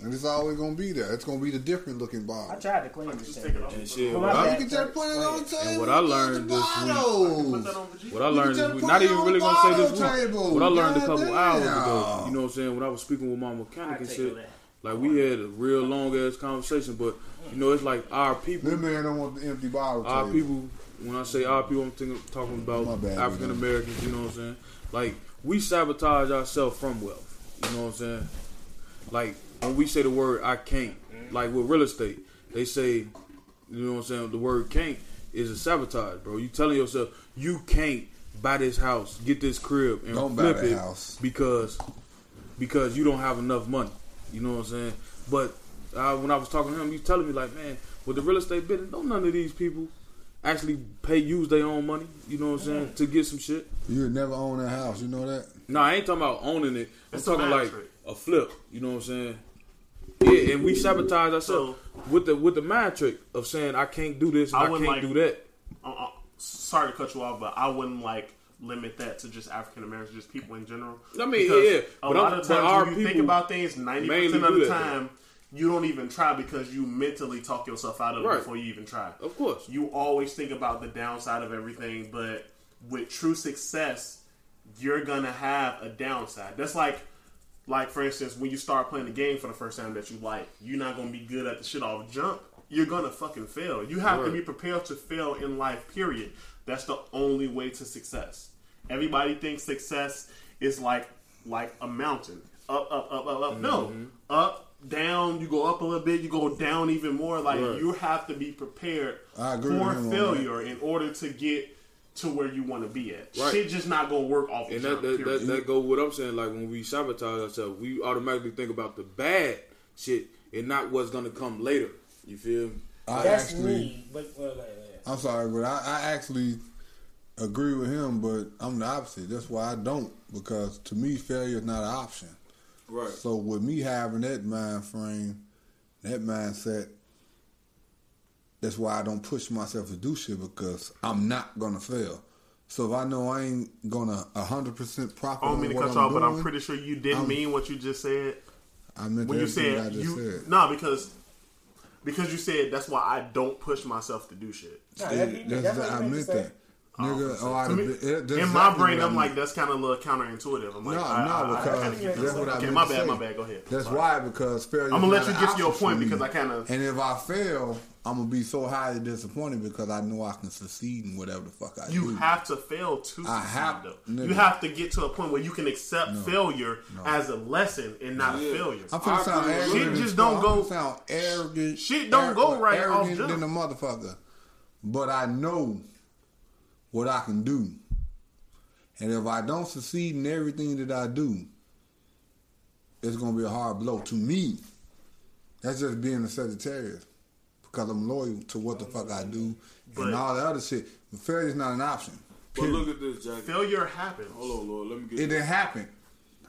and it's always gonna be there. It's gonna be the different looking bottle. I tried to clean this Just shit. take. And shit. Come What I, You can just put it on the table. what I learned this week- Put that on Vegeta. what I learned this week, not even really gonna say this bottle week. What I learned a couple Goddamn. hours ago. You know what I'm saying? When I was speaking with my mechanic and take shit. Like we had a real long ass conversation, but you know it's like our people. This man don't want the empty bottle Our table. people, when I say our people, I'm thinking, talking about African Americans. You know what I'm saying? Like we sabotage ourselves from wealth. You know what I'm saying? Like when we say the word "I can't," like with real estate, they say, you know what I'm saying? The word "can't" is a sabotage, bro. You telling yourself you can't buy this house, get this crib, and Don't flip it house. because because you don't have enough money. You know what I'm saying? But uh, when I was talking to him, he was telling me like, man, with the real estate business, don't none of these people actually pay use their own money. You know what I'm saying to get some shit. You would never own a house. You know that. No, I ain't talking about owning it. I'm It's a talking like trick. a flip. You know what I'm saying? Yeah, and we sabotage ourselves with the with the mind trick of saying I can't do this and I I, can't like- do that. uh, uh, sorry to cut you off, but I wouldn't like limit that to just African Americans, just people in general. I mean, Because yeah, a but lot I'm- of times our when you think about things, ninety percent of do the that, time, you don't even try because you mentally talk yourself out of it before you even try. Of course. you always think about the downside of everything, but with true success, you're gonna have a downside. That's like, like for instance, when you start playing the game for the first time that you like, you're not gonna be good at the shit off jump. You're gonna fucking fail. You have to be prepared to fail in life. Period. That's the only way to success. Everybody thinks success is like like a mountain, up, up, up, up, up. No, Mm-hmm. up, down. You go up a little bit. You go down even more. Like Right. you have to be prepared I agree with for failure in order to get to where you want to be at. Right. Shit just not gonna work off. And the that jump, that, that, that go what I'm saying. Like when we sabotage ourselves, we automatically think about the bad shit and not what's gonna come later. You feel me? I That's actually, me. But well, uh, I'm sorry, but I, I actually agree with him, but I'm the opposite. That's why I don't, because to me, failure is not an option. Right. So with me having that mind frame, that mindset, that's why I don't push myself to do shit because I'm not gonna fail. So if I know I ain't gonna hundred percent profit I don't mean to cut I'm you off, but I'm pretty sure you didn't I'm- mean what you just said I meant when you everything said I just you. said. No, because because you said that's why I don't push myself to do shit. nah, Yeah, that- that's, that's what I meant meant to say. that. Nigga, oh, I To me- that's in my exactly brain, what I I'm like that's kind of a little counterintuitive. I'm like, No, I, no, I, I, because kinda get that's that. what I Okay, my to bad, say. my bad. Go ahead. That's Sorry. why because failure. I'm gonna let is you not get to your point because I kind of And if I fail, I'm gonna be so highly disappointed because I know I can succeed in whatever the fuck I you do. You have to fail to succeed. I have- though. nigga. You have to get to a point where you can accept failure as a lesson and not a failure. I'm finna I sound agree arrogant. Shit just don't go- Sound arrogant. Shit don't go right off Arrogant jump. than a motherfucker. But I know what I can do, and if I don't succeed in everything that I do, it's gonna be a hard blow to me. That's just being a Sagittarius because I'm loyal to what the fuck I do But- and all the other shit. But failure's not an option. But look at this, Jack. Failure happens. Hold on, Lord. Let me get. It It didn't happen.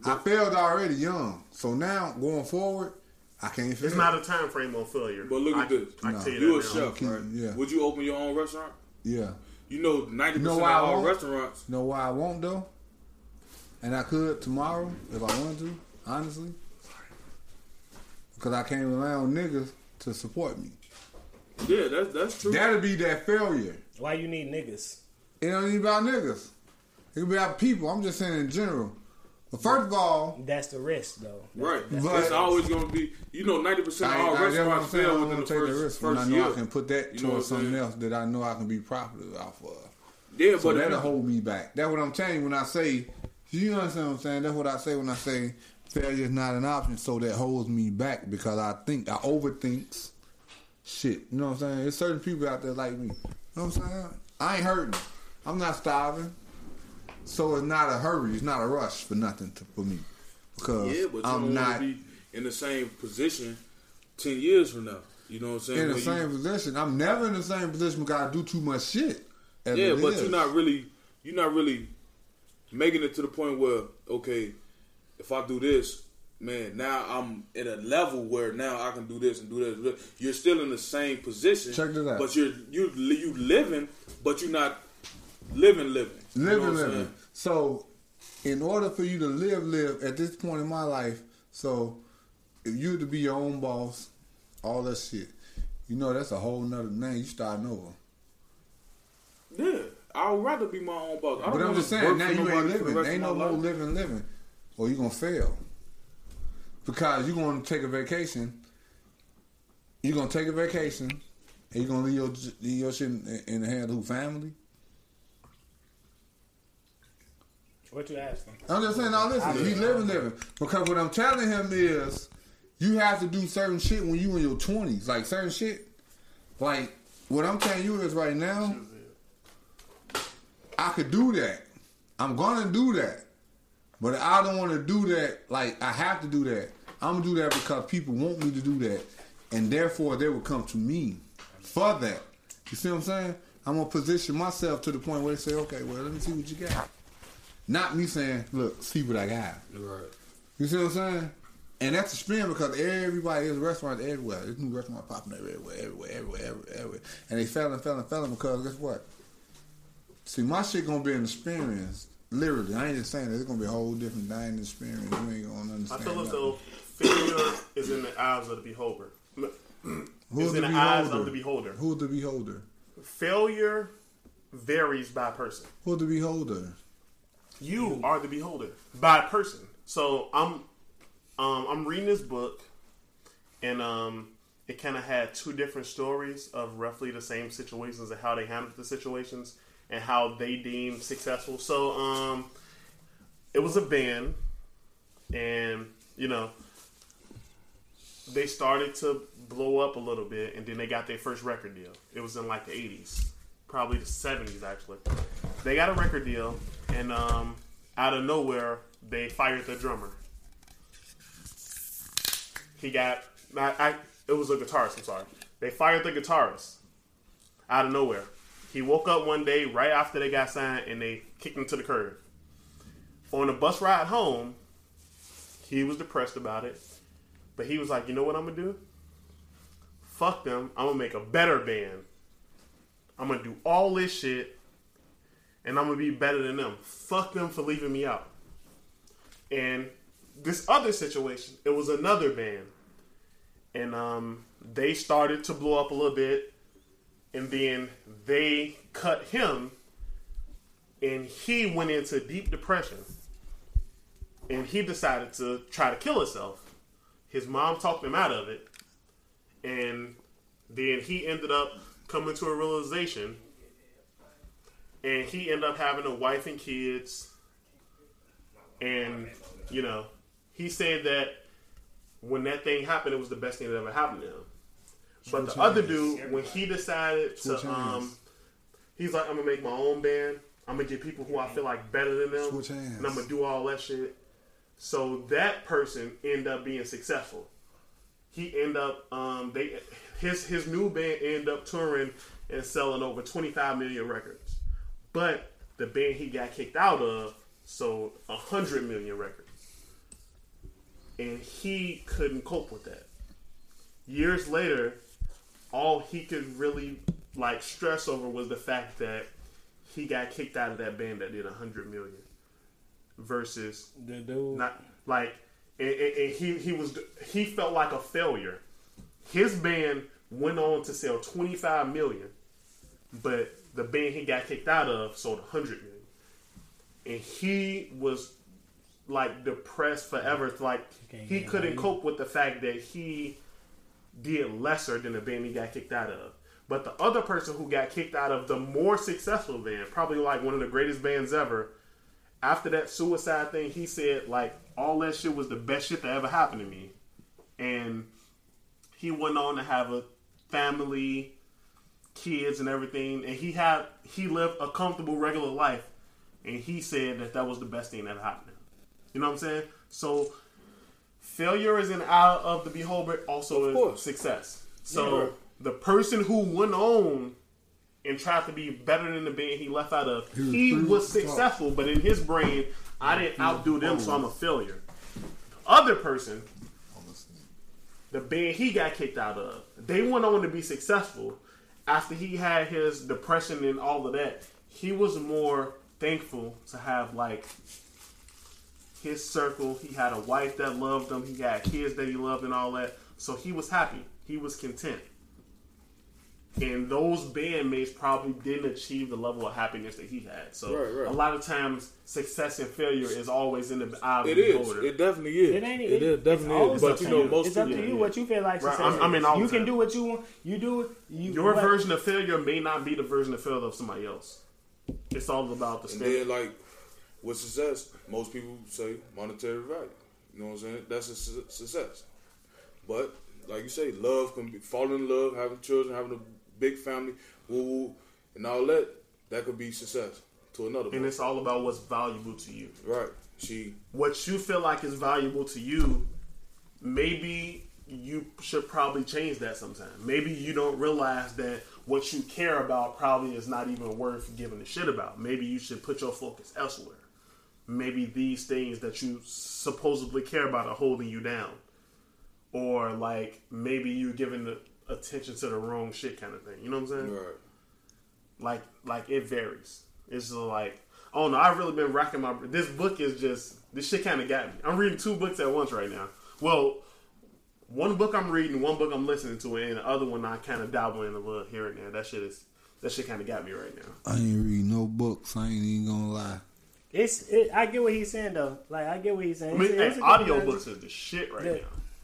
I failed already young, so now going forward, I can't fail. It's not a time frame on failure. But look I, at this. I No. can tell you You a that now. chef, keep- right? yeah. Would you open your own restaurant? yeah. You know, ninety You know percent of all won't? restaurants. You know why I won't though? And I could tomorrow if I wanted to, honestly. Because I can't rely on niggas to support me. Yeah, that's that's true. That'll be that failure. Why you need niggas? It don't even about niggas. It can be about people. I'm just saying in general. But first of all, That's the risk, though. Right. That's, But- It's always going to be, you know, 90% of all I, that's what I'm restaurants fail don't within the take first, the risk when first I know year. I can put that You know towards something else that I know I can be profitable off of. Yeah, So but that'll if- hold me back. That's what I'm telling you when I say, you understand what I'm saying? That's what I say when I say failure is not an option. So that holds me back because I think, I overthinks shit. You know what I'm saying? There's certain people out there like me. You know what I'm saying? I ain't hurting. I'm not starving. So it's not a hurry. It's not a rush for nothing to, for me. Because yeah, but I'm not to be in the same position 10 years from now. You know what I'm saying? in the When same you- position. I'm never in the same position because I do too much shit. yeah, but is. you're not really, you're not really making it to the point where, okay, if I do this, man, now I'm at a level where now I can do this and do this. and do this. You're still in the same position. Check this out. But you're you you living, but you're not living living. You know Living, living. So, in order for you to live, live at this point in my life, so if you to be your own boss, all that shit, you know that's a whole nother name. You starting over. Yeah, I'd rather be my own boss. I don't But I'm just saying, now you ain't the living. Ain't no more life. living, living, or you gonna fail. Because you're gonna take a vacation. You're gonna take a vacation, and you're gonna leave your leave your shit in, in the hands of who family. What you asking? I'm just saying, now listen, he's living, living. Because what I'm telling him is, you have to do certain shit when you in your 20s. Like, certain shit. Like, what I'm telling you is right now, I could do that. I'm gonna do that. But I don't want to do that. Like, I have to do that. I'm gonna do that because people want me to do that. And therefore, they will come to me for that. You see what I'm saying? I'm gonna position myself to the point where they say, okay, well, let me see what you got. Not me saying, look, see what I got. Right. You see what I'm saying? And that's a spin because everybody, there's restaurants everywhere. There's new restaurants popping everywhere, everywhere, everywhere, everywhere, everywhere. And they fell and fell and fell because guess what? See, my shit gonna be an experience. Literally, I ain't just saying that. It's gonna be a whole different dining experience. You ain't gonna understand. I feel as though failure is in the eyes of the beholder. Who's is in the the eyes of the beholder. Who's the beholder? Failure varies by person. Who's the beholder? You are the beholder by person. So I'm um, I'm reading this book, and um, it kind of had two different stories of roughly the same situations and how they handled the situations and how they deemed successful. So um, it was a band, and you know they started to blow up a little bit, and then they got their first record deal. It was in like the '80s, probably the '70s actually. They got a record deal, and um, out of nowhere, they fired the drummer. He got, I, I, it was a guitarist. I'm sorry. They fired the guitarist out of nowhere. He woke up one day right after they got signed, and they kicked him to the curb. On the bus ride home, he was depressed about it, but he was like, "You know what I'm gonna do? Fuck them. I'm gonna make a better band. I'm gonna do all this shit." And I'm gonna be better than them. Fuck them for leaving me out. And this other situation, it was another band, and um, they started to blow up a little bit, and then they cut him, and he went into deep depression, and he decided to try to kill himself. His mom talked him out of it, and then he ended up coming to a realization and he ended up having a wife and kids. And you know he said that when that thing happened it was the best thing that ever happened to him. But the other dude when he decided to um he's like i'm gonna make my own band. I'm gonna get people who i feel like better than them. And i'm gonna do all that shit. So that person ended up being successful. He ended up um they his his new band ended up touring and selling over 25 million records but the band he got kicked out of sold a 100 million records and he couldn't cope with that years later all he could really like stress over was the fact that he got kicked out of that band that did a 100 million versus The dude. not like and, and, and he he was he felt like a failure. His band went on to sell 25 million, but the band he got kicked out of sold a 100 million, and he was like depressed forever. It's Like he couldn't cope with the fact that he did lesser than the band he got kicked out of. But the other person who got kicked out of the more successful band, probably like one of the greatest bands ever, after that suicide thing, he said like all that shit was the best shit that ever happened to me, and he went on to have a family, kids, and everything, and he had he lived a comfortable regular life, and he said that that was the best thing that happened. You know what I'm saying? So failure is an eye of the beholder, also is success. So Yeah. the person who went on and tried to be better than the band he left out of, He was he was successful, but in his brain, I didn't outdo them, so I'm a failure. The other person, the band he got kicked out of, they went on to be successful. After he had his depression and all of that, he was more thankful to have like his circle. He had a wife that loved him. He had kids that he loved and all that. So he was happy. He was content. And those bandmates probably didn't achieve the level of happiness that he had. So Right, right. a lot of times, success and failure is always in the eye of It the beholder. It definitely is. It ain't. It, It, is definitely always is. up But you to know, most it's up to you yeah. what you feel like Right. I'm- I mean, all you the can do what you want. You do it. You, Your what- version of failure may not be the version of failure of somebody else. It's all about the And standard. then, like, with success, most people say monetary value. You know what I'm saying? That's a su- success. But, like you say, love can be falling in love, having children, having a big family, woo woo, and all that. That could be success to another. and point. it's all about what's valuable to you. right. She, What you feel like is valuable to you, maybe you should probably change that sometime. Maybe you don't realize that what you care about probably is not even worth giving a shit about. Maybe you should put your focus elsewhere. Maybe these things that you supposedly care about are holding you down. Or like maybe you're giving the attention to the wrong shit kind of thing. You know what I'm saying? Right. like like it varies. It's just like oh don't. I've really been racking my. This book is just this shit kind of got me. I'm reading two books at once right now. Well, one book I'm reading, one book I'm listening to, and the other one I kind of dabble in a little here and there. That shit is that shit kind of got me right now. I ain't read no books. I ain't even gonna lie. It's. It, I get what he's saying though. Like I get what he's saying. I mean, It's- it's hey, a audio books is the shit right Yeah. now.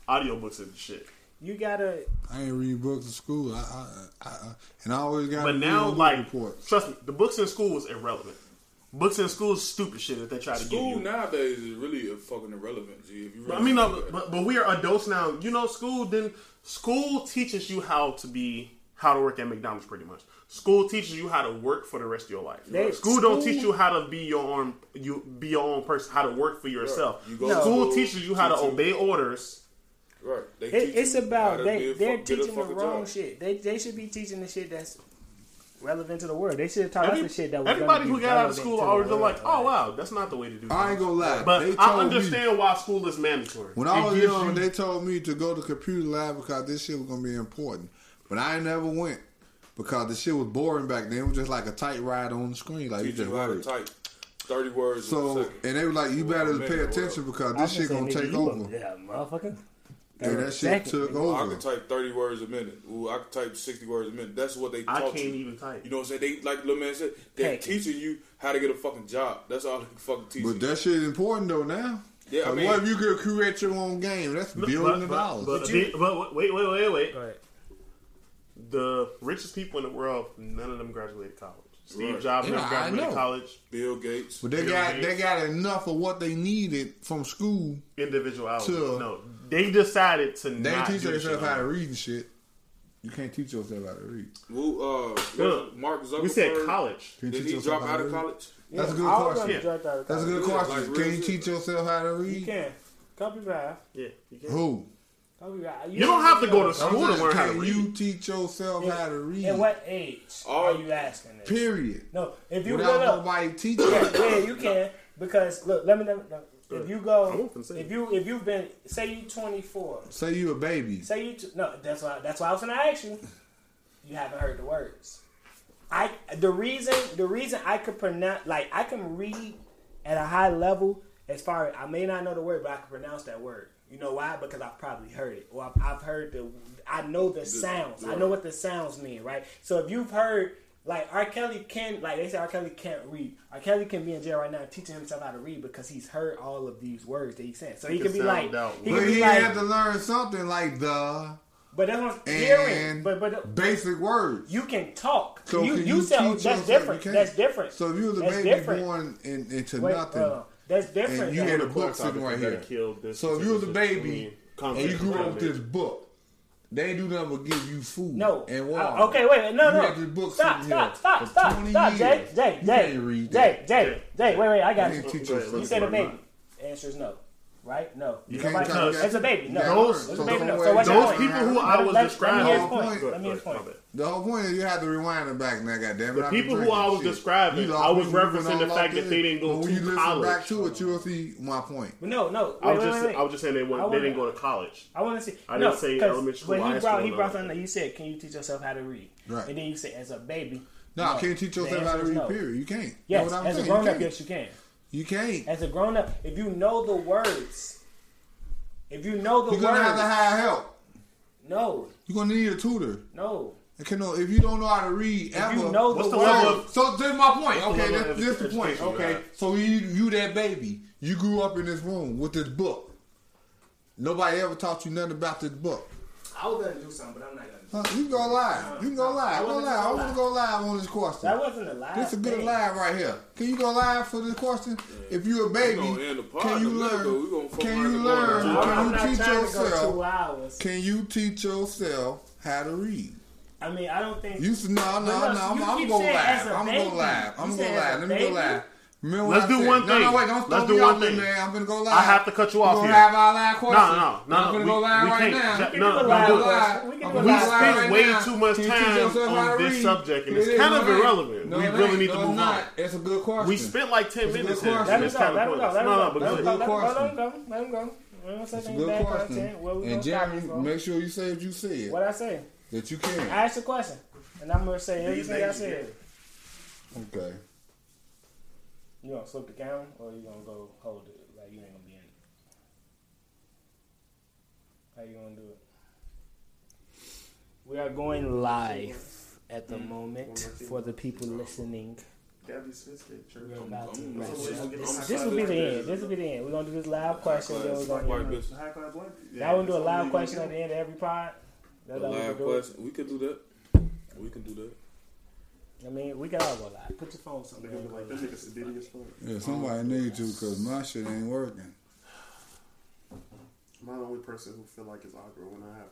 Audio books is the shit. You gotta. I ain't read books in school. I, I, I, I and I always got. But now, like, reports. trust me, the books in school is irrelevant. Books in school is stupid shit that they try to School give you. nowadays is really a fucking irrelevant. G. If you really I mean, no, think about it. but, but we are adults now. You know, school then school teaches you how to be how to work at McDonald's. Pretty much, school teaches you how to work for the rest of your life. They- school, don't teach you how to be your own you be your own person, how to work for yourself. You go No. School teaches you how to obey orders. Right. They It, it's about they they're fuck- teaching the wrong job. shit. They they should be teaching the shit that's relevant to the world. They should have taught Every- us the shit that was everybody gonna who be got out of school to the always been world. like, oh wow, that's not the way to do. It. I ain't things." gonna lie. But they I told understand why school is mandatory. When I was young, you- they told me to go to computer lab because this shit was gonna be important. But I never went because the shit was boring back then. It was just like a tight ride on the screen, like you just you how to type thirty words. in a So and they were like, you better pay or attention because this shit gonna gonna take you over. a- Yeah, motherfucker. And that shit Second, took nigga. I could type thirty words a minute. Ooh, I could type sixty words a minute. That's what they I taught can't you. even type. You know what I'm saying? They like little man said, they're Heck. teaching you how to get a fucking job. That's all they fucking teach But you. that shit is important though now. Yeah, I 'Cause mean- what if you could create your own game? That's billions of dollars. But, But but, you- but wait, wait, wait, wait. Go ahead. The richest people in the world, none of them graduated college. Steve Right. Jobs never graduated college. Bill Gates. But they Bill got Gates. they got enough of what they needed from school. Individuality. To- no, they decided to They ain't not teach do the themselves how to read and shit. You can't teach yourself how to read. Who, uh, Look, Mark Zuckerberg. We said college. Can you Did he drop out of read? college? That's a good I was question. Yeah. dropped out of That's a good. Yeah, question. like can you real teach yourself how to read? You can. Couple five. Yeah, you can. Who? Couple five. You don't have to go to school to learn how to read. you teach yourself Yeah. how to read? At what age All- are you asking this? Period. No, if you Without nobody teaching. yeah, yeah, you can because look, let me know. If you go, if you if you've been, say you 24, Say you a baby. say you t- no, that's why that's why I was gonna ask you. You haven't heard the words. I the reason the reason I could pronounce like I can read at a high level as far as I may not know the word, but I can pronounce that word. You know why? Because I've probably heard it, or I've, I've heard the. I know the sounds. I know what the sounds mean, right? So if you've heard like R. Kelly can like they say R. Kelly can't read. R. Kelly can be in jail right now teaching himself how to read because he's heard all of these words that he's saying. So he, He can can be like, sound out. he But can he be like, had to learn something like the but that's what I'm hearing. and But but basic words. you can talk. So you can you, you said teach that's yourself? different. You That's different. So if you was a That's baby different. born in, into Wait, nothing, uh, that's different. and you though. had a book topic sitting right here. killed this So if you was a baby I and you grew up with this book, they do nothing but give you food No. and water. Uh, okay, wait, no, You no. this book stop, stop, stop, stop, stop, Jay. Jay, Jay, Jay. Jay, Jay. Wait, wait, I got You you. didn't teach Go ahead, yourself. You said a baby. The answer is no. Right? No. You can't count As a baby, no. Those- As so a baby, no. So what's your Those point? people who I was let- describing. Let me hear his Go point. ahead, Let me hear his go ahead, point. The whole point is you have to rewind it back now, goddamn it. The people who I was shit. describing, I was me, you went referencing the like fact that they didn't go But when to you listen college. back to it, you'll see my point. But no, no. I was wait, just, wait, wait. I was just saying they, went, I they didn't go to college. I want to see. I didn't say elementary school, When high he brought, school, he brought something. You said, "Can you teach yourself how to read?" Right. And then you said, "As a baby." No, I can't teach yourself how to answer is read, period. You can't. Yes, what I'm as a saying? grown you up, can't. yes, you can. You can't. As a grown up, if you know the words, if you know the words. You're gonna have to hire help. no, You're gonna need a tutor. no. And can know if you don't know how to read ever. you know What's the the level words, so this is my point. What's the Okay, level this, of the point. education you Okay, have? so you you that baby, you grew up in this room with this book. Nobody ever taught you nothing about this book. I was gonna do something, but I'm not gonna. Huh, you can go live. You can go live. Go live. I want to go live on this question. That wasn't a lie. This is a good live right here. Can you go live for this question? If you're a baby, We gonna end the pod can you in a minute, though. We learn? Can you learn? I'm, I'm Can you teach trying to go two yourself? Can you teach yourself how to read? I mean, I don't think. You said no, no, no. I'm, I'm going saying live. as a I'm baby. going live. You I'm going as live. a Let me go baby? live. Remember Let's do said? one thing. no, wait, don't Let's do me one thing. there. I'm gonna go live. I have to cut you off We're here. gonna have our live question. No, no, no, I'm gonna We, go live we right can't. now. Ja- can no, no, live no. We can I'm do a gonna We live go live spent right way now. too much Can you teach time on this read? subject, and It it's kind of or irrelevant. No, We really ain't. need to No, it's move not. on. It's a good question. We spent like ten It's minutes good here. question. Let him go. kind Let of him go. pointless. Let him No, go. no, but Let him go go. ahead. Let him go. question. Let him go. Let him go. We don't say It's a good question. content. Where we And Jeremy, make sure you say what you said. What I say? That you can. Ask the question, and I'm gonna say everything I said. Okay. You gonna slip the camera, or you gonna go hold it like you ain't gonna be in it? How you gonna do it? We are going live at the moment for the people listening. Gabby Smith said church. We're about to I'm- wrap up. This, I'm- this will be the end. This will be the end. We're gonna do this live question. Then we're gonna white do. business. High class black. Y'all wanna do a live question at the end of every pod? That's how we live can do it. question. We could do that. We can do that. I mean, we can all go live. Put your phone somewhere. and go Like live. that nigga sedity as fuck. Yeah, somebody need to because my shit ain't working. I'm not the only person who feel like it's awkward when I have.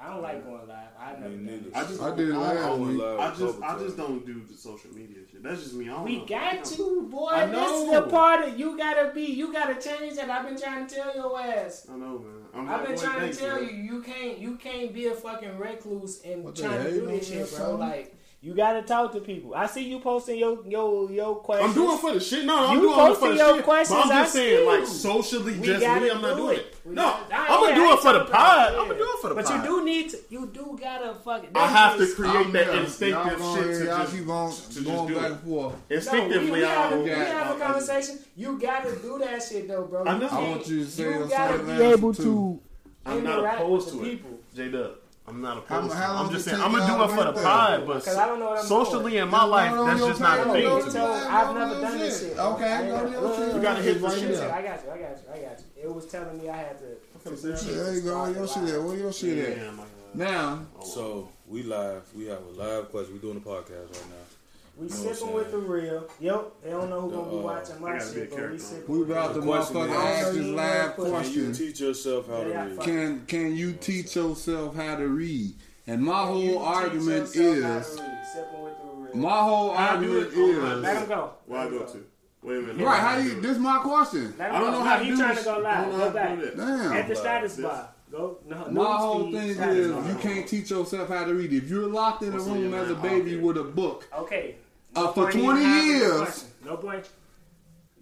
I don't like going live. I've never Me done neither. I just I don't- did it I, last I, week. live just I just don't do the social media shit. That's just me. I don't We know. got to, boy. I This is the part of you gotta be. You gotta change that. I've been trying to tell your ass. I know, man. I'm I've not been going trying to thanks, tell man. you, you can't, you can't be a fucking recluse and What the trying to hell, do you this know shit, that bro. Like, you gotta talk to people. I see you posting your your your questions. I'm doing for the shit. No, I'm You doing it for the your shit. questions, But I'm just I saying, see like socially, We just me. I'm not do doing it. it. No, I- I'm gonna I do it for the pod. I'm gonna do it for the But pod. But you do need to. You do gotta fucking. I have to create I'm that there. instinctive y'all gonna, shit to y'all just keep on just going do back it. and forth. No, we, instinctively. we, I have, don't- we have a conversation. You gotta do that shit though, bro. I know. I want you to say you gotta be able to I'm not interact opposed with to it. people. J Dub. I'm not How- opposed to it. how I'm just saying I'm gonna do it for the to pod, but I don't know what I'm socially doing. in my life, that's just not a thing. To told- I've never your done this shit. shit. Okay, I go to your shit. You gotta hit look, the shit. I got you. I got you. I got you. It was telling me I had to. put some There you go. start Your the shit live. at? Where your shit at? Yeah. Now, oh, So we live. We have a live question. We're doing a podcast right now. We know what I'm sipping with the real. Yep. They don't know who gonna be Uh, watching my gotta be a shit, but we sipping. we with about the to question motherfucker ask this Can you live Can Can you teach yourself how to read? Can can you teach yourself how to read? And my Can you whole teach argument yourself how is to read? Sipping with the real. my whole How argument it online? is Let him go. Where I Let go to? Wait a minute. right. How do you? This is my question. I don't know how to he do trying this. to go I live. don't know Go how to back. do that. Damn. At the status bar. Go. No, My news whole thing status is you can't teach yourself how to read. If you're locked in a What's in room as a baby with a book, Okay. Uh, for 20 years. No point.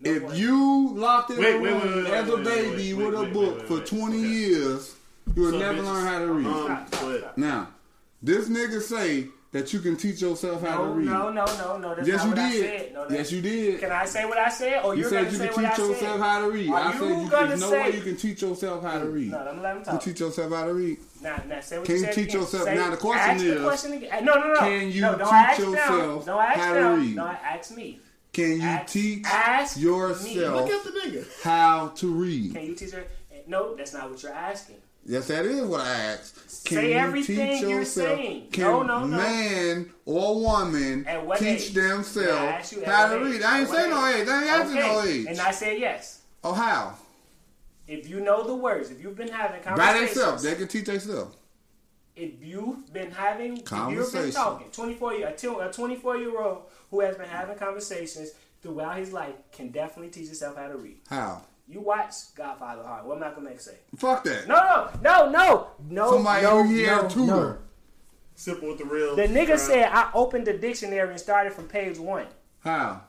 No if point. you locked in Wait, a room wait, wait, as a wait, wait, baby wait, with a wait, book wait, for 20 Okay. years, you will So, never bitches- learn how to read. Um, Stop, stop, stop. now, this nigga say that you can teach yourself how to read. no, no, no, no. That's yes, not you what I did. said. No, yes, you did. Can I say what I said, or You you're said you say can teach yourself how to read. Are I you said you gonna there's no way you can teach yourself how to read. No, I'm gonna let him You talk. teach yourself how to read. Now, now, say what Can you you said teach again. yourself- Say- now the question ask is, the question again. No, no, no. can you no, don't teach ask yourself them. Don't ask how to read? No, ask me. Can you Ask- teach ask me. yourself Look at the nigga. how to read? Can you teach her? No, that's not what you're asking. Yes, that is what I asked. Can Say you everything teach you're yourself? saying. Can No, no, no. man or woman teach age? Yeah, I asked themselves you how to age? read? I ain't At say what no age? I ain't asking no age. And I said yes. Oh, how? If you know the words, if you've been having conversations By themselves. They can teach themselves. if you've been having, if you've been talking, 24 year, a 24 year old who has been having conversations throughout his life can definitely teach himself how to read. How? You watch Godfather Hard. What Malcolm X say? Fuck that. No, no, no, no, no. Somebody no, who here no, tutor. no. Sipping with the real. The nigga Right. said I opened the dictionary and started from page one. How?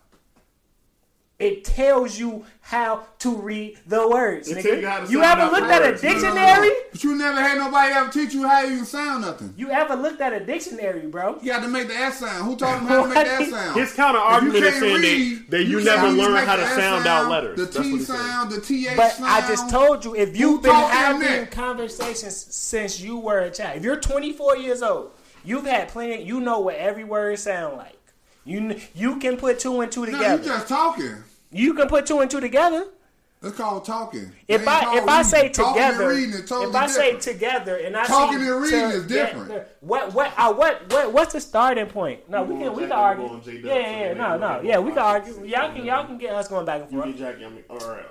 It tells you how to read the words. It nigga. you how you ever out the looked at a words. No, no, no. dictionary? But you never had nobody ever teach you how you sound nothing. You ever looked at a dictionary, bro? You got to make the S sound. Who taught him how to make the S sound? His counter argument is saying read, that, that you, can't never learned how to S sound out letters. The That's T he sound, the TH But sound. I just told you, if you've been taught him having that? conversations since you were a child, if you're 24 years old, you've had plenty. You know what every word sound like. You you can put two and two No, together. you just talking. You can put two and two together. It's called talking. If I called if I say. Talking together, and reading is totally if I say together and I Talking see and reading is different. together, what what uh, what what what's the starting point? No, we can we going can argue. and going J-Dub Yeah, yeah, yeah. No, no. Yeah, we can argue. Y'all can y'all can get us going back and You forth. Jackie. I mean, all right.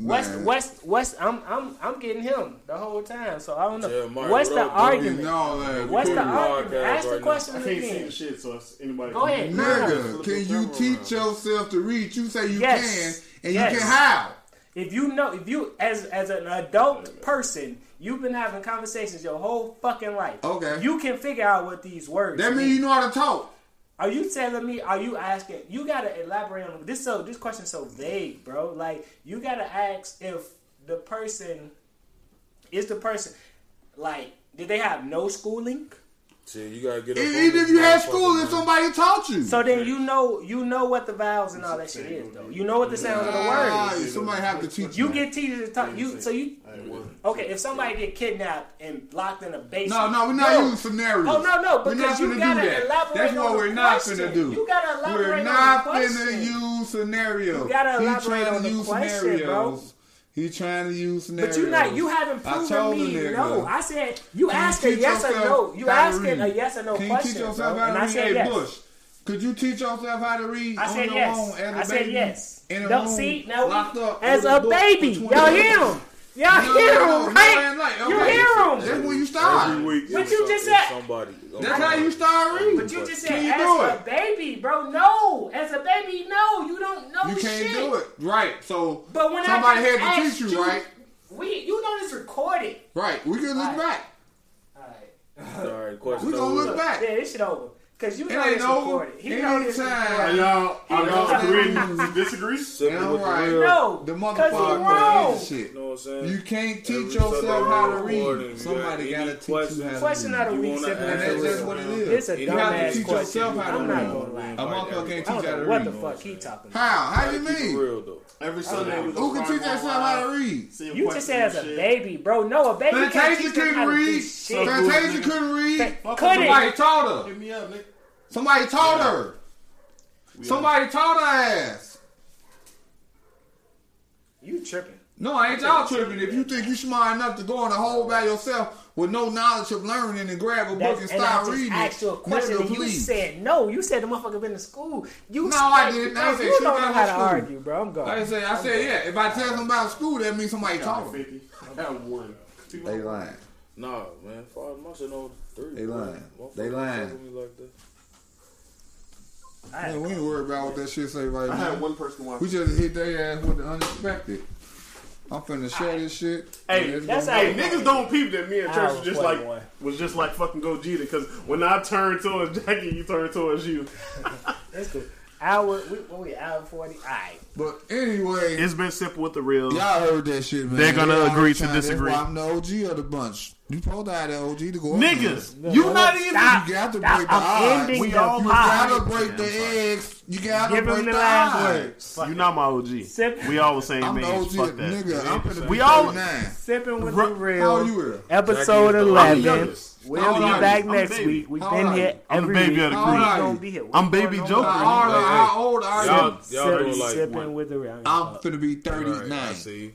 West, West, West. I'm, I'm, I'm getting him the whole time. So I don't know. Jeremiah, What's what the up, argument? No, man. What's the argument? podcast Ask the right now. question I can't see again. the shit, so it's anybody. Go ahead. Nigga, No. can you teach yourself to read? You say you Yes. can, and Yes. you can how? If you know, if you as as an adult person, you've been having conversations your whole fucking life. Okay. You can figure out what these words. That mean. means you know how to talk. Are you telling me? Are you asking? You gotta elaborate on this. So this question so vague, bro. Like you gotta ask if the person is the person. Like, did they have no schooling? Shit, you gotta get up. Even if you had school, man. if somebody taught you. So then you know you know what the vowels and all that shit is, though. You know what the sounds of the words. somebody have to teach You you. get teachers to talk. You so you okay? If somebody get kidnapped and locked in a basement, No, no, we're not No. using scenarios. Oh no, no, because you gotta do that. elaborate That's on what the we're not question. finna do. You gotta elaborate We're on not the finna question. use scenarios. You gotta elaborate on the use question, scenarios. bro. He trying to use scenarios. But you not you haven't I proven told me no. I said you Can you a yes or no. You asking read? a yes or no Can you question, teach yourself bro. how And to I said Hey, yes. Bush, could you teach yourself how to read I on said your yes. own as a I said yes. In a Don't room, see now locked up as with a baby. Y'all hear him? Y'all No, hear no, him, no, right? man, like, You okay. hear him? That's when you start. Every week, But you just said- somebody. That's how you start reading. But you just Can said you as do a baby, bro. No, as a baby, no. You don't know You can't shit. do it. Right. So But when somebody had to teach you, you, right? We, you know this recorded. Right. We can look Alright. back. All right. All right, question We gonna look back. Yeah, this shit over. Cause you know ain't this over. recorded. He know this Anytime. Are recorded. y'all, are y'all Yeah. to disagree? Simple Yeah, with the right. real. No, The 'cause motherfucker wrong. is shit. You know what I'm saying? You can't teach Sunday yourself how to read. Somebody got gotta teach you how to Question read. of the week, wanna sipping And that's just what it is. It's a You have to dumbass teach question. yourself how to read. I'm not gonna lie. A motherfucker can't teach don't how know to what the fuck he talking about. How? How you mean? real though. Every oh, Sunday we Who can teach themselves how to read? You just said as a baby, bro. No, a baby can't Fantasia teach couldn't read. Fantasia couldn't read. Couldn't. Somebody taught her. Hit me up, nigga. Somebody taught her. Somebody taught her ass. You tripping? No, I ain't y'all tripping. If you think you smart enough to go in a hole by yourself with no knowledge of learning and grab a book That's, and and I start just reading asked it, you a question nigga, and you said no. You said the motherfucker been to school. You No, I didn't. I bro, said you she don't know to how to school. argue, bro. I'm going. Like I said, I said, yeah. If I tell them about school, that means somebody taught them. 50. I got one. They lying. Nah, man. Five months and over three. They lying. They lying. fuck with like that. I had Man, we ain't worried about what that shit say right I had now. one person watch. We just hit their ass with the unexpected. I'm finna share this shit. Hey, that's gonna how Hey, go. niggas don't peep that me and Church was was just like one. was just like fucking Gogeta because when I turn towards Jackie, you turn towards you. That's cool. Hour, we, what we hour forty. All right. But anyway, It's been sipping with the real. y'all heard that shit, man. They're gonna They always agree to disagree. I'm the OG of the bunch. You supposed to have that OG to go. up Niggas, against. you not even. Stop. You got to Stop. break the I'm odds. We the all You gotta break the eggs. You gotta Give break him the the odds. You not my OG. Sip- We all the same I'm the. OG, Fuck that. nigga. I'm finna We all- Sipping with Ru- the How real. you is? Episode Jackie is the- I'm the eleven. We'll be back you? Next week. We've How been old are here you? I'm the baby week. of the How crew. old We are gonna be here. I'm baby on Joker. How old, Hey, how old are Y'all, you? y'all Sip- like sipping with the real. I'm finna be 39. See.